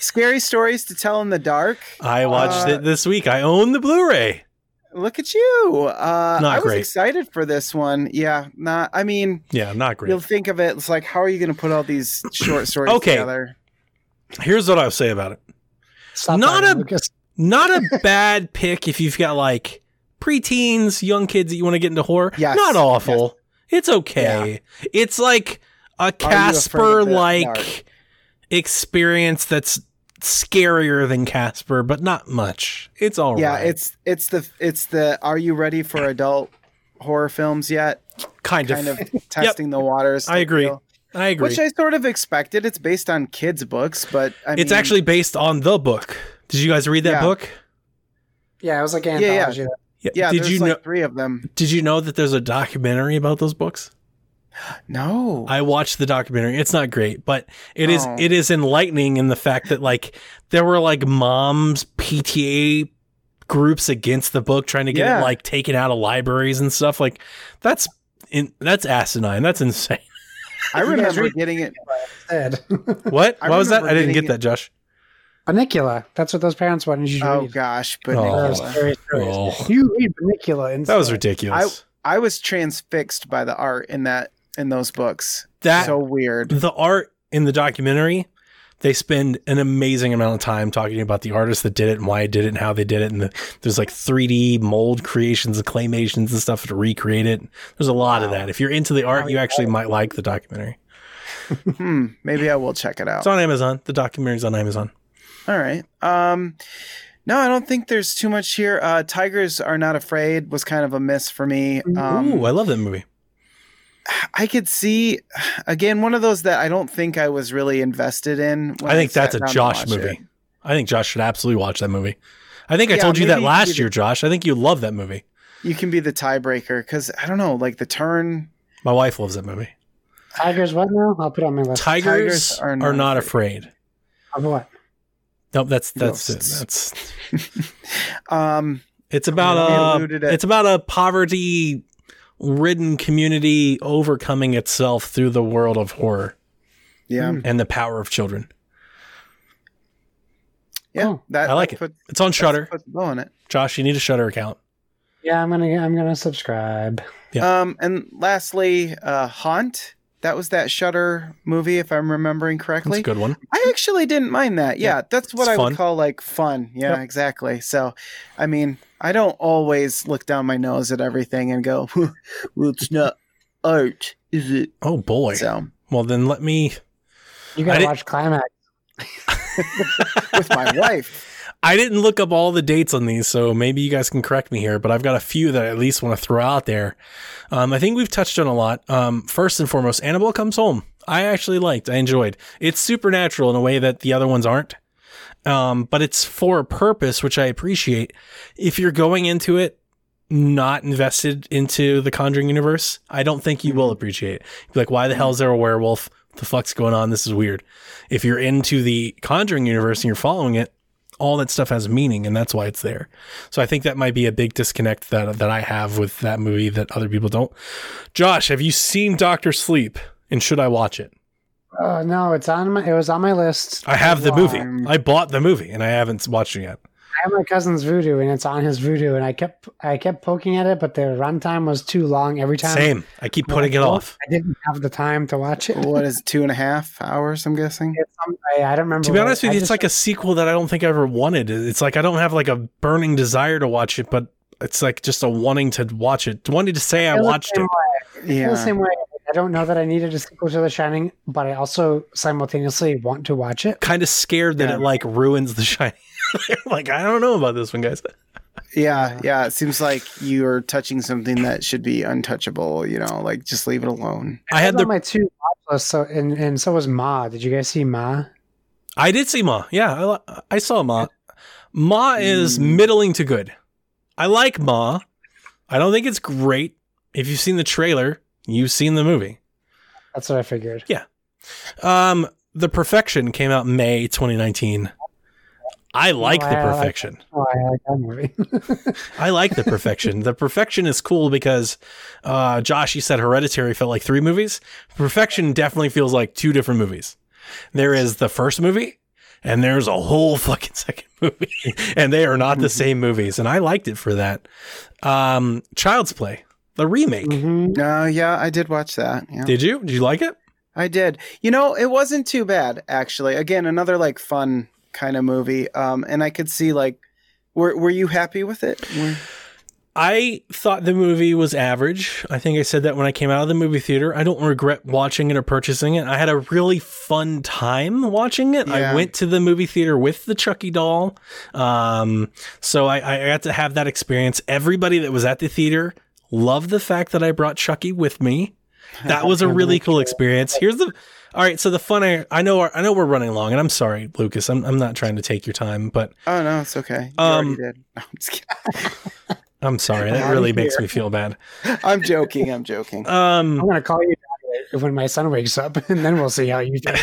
scary stories to tell in the dark. I watched Uh, it this week. I own the Blu-ray. Look at you. Uh, Not I was great. excited for this one. Yeah. Not. I mean, Yeah, not great. you'll think of it. It's like, how are you going to put all these short stories Okay. together? Here's what I'll say about it. Stop Not a- Lucas. Not a bad pick if you've got like preteens, young kids that you want to get into horror. Yes, Not awful. It's okay. It's like a Casper like experience that's scarier than Casper, but not much. It's all right. Yeah, it's it's the it's the. Are you ready for adult horror films yet? kind, Kind of. of testing the waters. I agree. deal. I agree. Which I sort of expected. It's based on kids' books, but I it's mean, actually based on the book. Did you guys read that Yeah. book? Yeah, it was like an yeah. anthology. yeah. Did there's you like know? three of them. Did you know that there's a documentary about those books? No, I watched the documentary. It's not great, but it is Oh. it is enlightening in the fact that like there were like moms PTA groups against the book trying to get Yeah. it like taken out of libraries and stuff. Like that's in that's asinine. That's insane. I remember getting it. Instead. What? I what was that? I didn't getting get that, Josh. Bunnicula. That's what those parents wanted you to Oh read. gosh, but Oh. That was Nicola. scary stories. Oh. You read Bunnicula instead. That was ridiculous. I was transfixed by the art in that in those books. that so weird. the art in the documentary they spend an amazing amount of time talking about the artist that did it and why it did it and how they did it and the, there's like 3d mold creations and claymations and stuff to recreate it there's a lot of that if you're into the art you actually might like the documentary Hmm. Maybe I will check it out. it's on amazon the documentary's on amazon All right. Um, no, I don't think there's too much here. Uh, Tigers are not afraid was kind of a miss for me. Um, ooh i love that movie I could see again one of those that I don't think I was really invested in. i think sat that's a josh movie it. i think josh should absolutely watch that movie i think i Yeah, told you that last either- year josh i think you love that movie You can be the tiebreaker because I don't know, like the turn. my wife loves that movie Tigers, what now? I'll put it on my list. tigers, Tigers are are not, not afraid, Of what? nope that's that's Ghosts. it that's Um, It's about a it's about a poverty ridden community overcoming itself through the world of horror yeah, Mm. and the power of children. yeah. Cool. That I like that it. Put, It's on Shudder. puts a bow on it. Josh, you need a Shudder account. Yeah, I'm gonna I'm gonna subscribe. Yeah. Um, and lastly, uh, Haunt. That was that Shudder movie, if I'm remembering correctly. That's a good one. I actually didn't mind that. Yeah, that's what It's I fun. would call like fun. Yeah, Yep. exactly. So, I mean, I don't always look down my nose at everything and go, "Well, it's not art, is it?" Oh boy. So, Well then let me You gotta watch Climax. with my wife. I didn't look up all the dates on these, so maybe you guys can correct me here, but I've got a few that I at least want to throw out there. Um, I think we've touched on a lot. Um, first and foremost, Annabelle Comes Home. I actually liked, I enjoyed. It's supernatural in a way that the other ones aren't. Um, but it's for a purpose, which I appreciate. If you're going into it not invested into the Conjuring universe, I don't think you will appreciate it. Be like, why the hell is there a werewolf? What the fuck's going on? This is weird. If you're into the Conjuring universe and you're following it, all that stuff has meaning and that's why it's there. So I think that might be a big disconnect that that I have with that movie that other people don't. Josh, have you seen Doctor Sleep and should I watch it? Oh no, it's on my it was on my list. I have the movie. Um, I bought the movie and I haven't watched it yet. I have my cousin's Vudu and it's on his Vudu and I kept I kept poking at it, but the runtime was too long every time. Same. I keep putting it off. I didn't have the time to watch it. What is it, two and a half hours? I'm guessing. Some- I, I don't remember. To be what- honest with you, it's like a sequel that I don't think I ever wanted. It's like I don't have like a burning desire to watch it, but it's like just a wanting to watch it. Wanting to say I feel the watched it. way. Yeah. the same way. I don't know that I needed a sequel to The Shining, but I also simultaneously want to watch it. Kind of scared that Yeah. it like ruins the shining. like I don't know about this one, guys. Yeah, yeah. It seems like you're touching something that should be untouchable. You know, like just leave it alone. I had the my two watch lists, so and and so was Ma. Did you guys see Ma? I did see Ma. Yeah, I, I saw Ma. Ma is Mm. middling to good. I like Ma. I don't think it's great. If you've seen the trailer, you've seen the movie. That's what I figured. Yeah. Um, The Perfection came out May 2019. I like The I Perfection. Oh, I like that movie. I like The Perfection. the Perfection is cool because, uh, Josh, you said Hereditary felt like three movies. Perfection definitely feels like two different movies. There is the first movie, and there's a whole fucking second movie, and they are not the same movies. And I liked it for that. Um, Child's Play, the remake. hmm No, yeah, I did watch that. Yeah. Did you? Did you like it? I did. You know, it wasn't too bad actually. Again, another like fun kind of movie. Um, and I could see like, were were you happy with it? Were- I thought the movie was average. I think I said that when I came out of the movie theater. I don't regret watching it or purchasing it. I had a really fun time watching it. I went to the movie theater with the Chucky doll. Um, so I, I got to have that experience. Everybody that was at the theater loved the fact that I brought Chucky with me. That was a really cool experience. Here's the all right. So the fun I, I know I know we're running long, and I'm sorry, Lucas. I'm I'm not trying to take your time, but Oh no, it's okay. You Um, did. No, I'm, just kidding. I'm sorry. That Outta really makes me feel bad. I'm joking. I'm joking. Um, I'm gonna call you back when my son wakes up, and then we'll see how you do.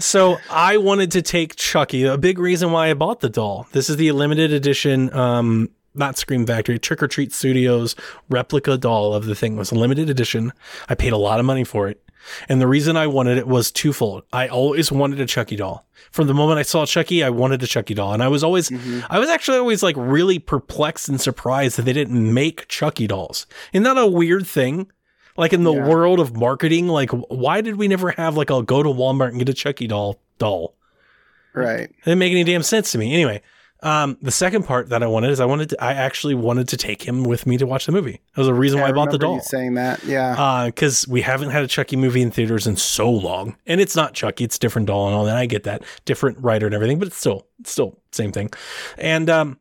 so I wanted to take Chucky. A big reason why I bought the doll. This is the limited edition, um, not Scream Factory, Trick or Treat Studios replica doll of the thing. It was a limited edition. I paid a lot of money for it. And the reason I wanted it was twofold. I always wanted a Chucky doll. From the moment I saw Chucky, I wanted a Chucky doll. And I was always, mm-hmm. I was actually always like really perplexed and surprised that they didn't make Chucky dolls. Isn't that a weird thing? Like in the Yeah. world of marketing, like why did we never have like a go to Walmart and get a Chucky doll doll? Right. It didn't make any damn sense to me. Anyway, um, the second part that I wanted is I wanted to, I actually wanted to take him with me to watch the movie. That was the reason why I bought the doll. You saying that, yeah. Because we haven't had a Chucky movie in theaters in so long, and it's not Chucky; it's different doll and all that. I get that, different writer and everything, but it's still, it's still same thing. And um,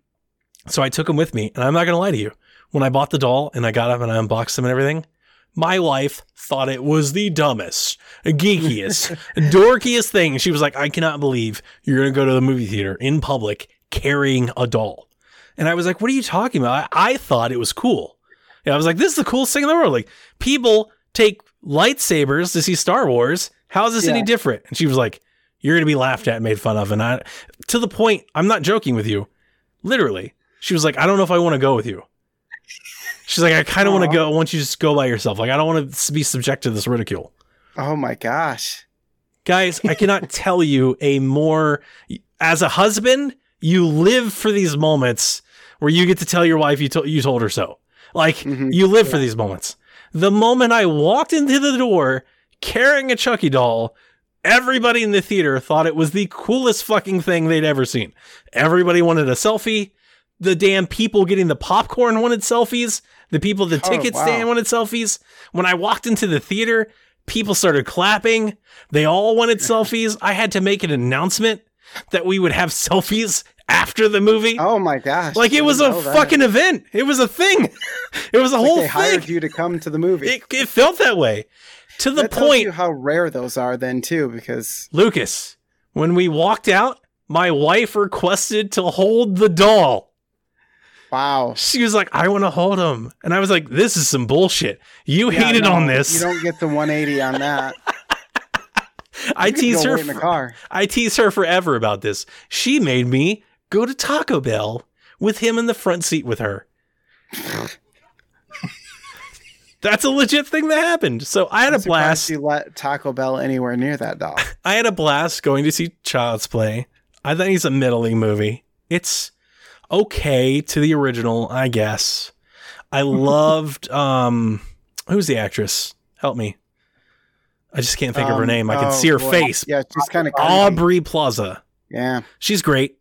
so I took him with me, and I'm not gonna lie to you. When I bought the doll and I got up and I unboxed him and everything, my wife thought it was the dumbest, geekiest, dorkiest thing. She was like, "I cannot believe you're gonna go to the movie theater in public carrying a doll." And I was like, "What are you talking about?" I, I thought it was cool. And I was like, "This is the coolest thing in the world!" Like people take lightsabers to see Star Wars. How is this any different? And she was like, "You're gonna be laughed at, and made fun of." And I, to the point, I'm not joking with you. Literally, she was like, "I don't know if I want to go with you." She's like, "I kind of want to go. I want you to just go by yourself. Like, I don't want to be subject to this ridicule." oh my gosh. Guys, I cannot tell you a more as a husband, you live for these moments where you get to tell your wife you told you told her so. Like Mhm. you live for these moments. The moment I walked into the door carrying a Chucky doll, everybody in the theater thought it was the coolest fucking thing they'd ever seen. Everybody wanted a selfie. The damn people getting the popcorn wanted selfies. The people at the Oh, ticket wow. stand wanted selfies. When I walked into the theater, people started clapping. They all wanted selfies. I had to make an announcement that we would have selfies after the movie. Oh my gosh. like it was a that. fucking event. It was a thing. It was a Like whole they hired thing. you to come to the movie. It, it felt that way. To the that point, you how rare those are then too, because Lucas, when we walked out, my wife requested to hold the doll. wow. She was like, I want to hold him. And I was like, this is some bullshit. You Yeah, hated no, on this. You don't get the 180 on that. I tease her. in the for- car. I tease her forever about this. She made me go to Taco Bell with him in the front seat with her. That's a legit thing that happened. So I had I'm a blast. You let Taco Bell anywhere near that dog. I had a blast going to see Child's Play. I think it's a middling movie. It's okay to the original, I guess. I loved um who's the actress? Help me. I just can't think of her Um, name. I can oh, see her boy. face. Yeah, she's kind of Aubrey Plaza. Yeah. She's great.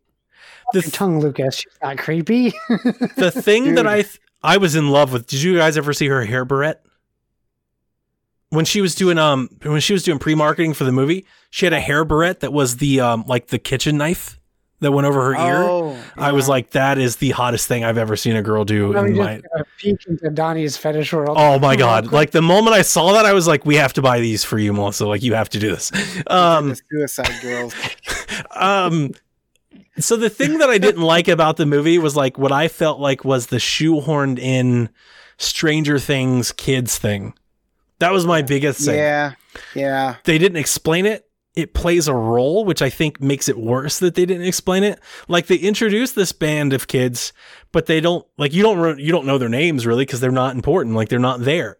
The Your tongue, Lucas. She's not creepy. the thing that I th- I was in love with. Did you guys ever see her hair barrette? When she was doing um when she was doing pre-marketing for the movie, she had a hair barrette that was the um like the kitchen knife that went over her ear. Oh, I was like, that is the hottest thing I've ever seen a girl do. Let In just my, get a peek into Donnie's fetish world. oh my god! Like the moment I saw that, I was like, we have to buy these for you, Melissa. Like you have to do this. Um, the Suicide Girls. um so the thing that I didn't like about the movie was like what I felt like was the shoehorned in Stranger Things kids thing. That was my biggest thing. Yeah. Yeah. They didn't explain it. It plays a role, which I think makes it worse that they didn't explain it. Like they introduce this band of kids, but they don't like you don't you don't know their names really because they're not important. Like they're not there.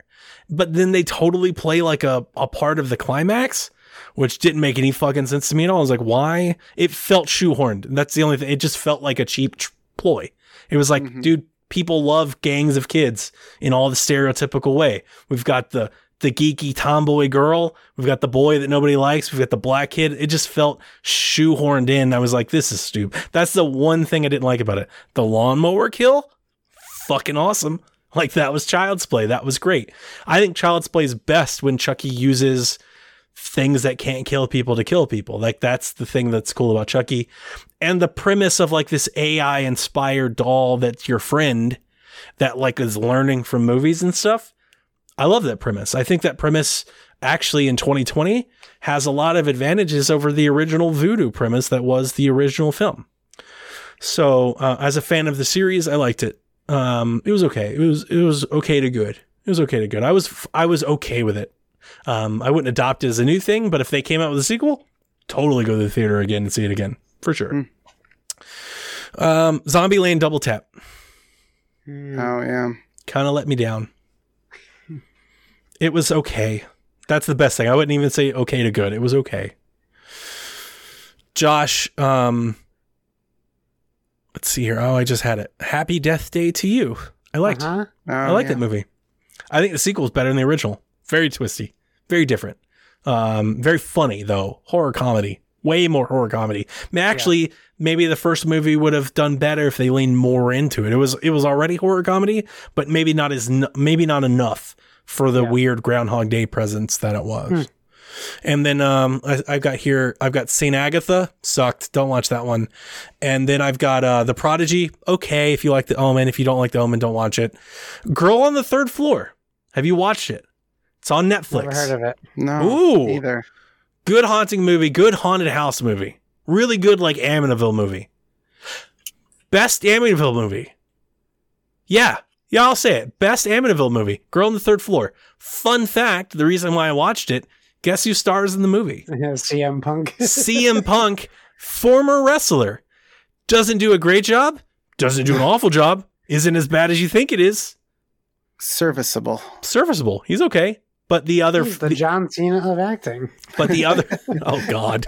But then they totally play like a, a part of the climax, which didn't make any fucking sense to me at all. I was like, why? It felt shoehorned. That's the only thing. It just felt like a cheap tr- ploy. It was like, Mhm. dude, people love gangs of kids in all the stereotypical way. We've got the the geeky tomboy girl. We've got the boy that nobody likes. We've got the black kid. It just felt shoehorned in. I was like, this is stupid. That's the one thing I didn't like about it. The lawnmower kill, fucking awesome. Like that was child's play. That was great. I think child's play is best when Chucky uses things that can't kill people to kill people. Like that's the thing that's cool about Chucky. And the premise of like this AI inspired doll that's your friend that like is learning from movies and stuff. I love that premise. I think that premise actually in 2020 has a lot of advantages over the original Voodoo premise that was the original film. So, uh, as a fan of the series, I liked it. Um, it was okay. It was it was okay to good. It was okay to good. I was I was okay with it. Um, I wouldn't adopt it as a new thing, but if they came out with a sequel, totally go to the theater again and see it again for sure. Mm. Um, Zombieland Double Tap Oh yeah. kind of let me down. It was okay. That's the best thing. I wouldn't even say okay to good. It was okay. Josh, um, let's see here. Oh, I just had it. Happy Death Day to You. I liked. Uh-huh. Oh, I liked yeah. that movie. I think the sequel is better than the original. Very twisty, very different. Um, very funny though. Horror comedy, way more horror comedy. I mean, Actually, maybe the first movie would have done better if they leaned more into it. It was it was already horror comedy, but maybe not as maybe not enough for the weird Groundhog Day presence that it was. And then um, I, I've got here, I've got Saint Agatha, sucked. Don't watch that one. And then I've got uh, The Prodigy. Okay, if you like The Omen. If you don't like The Omen, don't watch it. Girl on the Third Floor. Have you watched it? It's on Netflix. Never heard of it. No. Ooh. Either. Good haunting movie. Good haunted house movie. Really good, like Amityville movie. Best Amityville movie. Yeah, yeah, I'll say it. Best Amityville movie. Girl on the Third Floor. Fun fact: the reason why I watched it. Guess who stars in the movie? CM Punk. CM Punk, former wrestler, doesn't do a great job. Doesn't do an awful job. Isn't as bad as you think it is. Serviceable. Serviceable. He's okay. But the other, He's the John Cena of acting. but the other, oh god.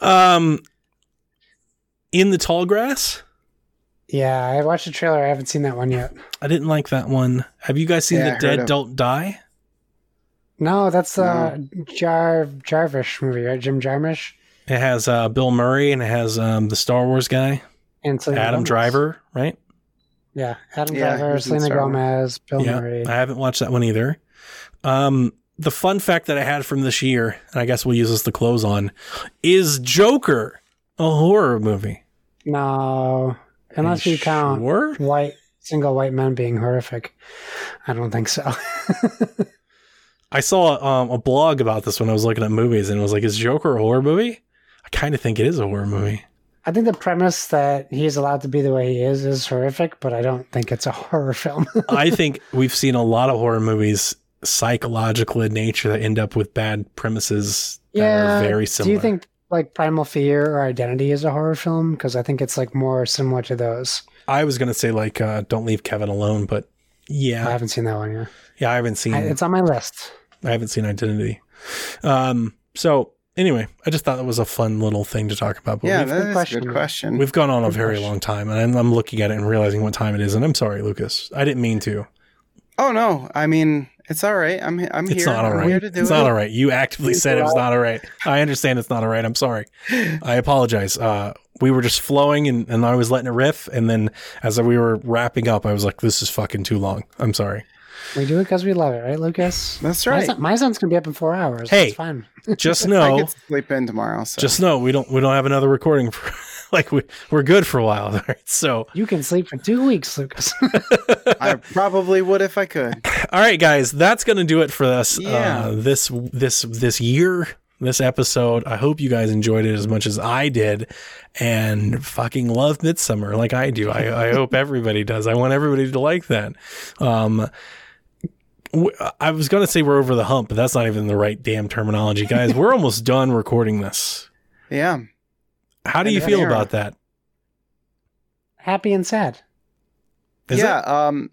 um, in the tall grass. Yeah, I watched the trailer. I haven't seen that one yet. I didn't like that one. Have you guys seen Yeah, the heard Dead of- Don't Die? No, that's the Jar Jarvish movie, right? Jim Jarmusch It has uh, Bill Murray and it has um, the Star Wars guy, and Selena Adam Gomez. Driver, right? Yeah, Adam Yeah, Driver, Selena Gomez, Bill yeah, Murray. I haven't watched that one either. Um, the fun fact that I had from this year, and I guess we'll use this to close on, is Joker a horror movie? No, unless you count Sure? white single white men being horrific. I don't think so. I saw um, a blog about this when I was looking at movies, and it was like, "Is Joker a horror movie?" I kind of think it is a horror movie. I think the premise that he's allowed to be the way he is is horrific, but I don't think it's a horror film. I think we've seen a lot of horror movies psychological in nature that end up with bad premises that are very similar. Do you think like Primal Fear or Identity is a horror film? Because I think it's like more similar to those. I was gonna say like uh, "Don't Leave Kevin Alone," but yeah, I haven't seen that one yet. yeah, I haven't seen. I, it's on my list. I haven't seen Identity. Um, so anyway, I just thought it was a fun little thing to talk about. But Yeah, we've, that is a question. good question. we've gone on a very question. long time, and I'm, I'm looking at it and realizing what time it is. And I'm sorry, Lucas. I didn't mean to. oh no, I mean it's all right. I'm I'm It's here. not all I'm here to do It's it. not all right. You actively It's said it was not all right. I understand it's not all right. I'm sorry. I apologize. Uh, we were just flowing and, and I was letting it riff. And then as we were wrapping up, I was like, this is fucking too long. I'm sorry. We do it because we love it, right, Lucas? That's My, right. son, my son's gonna be up in four hours. Hey. it's fine. Just I know, get to sleep in tomorrow. So just know we don't, we don't have another recording for like we, we're good for a while. All right. So, You can sleep for two weeks, Lucas. I probably would if I could. All right, guys, that's going to do it for us. Yeah. Uh, this, this, this year, this episode. I hope you guys enjoyed it as much as I did and fucking love Midsommar like I do. I, I hope everybody does. I want everybody to like that. Um, w- I was going to say we're over the hump, but that's not even the right damn terminology, guys. We're almost done recording this. Yeah. How do And you feel here. about that? Happy and sad. Is yeah. it? Um,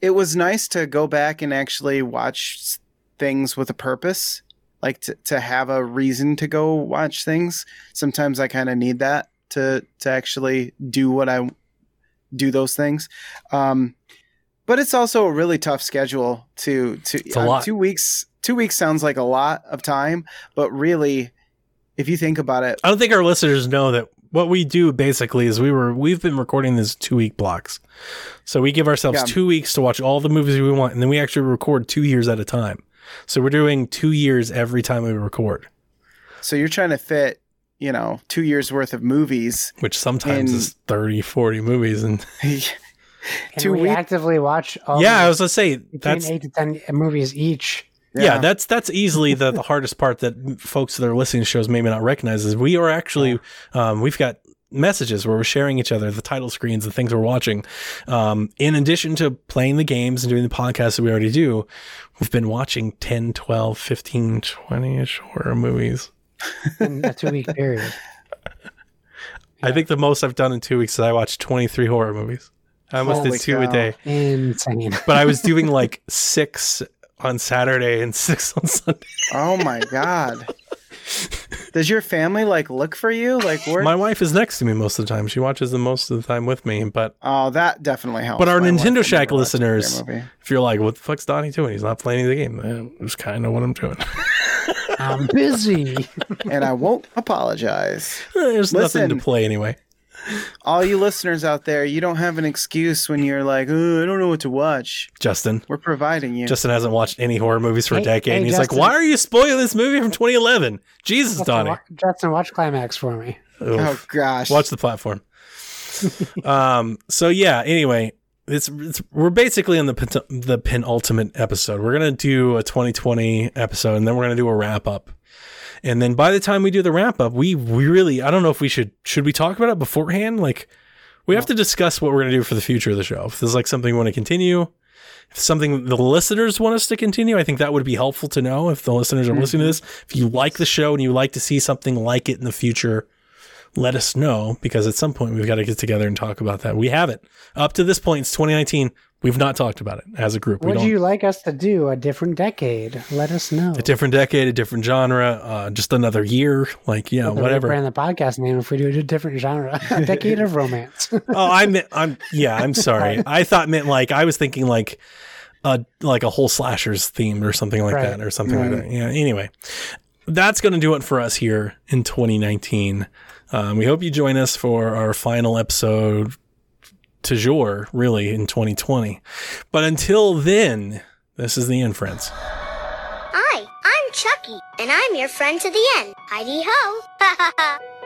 it was nice to go back and actually watch things with a purpose, like to to have a reason to go watch things. Sometimes I kind of need that to to actually do what I do those things. Um, but it's also a really tough schedule to to uh, two weeks. Two weeks sounds like a lot of time, but really, if you think about it, I don't think our listeners know that what we do basically is we were we've been recording this two week blocks. So we give ourselves Yeah. two weeks to watch all the movies we want, and then we actually record two years at a time. So we're doing two years every time we record, so you're trying to fit, you know, two years worth of movies which sometimes In- is 30, 40 movies. And Can Two we weeks? actively watch? All yeah, I was gonna say between that's eight to ten movies each. Yeah. that's that's easily the, the hardest part that folks that are listening to shows maybe not recognize is we are actually um, we've got messages where we're sharing each other the title screens the things we're watching um, in addition to playing the games and doing the podcasts that we already do we've been watching 10 12 15 20ish horror movies in a two week period. i think the most i've done in two weeks is i watched 23 horror movies i almost Holy did two a cow. day Insane. but i was doing like six on saturday and six on sunday Oh my god. Does your family like look for you? Like where? my wife is next to me most of the time she watches them most of the time with me but oh, that definitely helps. But our My Nintendo Shack never watch a scary listeners- if you're like what the fuck's donnie doing he's not playing the game Eh, that's kind of what i'm doing I'm busy. and I won't apologize. there's nothing to play anyway All you listeners out there, you don't have an excuse when you're like, oh, I don't know what to watch. justin We're providing you. Justin hasn't watched any horror movies for a decade, hey, and he's Justin. like, "Why are you spoiling this movie from 2011?" Jesus, Justin, Donnie, wa- Justin, watch Climax for me. Oof. oh gosh. watch the platform. um. So yeah. Anyway, it's, it's we're basically on the pen- the penultimate episode. We're gonna do a 2020 episode, and then we're gonna do a wrap up. And then by the time we do the wrap up, we we really I don't know if we should should we talk about it beforehand, like. We have to discuss what we're going to do for the future of the show. If there's like something we want to continue, if something the listeners want us to continue, I think that would be helpful to know if the listeners are mm-hmm. listening to this. If you like the show and you like to see something like it in the future, let us know because at some point we've got to get together and talk about that. We haven't. Up to this point, it's 2019. We've not talked about it as a group. Would you like us to do a different decade? Let us know. a different decade, a different genre, uh, just another year. Like, yeah, We'll whatever. Brand the podcast name if we do a different genre. A decade of romance. oh, I meant, I'm, yeah, I'm sorry. I thought meant like, I was thinking like, a like a whole slashers theme or something like Right. that or something like that. Yeah. Anyway, that's going to do it for us here in 2019. Um, we hope you join us for our final episode to jour, really, in 2020. But until then, this is the end, friends. Hi, I'm Chucky, and I'm your friend to the end. Heidi ho!